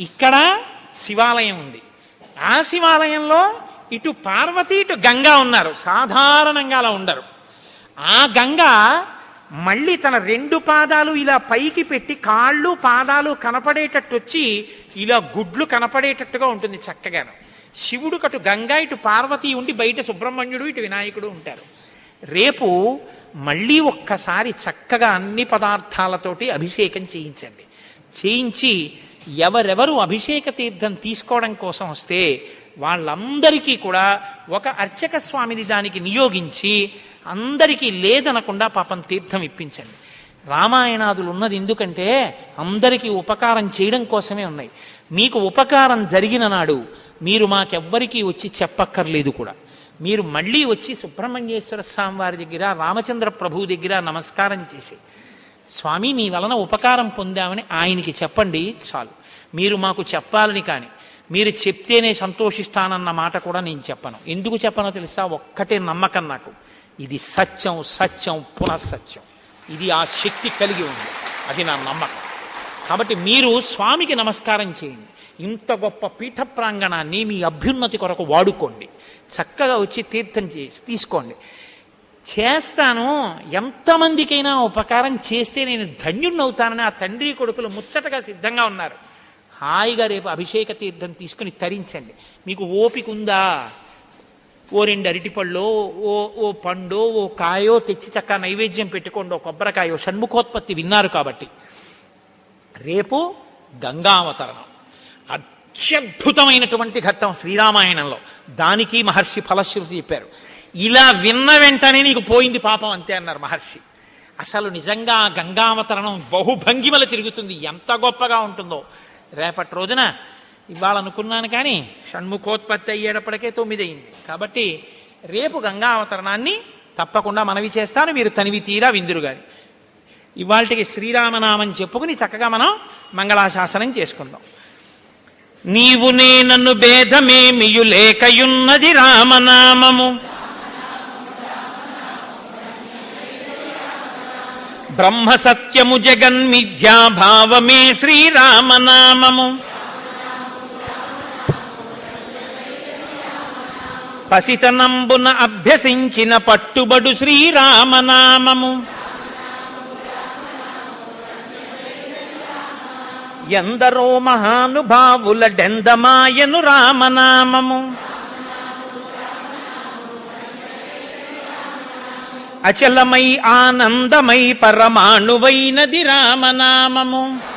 ఇక్కడ శివాలయం ఉంది. ఆ శివాలయంలో ఇటు పార్వతి ఇటు గంగా ఉన్నారు. సాధారణంగా అలా ఉండరు. ఆ గంగ మళ్ళీ తన రెండు పాదాలు ఇలా పైకి పెట్టి కాళ్ళు పాదాలు కనపడేటట్టు వచ్చి ఇలా గుడ్లు కనపడేటట్టుగా ఉంటుంది చక్కగాను. శివుడు కటు గంగా ఇటు పార్వతి ఉండి బయట సుబ్రహ్మణ్యుడు ఇటు వినాయకుడు ఉంటారు. రేపు మళ్ళీ ఒక్కసారి చక్కగా అన్ని పదార్థాలతోటి అభిషేకం చేయించండి. చేయించి ఎవరెవరు అభిషేక తీర్థం తీసుకోవడం కోసం వస్తే వాళ్ళందరికీ కూడా ఒక అర్చక స్వామిని దానికి నియోగించి అందరికీ లేదనకుండా పాపం తీర్థం ఇప్పించండి. రామాయణాదులు ఉన్నది ఎందుకంటే అందరికీ ఉపకారం చేయడం కోసమే ఉన్నాయి. మీకు ఉపకారం జరిగిన నాడు మీరు మాకెవ్వరికీ వచ్చి చెప్పక్కర్లేదు కూడా. మీరు మళ్ళీ వచ్చి సుబ్రహ్మణ్యేశ్వర స్వామి వారి దగ్గర రామచంద్ర ప్రభు దగ్గర నమస్కారం చేసి స్వామి మీ వలన ఉపకారం పొందామని ఆయనకి చెప్పండి చాలు. మీరు మాకు చెప్పాలని కానీ మీరు చెప్తేనే సంతోషిస్తానన్న మాట కూడా నేను చెప్పను. ఎందుకు చెప్పనో తెలుసా? ఒక్కటే నమ్మకం నాకు. ఇది సత్యం సత్యం పునఃసత్యం ఇది ఆ శక్తి కలిగి ఉంది. అది నా నమ్మకం. కాబట్టి మీరు స్వామికి నమస్కారం చేయండి. ఇంత గొప్ప పీఠ ప్రాంగణాన్ని మీ అభ్యున్నతి కొరకు వాడుకోండి. చక్కగా వచ్చి తీర్థం చేసి తీసుకోండి. చేస్తాను. ఎంతమందికైనా ఉపకారం చేస్తే నేను ధన్యుణ్ణవుతానని ఆ తండ్రి కొడుకులు ముచ్చటగా సిద్ధంగా ఉన్నారు. హాయిగా రేపు అభిషేక తీర్థం తీసుకుని తరించండి. మీకు ఓపిక ఉందా? ఓ రెండు అరటిపళ్ళో ఓ ఓ పండో ఓ కాయో తెచ్చి చక్క నైవేద్యం పెట్టుకోండి ఓ కొబ్బరికాయో షణ్ముఖోత్పత్తి విన్నారు కాబట్టి. రేపు గంగావతరణం. అత్యద్భుతమైనటువంటి ఘట్టం శ్రీరామాయణంలో. దానికి మహర్షి ఫలశ్రుతి చెప్పారు. ఇలా విన్న వెంటనే నీకు పోయింది పాపం అంతే అన్నారు మహర్షి. అసలు నిజంగా గంగావతరణం బహుభంగిమల తిరుగుతుంది. ఎంత గొప్పగా ఉంటుందో. రేపటి రోజున ఇవాళ అనుకున్నాను కానీ షణ్ముఖోత్పత్తి అయ్యేటప్పటికే తొమ్మిది అయింది కాబట్టి రేపు గంగా అవతరణాన్ని తప్పకుండా మనవి చేస్తాను. మీరు తనివి తీరా విందురు గాని. ఇవాళకి శ్రీరామనామం చెప్పుకుని చక్కగా మనం మంగళాశాసనం చేసుకుందాం. నీవు నే నన్ను భేదమేమియులేకయున్నది రామనామము. బ్రహ్మ సత్యము జగన్మిథ్యాభావమే శ్రీరామనామము. పసితనంబున అభ్యసించిన పట్టుబడు శ్రీరామనామము. ఎందరో మహానుభావుల డెందమాయను రామనామము. అచలమై ఆనందమై పరమాణువైనది రామనామము.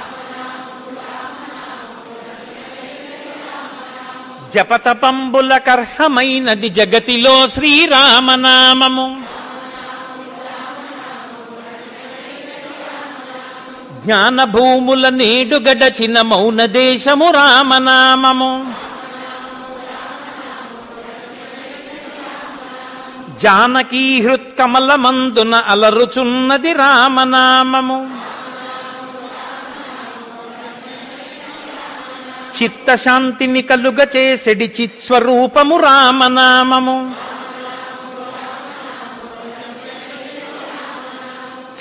జపతపంబుల కర్హమైనది జగతిలో శ్రీరామనామము. జ్ఞానభూముల నేడు గడచిన మౌన దేశము రామనామము. జానకీ హృత్కమల మందున అలరుచున్నది రామనామము. చిత్తశాంతిని కలుగ చేసెడి చిత్స్వరూపము రామనామము.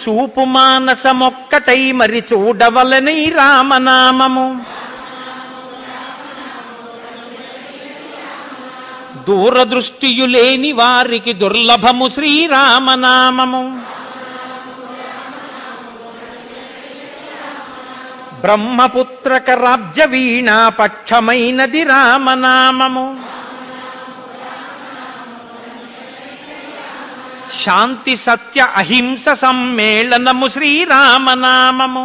చూపు మానసమొక్కటై మరి చూడవలని రామనామము. దూరదృష్టియులేని వారికి దుర్లభము శ్రీరామనామము. బ్రహ్మపుత్రక రాజ్య వీణా పక్షమైనది రామనామము. శాంతి సత్య అహింస సమ్మేళనము శ్రీరామనామము.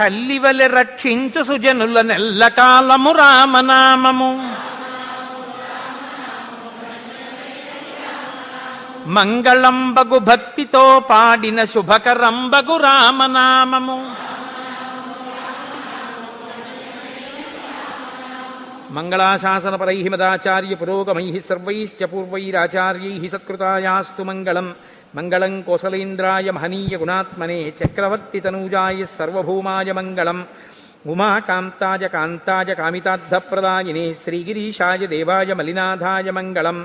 తల్లివలె రక్షించు సుజనుల నెల్లకాలము రామనామము. మంగళంబగు భక్తితో పాడిన శుభకరంబగు రామనామము మంగళాశాసనపరై మదాచార్య పురోగమై సర్వైశ్చ పూర్వైరాచార్యై సత్కృతాయాస్తు మంగళం. మంగళం కోసలేంద్రాయ మహనీయ గుణాత్మనే చక్రవర్తి తనూజాయ సర్వభౌమాయ మంగళం. ఉమాకాంతాయ కాంతాయ కామితార్థప్రదాయినే శ్రీగిరీశాయ దేవాయ మలినాథాయ మంగళం.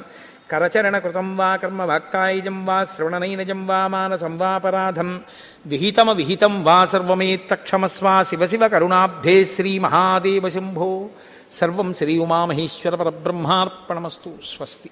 కరచరణకృతం వా కర్మ వాక్కాయుజం వా శ్రవణనైనజం వా మానసం వాపరాధం విహితమ విహితం వా సర్వమేత్తక్షమస్వా శివ శివ కరుణాబ్ధే శ్రీ మహాదేవ శంభో. సర్వం శ్రీ ఉమామహేశ్వర పరబ్రహ్మార్పణమస్తు. స్వస్తి.